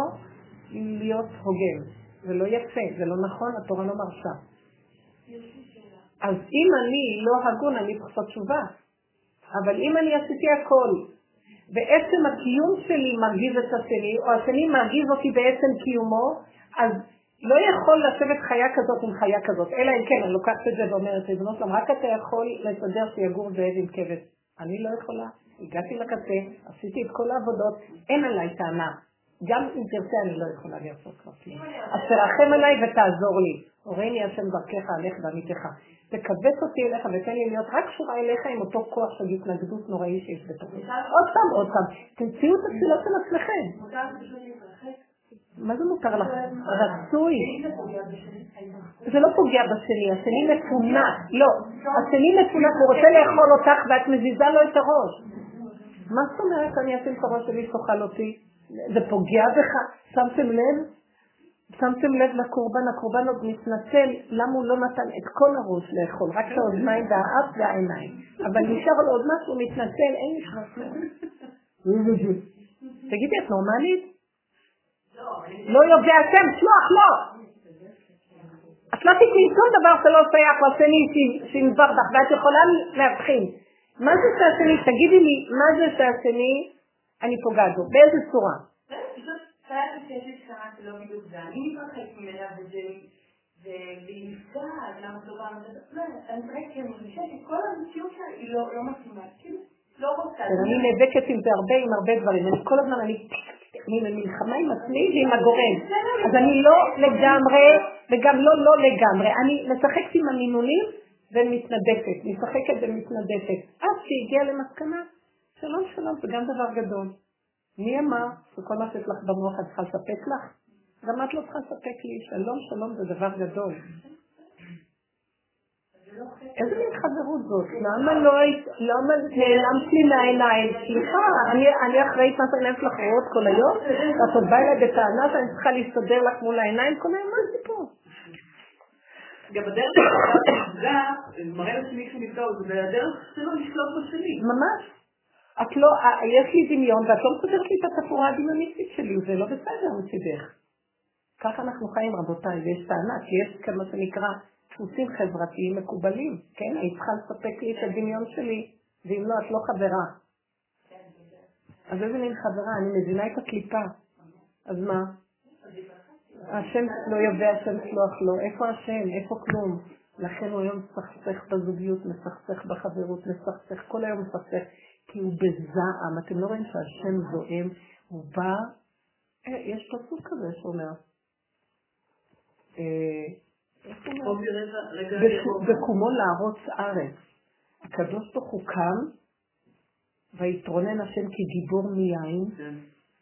להיות הוגן. זה לא יפה, זה לא נכון, התורה לא מרשה. אז אם אני לא הגון, אני צריך לעשות תשובה. אבל אם אני עשיתי הכל, ועצם הקיום שלי מרגיז את השני, או השני מרגיז אותי בעצם קיומו, אז לא יכול לשבת חיה כזאת עם חיה כזאת, אלא אם כן, אני לוקחת את זה ואומרת, לבנות להם, רק אתה יכול לסדר שיגור זאב עם כבש. אני לא יכולה, הגעתי לקצה, עשיתי את כל העבודות, אין עליי טענה. גם אם תרצה אני לא יכולה לעשות כבר כלום. אז תרחם עליי ותעזור לי. הורני השם דרכך עליך ועמיתך. תכווץ אותי אליך ותן לי להיות רק קשורה אליך עם אותו כוח של התנגדות נוראי שיש בתוכי. עוד פעם, עוד פעם. תמציאו את התפילות של עצמכם. מה זה מותר לך? רצוי. זה לא פוגע בשני, השני מפונק. לא, השני מפונק, הוא רוצה לאכול אותך ואת מזיזה לו את הראש. מה זאת אומרת אני אשים את הראש שלי שתאכל אותי? זה פוגע בך? שמתם לב? שמתם לב לקורבן, הקורבן עוד מתנצל למה הוא לא נתן את כל הראש לאכול, רק את האוזניים והאף והעיניים. אבל נשאר לו עוד משהו, מתנצל, אין לי שחק. תגידי, את נורמלית? לא יודע השם, שלוח, לא! את לא תקראי שום דבר שלא שייך לשני שינבר בך, ואת יכולה להבחין. מה זה שהשני, תגידי לי, מה זה שהשני, אני פוגעת בו, באיזה צורה? והיא נפגעת, למה את לא לא, אני מרגישה שכל המציאות שלה היא לא מתאימה, כאילו, לא רוצה. אני נאבקת עם זה הרבה, עם הרבה דברים, אני כל הזמן, אני אני במלחמה עם עצמי ועם הגורם. אז אני לא לגמרי, וגם לא לא לגמרי. אני משחקת עם המינונים ומתנדפת, משחקת ומתנדפת. עד שהגיעה למסקנה, שלום שלום, זה גם דבר גדול. מי אמר שכל מה שיש לך במוח את צריכה לספק לך? גם את לא צריכה לספק לי. שלום שלום זה דבר גדול. איזה מין חברות זאת? למה לא היית, למה נעלמת לי מהעיניים? סליחה, אני אחראית מה שאני שלך רואות כל היום? ואת עוד באה אליי בטענה שאני צריכה להסתדר לך מול העיניים כל היום? מה זה פה? גם הדרך שנפגע, מראה לשני שהוא נפגע, זה הדרך שלו לשלוט בשני. ממש. את לא, יש לי דמיון ואת לא מסתדרת לי את התפאורה הדמיוניסטית שלי, זה לא בסדר מצידך. ככה אנחנו חיים רבותיי, ויש טענה, כי יש כמה שנקרא דפוסים חברתיים מקובלים, כן? היית צריכה לספק לי את הדמיון שלי, ואם לא, את לא חברה. אז איזה מין חברה? אני מבינה את הקליפה. אז מה? השם לא יודע, השם סלוח לו. איפה השם? איפה כלום? לכן הוא היום מסכסך בזוגיות, מסכסך בחברות, מסכסך, כל היום מסכסך, כי הוא בזעם. אתם לא רואים שהשם זועם? הוא בא, אה, יש פסוק כזה שאומר, אה, בקומו להרוץ ארץ. הקדוש ברוך הוא קם, ויתרונן השם כגיבור מיין, כן.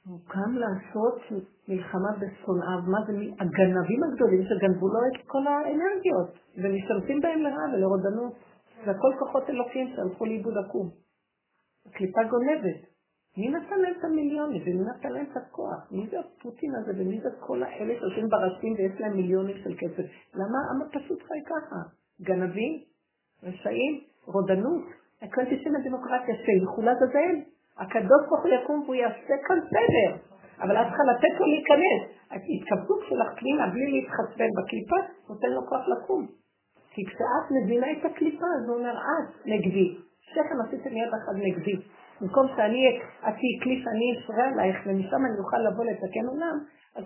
הוא קם לעשות מלחמה בשונאיו, מה זה הגנבים הגדולים שגנבו לו את כל האנרגיות, ומשתמשים בהם לרעה ולרודנות. זה הכל כוחות אלוקים שהלכו לאיבוד עקום. הקליפה גונבת. מי נתן להם את המיליונים ומי נתן להם את הכוח? מי זה הפוטין הזה ומי זה כל האלה שיושבים ברשים ויש להם מיליונים של כסף? למה העם הפשוט חי ככה? גנבים? רשעים? רודנות? הקונטי של הדמוקרטיה שילכו לעזאזל. הקדוש ברוך הוא יקום והוא יעשה כאן סדר. אבל את צריכה לתת לו להיכנס. ההתכווצות שלך פנימה בלי להתחסן בקליפה, נותן לו כוח לקום. כי כשאת מבינה את הקליפה, זה אומר, את נגדי. שכם עשיתם יד אחת נגדי. במקום שאני, את תהיי כלי שאני אפרה עלייך, ומשם אני אוכל לבוא לתקן עולם, אז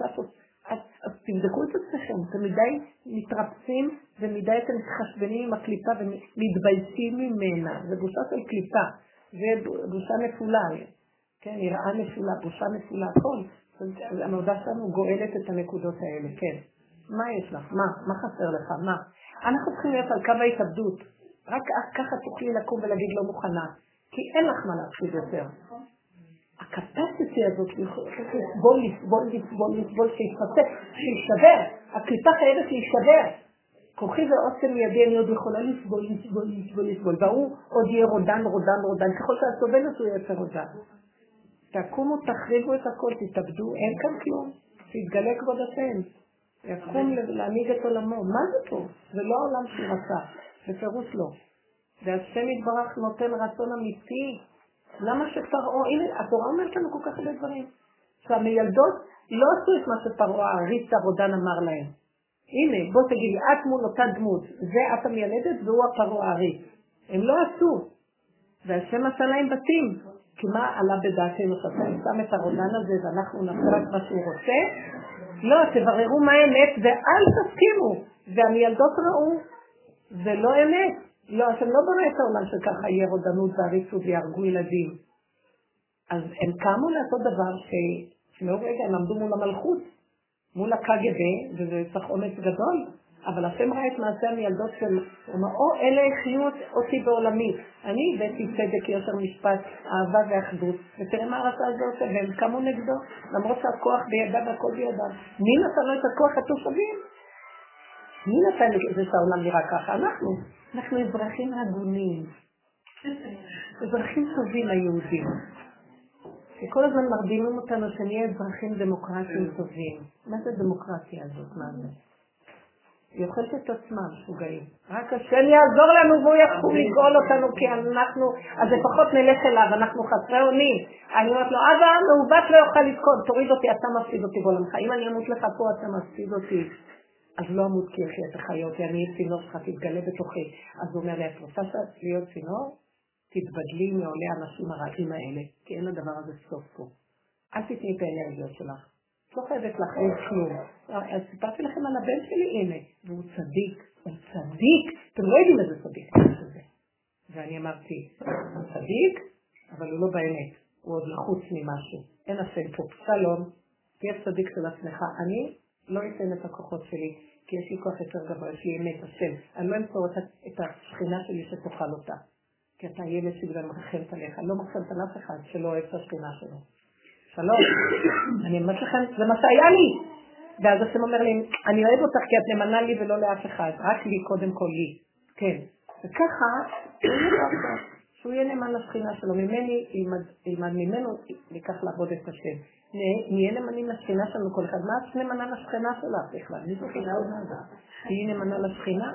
את, תבדקו את עצמכם, אתם מדי מתרפסים ומדי אתם מתחשבנים עם הקליפה ומתביישים ממנה. זה בושה של קליפה, זה בושה נפולה, כן, יראה נפולה, בושה נפולה, הכל. המעודה שלנו גואלת את הנקודות האלה, כן. מה יש לך? מה? מה חסר לך? מה? אנחנו צריכים להיות על קו ההתאבדות. רק ככה תוכלי לקום ולהגיד לא מוכנה. כי אין לך מה להפסיד יותר. הקפסיטי הזאת, לסבול, לסבול, לסבול, לסבול, שיתפצק, שישבר. הקליפה חייבת להישבר. כוחי ועוצם ידי, אני עוד יכולה לסבול, לסבול, לסבול, לסבול. והוא עוד יהיה רודן, רודן, רודן. ככל שאת סובלת הוא יותר רודן. תקומו, תחריבו את הכל, תתאבדו, אין כאן כלום. תתגלה כבוד השם. יקום להנהיג את עולמו. מה זה פה? זה לא העולם שהוא רצה. בפירוש לא. והשם יתברך נותן רצון אמיתי. למה שפרעה, הנה, התורה אומרת לנו כל כך הרבה דברים. שהמיילדות לא עשו את מה שפרעה, ריצה רודן אמר להם. הנה, בוא תגידי, את מול אותה דמות, זה את המיילדת והוא הפרעה העריץ. הם לא עשו. והשם עשה להם בתים. כי מה עלה בדעתנו שאתה שם את הרודן הזה ואנחנו נעשה רק מה שהוא רוצה? לא, תבררו מה האמת ואל תסכימו. והמיילדות ראו, זה לא אמת. לא, השם לא בורא את העולם שככה יהיה רודנות ועריצות ויהרגו ילדים. אז הם קמו לעשות דבר שלא רגע, הם עמדו מול המלכות, מול הקג"ב, וזה צריך אומץ גדול, אבל השם ראה את מעשה המילדות של, הוא אמר, או אלה החיו אותי בעולמי. אני הבאתי צדק, יושר משפט, אהבה ואחדות, ותראה מה הרצה הזה עושה, והם קמו נגדו, למרות שהכוח בידיו והכל בידיו. מי נתן לו את הכוח התושבים? מי נתן לזה שהעולם נראה ככה? אנחנו. אנחנו אזרחים הגונים. אזרחים טובים היהודים. שכל הזמן מרדימים אותנו שנהיה אזרחים דמוקרטיים טובים. מה זה דמוקרטיה הזאת? מה זה? היא אוכלת את עצמה, משוגעים. רק השם יעזור לנו והוא יקום לגאול אותנו כי אנחנו, אז לפחות נלך אליו, אנחנו חסרי אונים. אני אומרת לו, אבא, מעוות לא יוכל לתקוד, תוריד אותי, אתה מפסיד אותי בעולמך. אם אני אמות לך פה, אתה מפסיד אותי. אז לא אמות כי יחי את החיות, אני אהיה צינור שלך, תתגלה בתוכי. אז הוא אומר לי, את רוצה להיות צינור? תתבדלי מעולי האנשים הרעים האלה, כי אין לדבר הזה סוף פה. אל תתני את האנרגיות שלך. את לא חייבת להכניס כלום. אז סיפרתי לכם על הבן שלי, הנה, והוא צדיק, הוא צדיק, אתם לא יודעים איזה צדיק זה. ואני אמרתי, הוא צדיק, אבל הוא לא באמת, הוא עוד לחוץ ממשהו. אין השם פה. שלום, תהיה צדיק של עצמך. אני לא אתן את הכוחות שלי, כי יש לי כוח יותר גבוה, יש לי אמת, השם. אני לא אמסור את השכינה שלי שתאכל אותה. כי אתה ילד שלי ואני מרחמת עליך. אני לא מרחמת על אף אחד שלא אוהב את השכינה שלו. שלום. אני אומרת לכם, זה מה שהיה לי. ואז השם אומר לי, אני אוהב אותך כי את נאמנה לי ולא לאף אחד, רק לי, קודם כל לי. כן. וככה, שהוא יהיה נאמן לשכינה שלו. ממני, ילמד ממנו, ניקח לעבוד את השם. נהיה נאמנים לשכינה שלנו כל אחד. מה את נאמנה לשכינה שלך בכלל? מי שכינה עוד נדע? תהיי נאמנה לשכינה,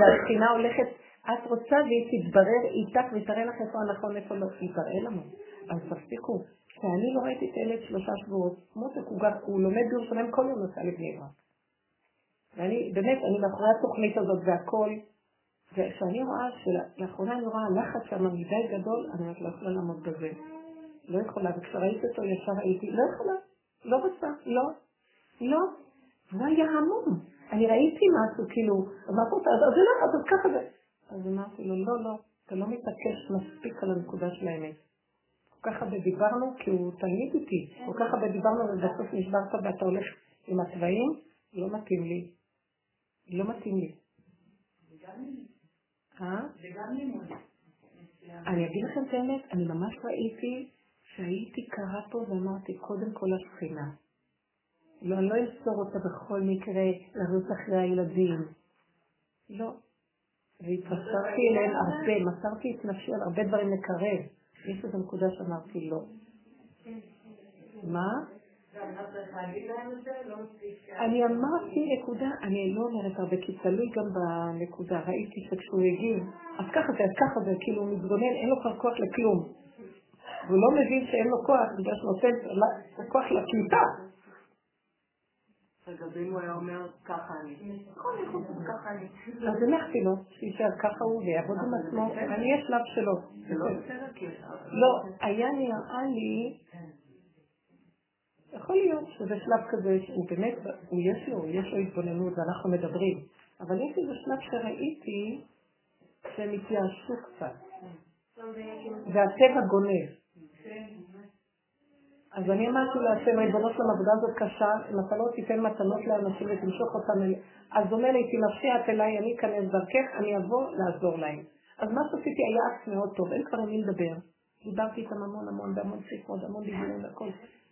והשכינה הולכת, את רוצה והיא תתברר איתך ותראה לך איפה הנכון, איפה לא, היא תראה לנו. אז תפסיקו. שאני לא ראיתי את הילד שלושה שבועות, מותק הוא לומד בירושלים כל יום נוסע לבני ברק. ואני, באמת, אני מאחורי התוכנית הזאת והכל, וכשאני רואה שלאחרונה אני רואה לחץ שם מדי גדול, אני אומרת, לא יכולה לעמוד בזה. לא יכולה, וכשראיתי אותו ישר הייתי, לא יכולה, לא רוצה, לא, לא. והוא היה המום. אני ראיתי משהו, כאילו, אמרתי אותה, אז זה לא, אז ככה זה. אז אמרתי לו, לא, לא, אתה לא מתעקש מספיק על הנקודה של האמת. כל כך הרבה דיברנו, כי הוא תלמיד איתי, כל כך הרבה דיברנו ובסוף נשברת ואתה הולך עם התוואים, לא מתאים לי. לא מתאים לי. אה? אני אגיד לכם את האמת, אני ממש ראיתי שהייתי קרה פה ואמרתי, קודם כל השכינה. לא, אני לא אמסור אותה בכל מקרה לרוץ אחרי הילדים. לא. והתפסרתי אליהם הרבה, מסרתי את נפשי על הרבה דברים לקרב. יש איזו נקודה שאמרתי לא. מה? אני אמרתי נקודה, אני לא אומרת הרבה, כי תלוי גם בנקודה. ראיתי שכשהוא הגיב, אז ככה זה, אז ככה זה, כאילו הוא מתגונן, אין לו כבר כוח לכלום. והוא לא מבין שאין לו כוח, בגלל שהוא נותן כוח לקליטה. רגע, ואם הוא היה אומר ככה אני. ככה אני. אז הנחתי לו, שישאר ככה הוא ויעבוד עם עצמו, אני אהיה שלב שלו. זה לא בסדר, כי... לא, היה נראה לי, יכול להיות שזה שלב כזה שהוא באמת, הוא יש לו, יש לו התבוננות ואנחנו מדברים, אבל יש איזה שלב שראיתי שהם התייאשו קצת, והטבע גונב. אז אני אמרתי להשם, ריבונו של העבודה הזאת קשה, אם אתה לא תיתן מתנות לאנשים ותמשוך אותם אל... אז אומר לי, תנפשי את אליי, אני אכנס דרכך, אני אבוא לעזור להם. אז מה שעשיתי היה אקט מאוד טוב, אין כבר עם מי לדבר. דיברתי איתם המון המון בהמון שיחות, המון דיבורים והכל.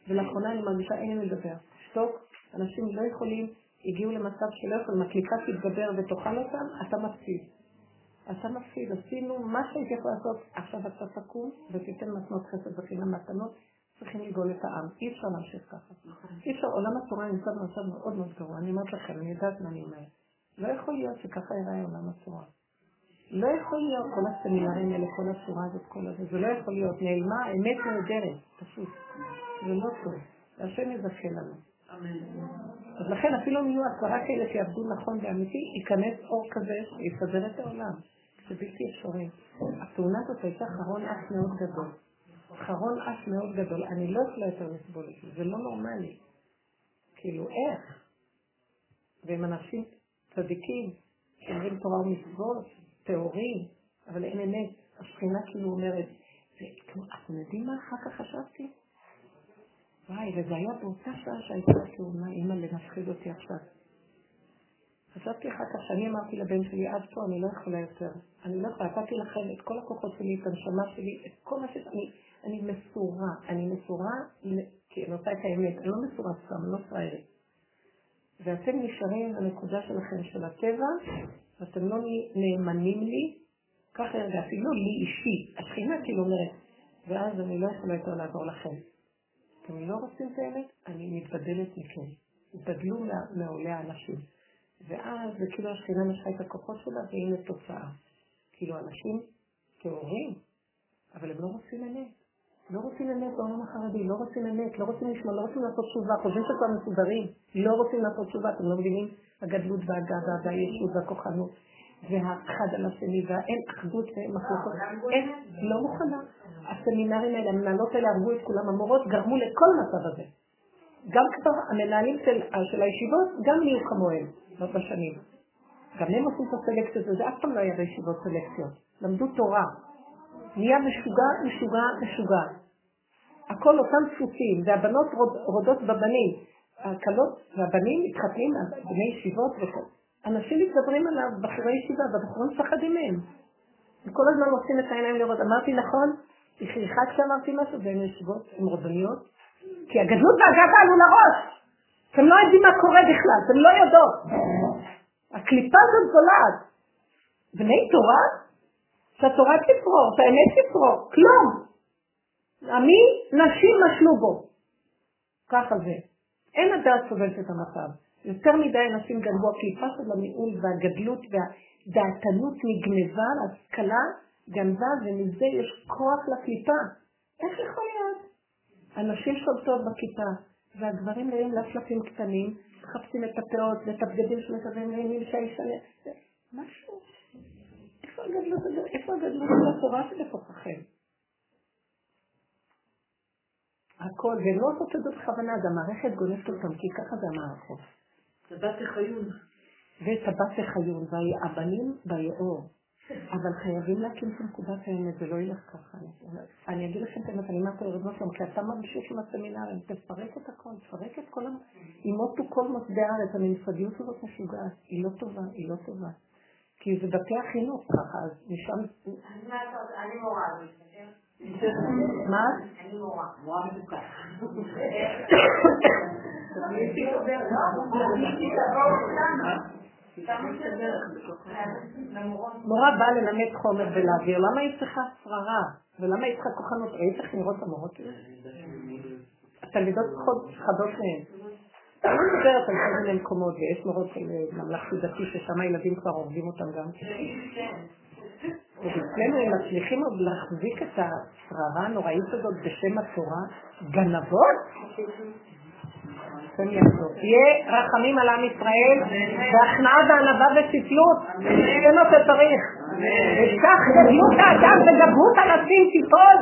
ולאחרונה אני מרגישה אין לי לדבר. שתוק, אנשים לא יכולים, הגיעו למצב שלא יכולים, הקליפה תתגבר ותאכל אותם, אתה מפסיד. אתה מפסיד, עשינו מה שהייתי יכול לעשות, עכשיו אתה תקום ותיתן מתנות חסד וחינם מתנות, צריכים לגאול את העם. אי אפשר להמשיך ככה. אי אפשר, עולם התורה נמצא במצב מאוד מאוד גרוע. אני אומרת לכם, אני יודעת מה אני אומרת. לא יכול להיות שככה ייראה עולם התורה. לא יכול להיות כל הסמינרים האלה, כל הצורה הזאת, כל הזה. זה לא יכול להיות. נעלמה אמת נהדרת, פשוט. זה לא טוב. והשם יזכה לנו. אז לכן אפילו אם יהיו עשרה כאלה שיעבדו נכון ואמיתי, ייכנס אור כזה שיסדר את העולם. זה בלתי אפשרי. התאונה הזאת הייתה חרון אף מאוד גדול. חרון אף מאוד גדול. אני לא יכולה יותר לסבול את זה, זה לא נורמלי. כאילו, איך? והם אנשים צדיקים, שאומרים תורה ומצוות, טהורים, אבל אין אמת. השכינה כאילו אומרת, אתם יודעים מה אחר כך חשבתי? וואי, וזה היה באותה שעה שהייתה התאונה, אימא למפחיד אותי עכשיו. חשבתי אחר כך שאני אמרתי לבן שלי, עד פה אני לא יכולה יותר. אני לא יכולה, נתתי לכם את כל הכוחות שלי, את הנשמה שלי, את כל מה שאני, אני מסורה. אני מסורה, כי אני רוצה את האמת, אני לא מסורה סתם, אני לא פראיירית. ואתם נשארים בנקודה שלכם של הטבע, ואתם לא נאמנים לי, ככה הרגעתי, לא לי אישי, השכינה כאילו אומרת, ואז אני לא יכולה יותר לעבור לכם. אתם לא רוצים את האמת? אני מתבדלת מכם. תתבדלו מעולי האנשים. ואז זה כאילו השכינה משכה את הכוחות שלה, והנה תוצאה. כאילו אנשים טהורים, אבל הם לא רוצים אמת. לא רוצים אמת בעולם החרדי, לא רוצים אמת, לא רוצים לשמוע, לא רוצים לעשות תשובה, חושבים שכבר מסודרים, לא רוצים לעשות תשובה, אתם לא מבינים? הגדלות והגאווה והישות והכוחנות, והאחד על השני, והאין אחדות ומחלוקות. אין, לא מוכנה. הסמינרים האלה, המנהלות האלה הרגו את כולם, המורות גרמו לכל המצב הזה. גם כבר המנהלים של, של הישיבות, גם נהיו כמוהם בשנים. גם הם עושים את הסלקציות, וזה אף פעם לא היה בישיבות סלקציות. למדו תורה. נהיה משוגע, משוגע, משוגע. הכל אותם דפוסים, והבנות רוד, רודות בבנים. הכלות והבנים מתחתנים, בני ישיבות וכל. אנשים מתגברים עליו, בחורי ישיבה, והבחורים מפחדים מהם. וכל הזמן עושים את העיניים לראות. אמרתי נכון? היא חייכה כשאמרתי משהו, והן יושבות, הן רודניות, כי הגדלות והגאווה עלו לראש. אתם לא יודעים מה קורה בכלל, אתם לא יודעות. הקליפה הזאת זולעת. בני תורה? שהתורה תפרור, שהאמת תפרור, כלום. עמי, נשים משלו בו. ככה זה. אין הדעת סובלת את המצב. יותר מדי אנשים גנבו, הקליפה של המיעול והגדלות והדעתנות נגנבה, השכלה גנבה, ומזה יש כוח לקליפה. איך יכול להיות? הנשים שולטות בכיפה, והגברים נראים לפלפים קטנים, מחפשים את הפאות ואת הבגדים שמקבלים נעימים שהאישה... משהו. איפה הגדלות של התורה שבתוככם? הכל, והן לא עושות את זה בכוונה, זה המערכת גונבת אותם, כי ככה זה המערכות. טבעת החיון. וטבעת החיון, והבנים ביאור. אבל חייבים להקים את נקודת האמת, זה לא ילך ככה. אני אגיד לכם את האמת, אני אומרת לרב נוסלם, כי אתה ממשיך עם הסמינרים, תפרק את הכל, תפרק את כל ה... ימותו כל מוסדי הארץ, הממסדיות הזאת משוגעת, היא לא טובה, היא לא טובה. כי זה בתי החינוך ככה, אז משם... אני מורה, מה? אני מורה. מורה מתוקה. מורה באה ללמד חומר ולהעביר, למה היא צריכה שררה? ולמה היא צריכה כוחנות? ראית איך נראות המורות האלה? התלמידות חדות מהן. אני מדברת על כל מיני מקומות, ויש מורות של ממלכתי דתי ששם הילדים כבר עובדים אותם גם. ואצלנו הם מצליחים עוד להחזיק את השררה הנוראית הזאת בשם התורה, גנבות? השם. תהיה רחמים על עם ישראל, והכנעה וענווה וספלות, זה מה שצריך. וכך גדלות האדם וגבהות הנשים תיפול,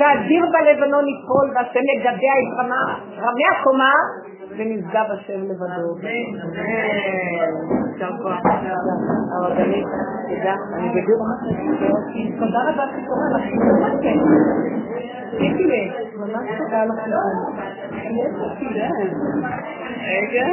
והדיר בלבנון ייפול, והשם יגדע את רמי הקומה, ונשגב השם לבדו. הרבנית, תודה, אני בדיוק תודה רבה שקורה לך, תגידי ממש תודה לכם. רגע.